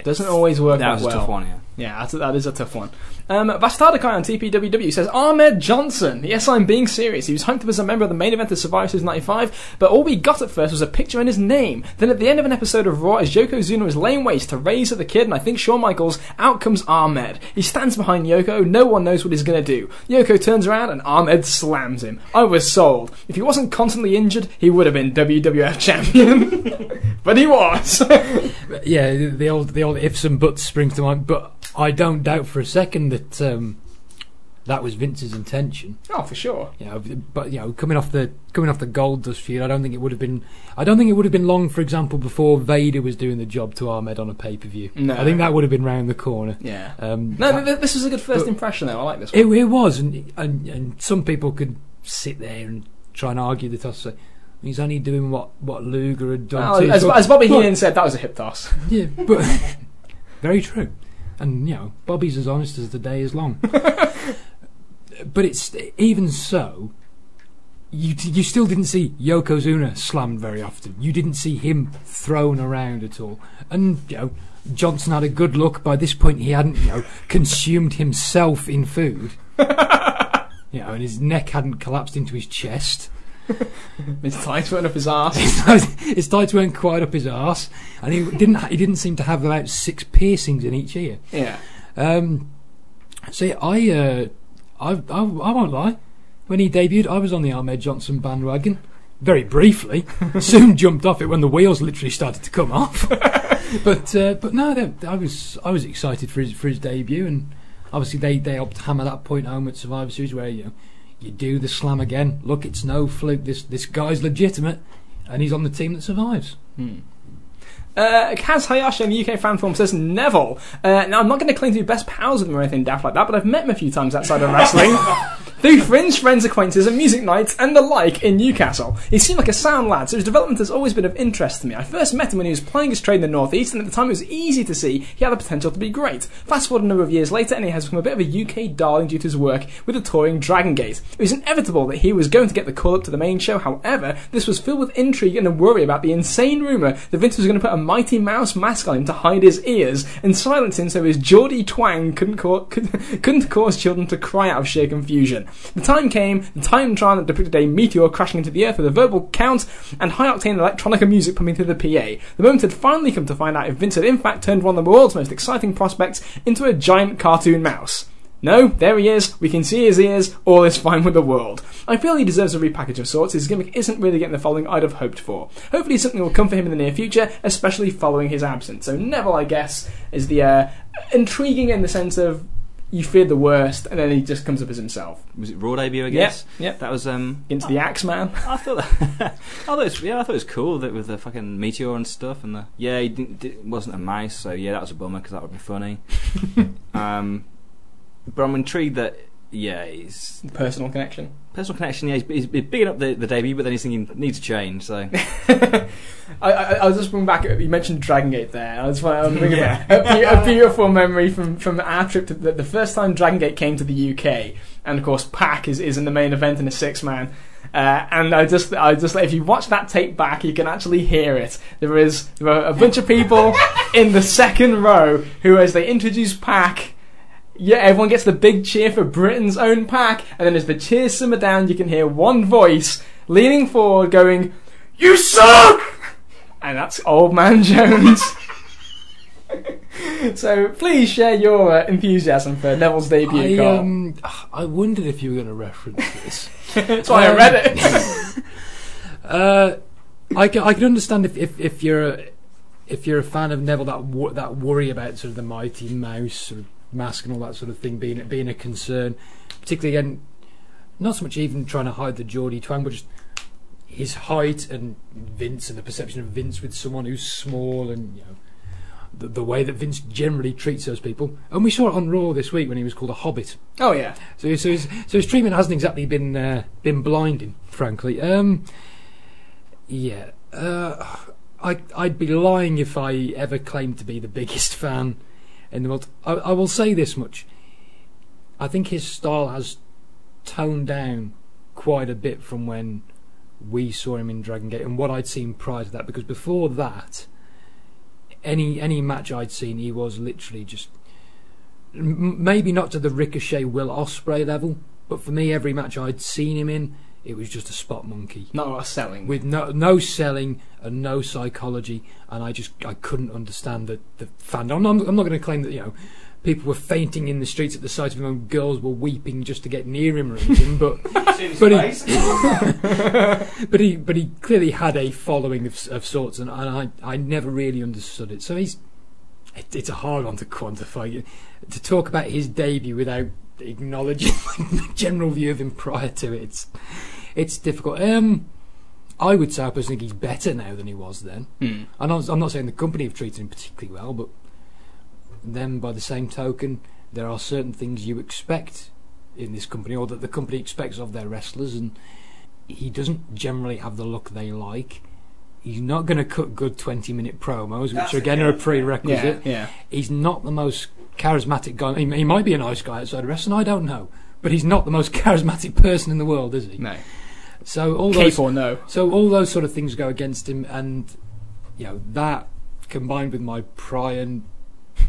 Doesn't always work That that was well. a tough one, yeah. Yeah, that's, that is a tough one. Um, Bastardakai on TPWW says Ahmed Johnson. Yes, I'm being serious. He was hyped up as a member of the main event of Survivor Series 95, but all we got at first was a picture and his name. Then at the end of an episode of Raw, as Yokozuna is laying waste to Razor the Kid and I think Shawn Michaels, out comes Ahmed. He stands behind Yoko, no one knows what he's gonna do. Yoko turns around and Ahmed slams him. I was sold. If he wasn't constantly injured, he would have been WWF champion. but he was. Yeah, the- old the old ifs and buts springs to mind, but I don't doubt for a second that um, that was Vince's intention. oh, for sure. You know, but you know, coming off the coming off the Goldust feud, I don't think it would have been. I don't think it would have been long, for example, before Vader was doing the job to Ahmed on a pay per view. No. I think that would have been round the corner. Yeah. Um, No, that- this was a good first impression, though. I like this one. It, it was, and, and and some people could sit there and try and argue the toss. Say, he's only doing what, what Luger had done. Well, too." as, as Bobby Heenan said, that was a hip toss. yeah, but very true. And you know, Bobby's as honest as the day is long. but it's even so. You you still didn't see Yokozuna slammed very often. You didn't see him thrown around at all. And you know, Johnson had a good look. By this point, he hadn't you know consumed himself in food. you know, and his neck hadn't collapsed into his chest. His tights weren't up his arse. his tights weren't quite up his arse, and he didn't. He didn't seem to have about six piercings in each ear. Yeah. Um, see, I, uh, I, I, I won't lie. When he debuted, I was on the Ahmed Johnson bandwagon. Very briefly, soon jumped off it when the wheels literally started to come off. but uh, but no, I was I was excited for his for his debut, and obviously they they helped hammer that point home at Survivor Series where you know, you do the slam again. Look, it's no fluke. This this guy's legitimate, and he's on the team that survives. Hmm. Uh, Kaz Hayashi on the UK fan forum says Neville. Uh, now, I'm not going to claim to be best pals with him or anything daft like that, but I've met him a few times outside of wrestling. Through fringe friends, acquaintances, and music nights, and the like in Newcastle. He seemed like a sound lad, so his development has always been of interest to me. I first met him when he was playing his trade in the Northeast, and at the time it was easy to see he had the potential to be great. Fast forward a number of years later, and he has become a bit of a UK darling due to his work with the touring Dragon Gate. It was inevitable that he was going to get the call up to the main show, however, this was filled with intrigue and a worry about the insane rumour that Vince was going to put a Mighty Mouse mask on him to hide his ears and silence him so his Geordie twang couldn't, couldn't cause children to cry out of sheer confusion. The time came, the Titantron that depicted a meteor crashing into the Earth with a verbal count and high octane electronica music pumping through the PA. The moment had finally come to find out if Vince had in fact turned one of the world's most exciting prospects into a giant cartoon mouse. No, there he is. We can see his ears. All is fine with the world. I feel he deserves a repackage of sorts. His gimmick isn't really getting the following I'd have hoped for. Hopefully, something will come for him in the near future, especially following his absence. So Neville, I guess, is the uh, intriguing in the sense of you feared the worst, and then he just comes up as himself. Was it Raw debut? I guess. Yeah. Yep. That was um. Into the Axeman. I thought that, I thought it was, yeah, I thought it was cool that with the fucking meteor and stuff, and the yeah, he didn't, did, wasn't a mouse, so yeah, that was a bummer because that would be funny. um, but I'm intrigued that yeah, he's Personal connection. personal connection. Yeah, he's, he's bigging up the, the debut, but then he's thinking needs to change. So I, I, I was just bringing back. You mentioned Dragon Gate there. I just want to bring Yeah. a, a beautiful memory from, from our trip to the, the first time Dragon Gate came to the UK, and of course Pac is, is in the main event in a six man. Uh, and I just, I just, if you watch that tape back, you can actually hear it. There is there are a bunch of people in the second row who, as they introduce Pac, yeah, everyone gets the big cheer for Britain's own Pac, and then as the cheers simmer down, you can hear one voice leaning forward, going, "You suck!" and that's Old Man Jones. so please share your uh, enthusiasm for Neville's debut. I, Carl. um, I wondered if you were going to reference this. That's why I um, read it. Uh, I can, I can understand if, if, if you're a, if you're a fan of Neville that wor- that worry about sort of the mighty mouse sort of mask and all that sort of thing being being a concern, particularly again, not so much even trying to hide the Geordie twang, but just his height and Vince and the perception of Vince with someone who's small and you know the, the way that Vince generally treats those people. And we saw it on Raw this week when he was called a hobbit. oh yeah, So, so, his, so his treatment hasn't exactly been uh, been blinding, frankly. Um, yeah, uh, I, I'd be lying if I ever claimed to be the biggest fan in the world. I, I will say this much: I think his style has toned down quite a bit from when we saw him in Dragon Gate and what I'd seen prior to that. Because before that, any any match I'd seen, he was literally just maybe not to the Ricochet Will Ospreay level, but for me, every match I'd seen him in, it was just a spot monkey not a lot of selling. with no no selling and no psychology, and I just I couldn't understand the the fandom. I'm not, I'm not going to claim that you know people were fainting in the streets at the sight of him, and girls were weeping just to get near him or anything, but. But he, but he, but he clearly had a following of, of sorts, and, and I, I never really understood it. So he's, it, it's a hard one to quantify. To talk about his debut without acknowledging the general view of him prior to it, it's, it's difficult. Um, I would say I personally think he's better now than he was then. Hmm. I'm not, I'm not saying the company have treated him particularly well, but then by the same token, there are certain things you expect in this company, or that the company expects of their wrestlers, and he doesn't generally have the look they like. He's not going to cut good 20 minute promos, which That's again are a prerequisite. yeah, yeah. He's not the most charismatic guy. He, he might be a nice guy outside of wrestling, I don't know. But he's not the most charismatic person in the world, is he? No, So all those or no. so all those sort of things go against him, and you know that combined with my prior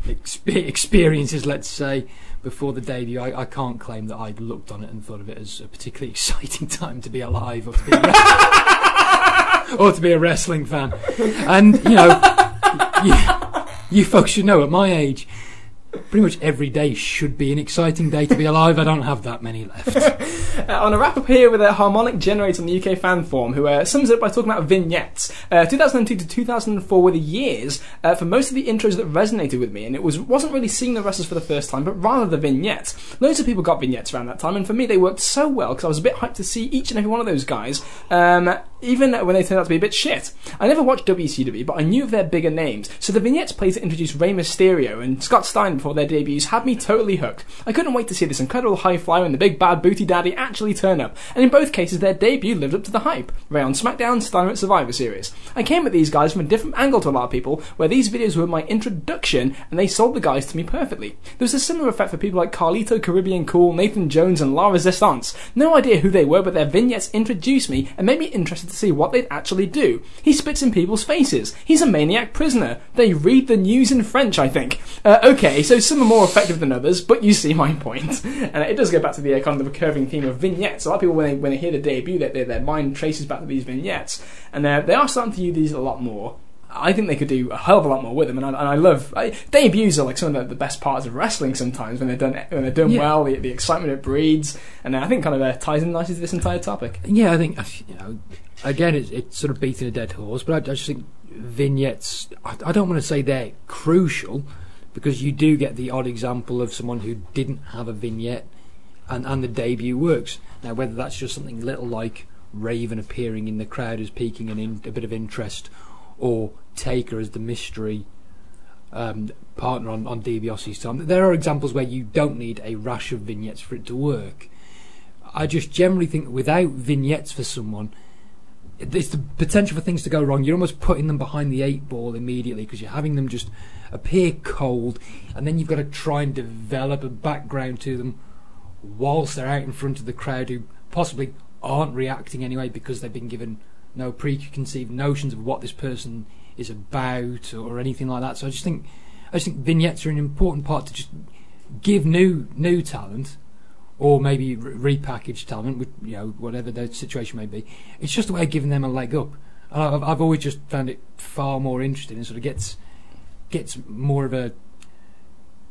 experiences, let's say, before the debut, I, I can't claim that I'd looked on it and thought of it as a particularly exciting time to be alive or to be a, wrestling, or to be a wrestling fan. And you know, you, you folks should know at my age. Pretty much every day should be an exciting day to be alive. I don't have that many left. Uh, on a wrap up here with a harmonic generator on the UK fan forum who uh, sums it up by talking about vignettes. Uh, 2002 to 2004 were the years uh, for most of the intros that resonated with me, and it was wasn't really seeing the wrestlers for the first time, but rather the vignettes. Loads of people got vignettes around that time, and for me they worked so well because I was a bit hyped to see each and every one of those guys, um, even when they turned out to be a bit shit. I never watched WCW, but I knew of their bigger names, so the vignettes played to introduce Rey Mysterio and Scott Steiner before their debuts had me totally hooked. I couldn't wait to see this incredible high flyer and the big bad booty daddy actually turn up, and in both cases their debut lived up to the hype. Rey on SmackDown, Steiner at Survivor Series. I came at these guys from a different angle to a lot of people, where these videos were my introduction and they sold the guys to me perfectly. There was a similar effect for people like Carlito, Caribbean Cool, Nathan Jones, and La Resistance. No idea who they were, but their vignettes introduced me and made me interested to see what they'd actually do. He spits in people's faces. He's a maniac prisoner. They read the news in French, I think. Uh, okay, so some are more effective than others, but you see my point. And it does go back to the uh, kind of the recurring theme of vignettes. A lot of people when they when they hear the debut, that their, their mind traces back to these vignettes, and uh, they are starting to use these a lot more. I think they could do a hell of a lot more with them, and I, and I love I, debuts are like some of the, the best parts of wrestling. Sometimes when they're done when they're done Yeah. well, the, the excitement it breeds, and I think kind of uh, ties in nicely to this entire topic. Yeah, I think you know. Again, it's, it's sort of beating a dead horse, but I, I just think vignettes. I, I don't want to say they're crucial because you do get the odd example of someone who didn't have a vignette, and and the debut works. Now, whether that's just something little like Raven appearing in the crowd as piquing an in, a bit of interest, or Taker as the mystery um, partner on on DiBiase's time, there are examples where you don't need a rash of vignettes for it to work. I just generally think without vignettes for someone, there's the potential for things to go wrong. You're almost putting them behind the eight ball immediately because you're having them just appear cold, and then you've got to try and develop a background to them whilst they're out in front of the crowd who possibly aren't reacting anyway because they've been given no preconceived notions of what this person is about or anything like that. So I just think I just think vignettes are an important part to just give new new talent or maybe re- repackaged talent, with, you know, whatever the situation may be. It's just a way of giving them a leg up. And I've, I've always just found it far more interesting and sort of gets gets more of a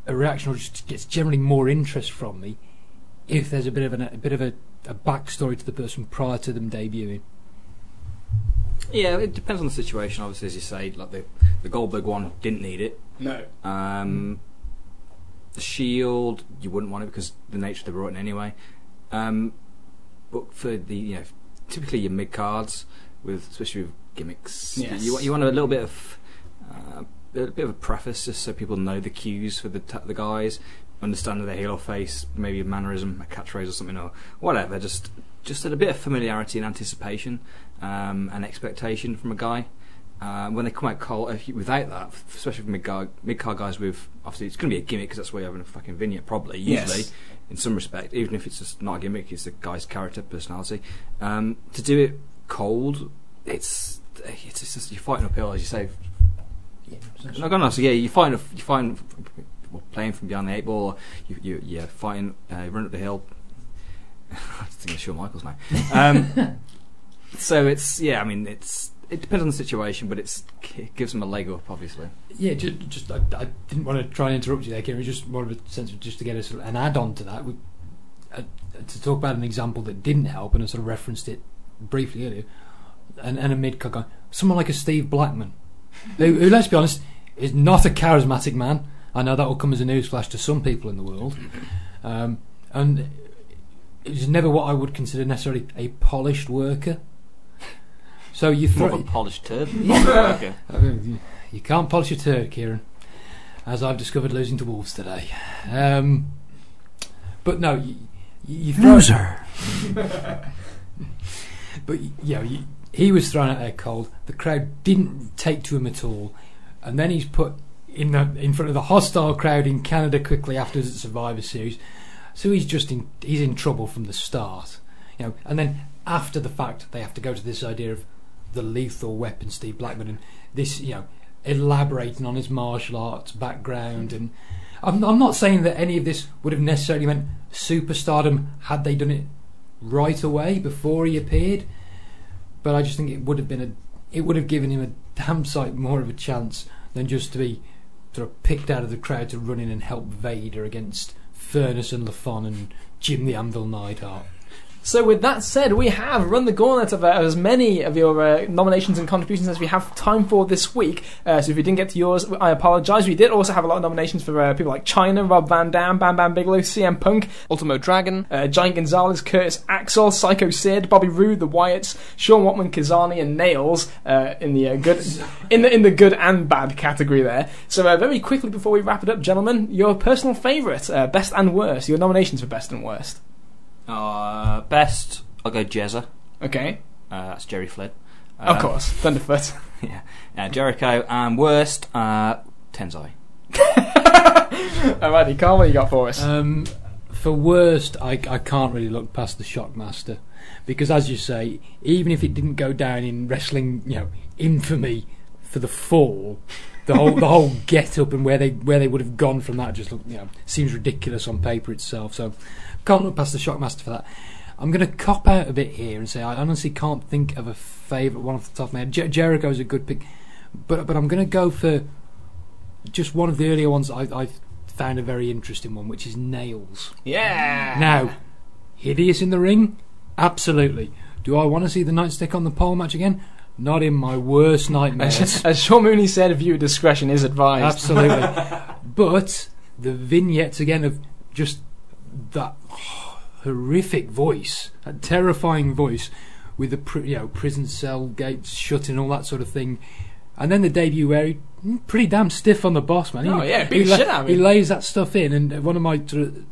a reaction or just gets generally more interest from me if there's a bit of an, a bit of a, a backstory to the person prior to them debuting. Yeah, it depends on the situation. Obviously, as you say, like the the Goldberg one didn't need it. No. Um, the Shield, you wouldn't want it because the nature of the brought in anyway. Um, but for the you know, typically your mid cards with especially with gimmicks, Yes. you want you want a little bit of uh, a bit of a preface just so people know the cues for the t- the guys, understand their heel or face, maybe a mannerism, a catchphrase or something or whatever. Just just a bit of familiarity and anticipation um, and expectation from a guy. Uh, when they come out cold, you, without that, especially for mid-car, mid card guys with obviously it's going to be a gimmick because that's why you're having a fucking vignette probably usually Yes. in some respect, even if it's just not a gimmick, it's the guy's character personality. Um, to do it cold, it's it's just you're fighting uphill as you say. Not gonna so yeah, you find you find well, playing from behind the eight ball, you you you're fighting, uh, run up the hill. I think of Shawn Michaels now. Um, so it's yeah, I mean it's it depends on the situation, but it's it gives them a leg up, obviously. Yeah, just, just I, I didn't want to try and interrupt you there, Kieran. Just more of a sense of just to get a sort of an add-on to that. We, uh, to talk about an example that didn't help, and I sort of referenced it briefly earlier, and, and a guy, someone like a Steve Blackman, who, who, let's be honest, is not a charismatic man. I know that will come as a newsflash to some people in the world, um, and is never what I would consider necessarily a polished worker. So you More throw, of a polished turd. okay. uh, you- You can't polish a turd, Kieran, as I've discovered losing to Wolves today. Um, but no, you, you throw Loser. But y- you know, you, he was thrown out there cold. The crowd didn't take to him at all, and then he's put in the in front of the hostile crowd in Canada quickly afterwards at Survivor Series. So he's just in he's in trouble from the start, you know. And then after the fact, they have to go to this idea of the lethal weapon, Steve Blackman, and this you know elaborating on his martial arts background. And I'm, I'm not saying that any of this would have necessarily meant superstardom had they done it right away before he appeared. But I just think it would have been a, it would have given him a damn sight more of a chance than just to be sort of picked out of the crowd to run in and help Vader against Furnas and LaFon and Jim the Anvil Neidhart. So, with that said, we have run the gauntlet of uh, as many of your uh, nominations and contributions as we have time for this week. Uh, so, if we didn't get to yours, I apologise. We did also have a lot of nominations for uh, people like Chyna, Rob Van Dam, Bam Bam Bigelow, CM Punk, Ultimo Dragon, uh, Giant Gonzalez, Curtis Axel, Psycho Sid, Bobby Roode, The Wyatts, Sean Waltman, Kazani, and Nails uh, in the uh, good in the in the good and bad category there. So, uh, very quickly before we wrap it up, gentlemen, your personal favourite, uh, best and worst, your nominations for best and worst. Uh, best, I'll go Jezza. Okay, Uh, that's Jerry Flynn. of Uh, course, Thunderfoot. Yeah. Uh, Jericho. And worst, uh, Tensai. Alrighty, Carl, what you got for us? Um, for worst, I, I can't really look past the Shockmaster because, as you say, even if it didn't go down in wrestling, you know, infamy for the fall, the whole the whole get up and where they where they would have gone from that just look, you know, seems ridiculous on paper itself. So can't look past the Shockmaster for that. I'm going to cop out a bit here and say I honestly can't think of a favourite one off the top of my head. Jer- Jericho's a good pick, but but I'm going to go for just one of the earlier ones I, I found a very interesting one, which is Nails. Yeah. Now, hideous in the ring, absolutely. Do I want to see the Nightstick on the pole match again? Not in my worst nightmares. As, as Sean Mooney said, viewer discretion is advised. Absolutely. but the vignettes again of just that horrific voice, that terrifying voice, with the pri- you know prison cell gates shut and all that sort of thing, and then the debut where he mm, pretty damn stiff on the boss man. He, Oh, yeah, he, the shit out he lays that stuff in, and one of my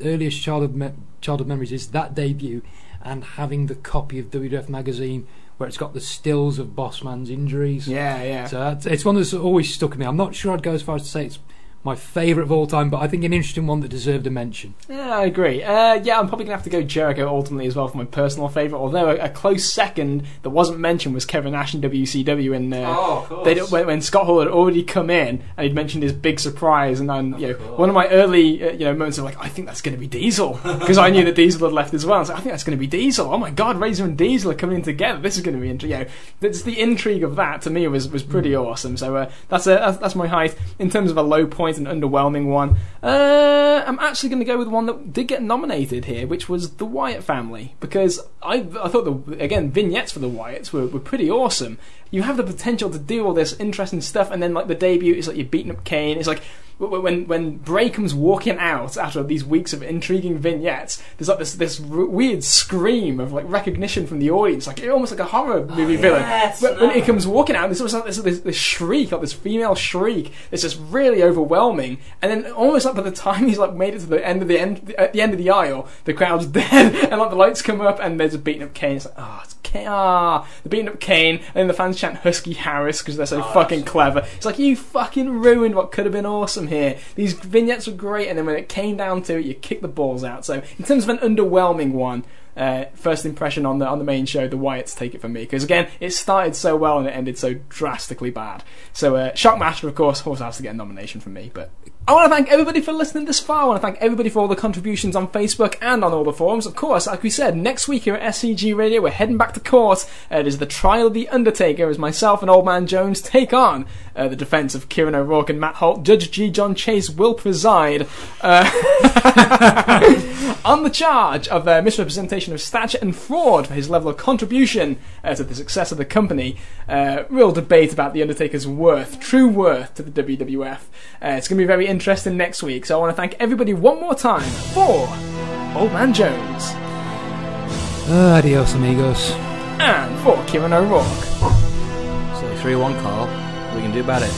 earliest childhood me- childhood memories is that debut and having the copy of WWF magazine where it's got the stills of Bossman's injuries. Yeah, yeah. So it's one that's always stuck in me. I'm not sure I'd go as far as to say it's my favourite of all time, but I think an interesting one that deserved a mention. Yeah, I agree. Uh, yeah, I'm probably gonna have to go Jericho ultimately as well for my personal favourite. Although a, a close second that wasn't mentioned was Kevin Nash in WCW, and uh, Oh, of course. they when, when Scott Hall had already come in and he'd mentioned his big surprise, and then you know course. one of my early uh, you know moments of like I think that's going to be Diesel because I knew that Diesel had left as well. So I think that's going to be Diesel. Oh my God, Razor and Diesel are coming in together. This is going to be interesting. You know, that's the intrigue of that to me was was pretty awesome. So uh, that's a that's, that's my height in terms of a low point and underwhelming one. Uh, I'm actually going to go with one that did get nominated here, which was the Wyatt family because I I thought the again vignettes for the Wyatts were, were pretty awesome. You have the potential to do all this interesting stuff, and then like the debut is like you're beating up Kane. It's like when when Bray comes walking out after these weeks of intriguing vignettes. There's like this this r- weird scream of like recognition from the audience, like almost like a horror movie villain. yes, When, when he comes walking out, there's almost like this, this, this shriek, like this female shriek. It's just really overwhelming. And then almost like by the time he's like made it to the end of the end at the end of the aisle, the crowd's dead, and like the lights come up, and there's a beating up Kane. It's like ah, it's Kane. Ah, the beating up Kane, and then the fans chant Husky Harris because they're so fucking clever. It's like you fucking ruined what could have been awesome here. These vignettes were great, and then when it came down to it, you kicked the balls out. So in terms of an underwhelming one. Uh, first impression on the on the main show, the Wyatts take it from me because again, it started so well and it ended so drastically bad. So uh, Shockmaster, of course, also has to get a nomination from me. But I want to thank everybody for listening this far. I want to thank everybody for all the contributions on Facebook and on all the forums. Of course, like we said, next week here at SCG Radio, we're heading back to court. Uh, it is the trial of the Undertaker as myself and Old Man Jones take on uh, the defense of Kieran O'Rourke and Matt Holt. Judge G. John Chase will preside. Uh, on the charge of uh, misrepresentation of stature and fraud for his level of contribution uh, to the success of the company. Real debate about the Undertaker's worth, true worth to the WWF. It's going to be very interesting next week, so I want to thank everybody one more time for Old Man Jones ah, Adios, amigos. and for Kieran O'Rourke. So 3 1 call. What we can do about it?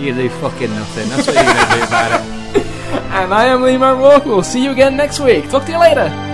You do fucking nothing. That's what you're going to do about it. And I am Liam O'Rourke. We'll see you again next week. Talk to you later.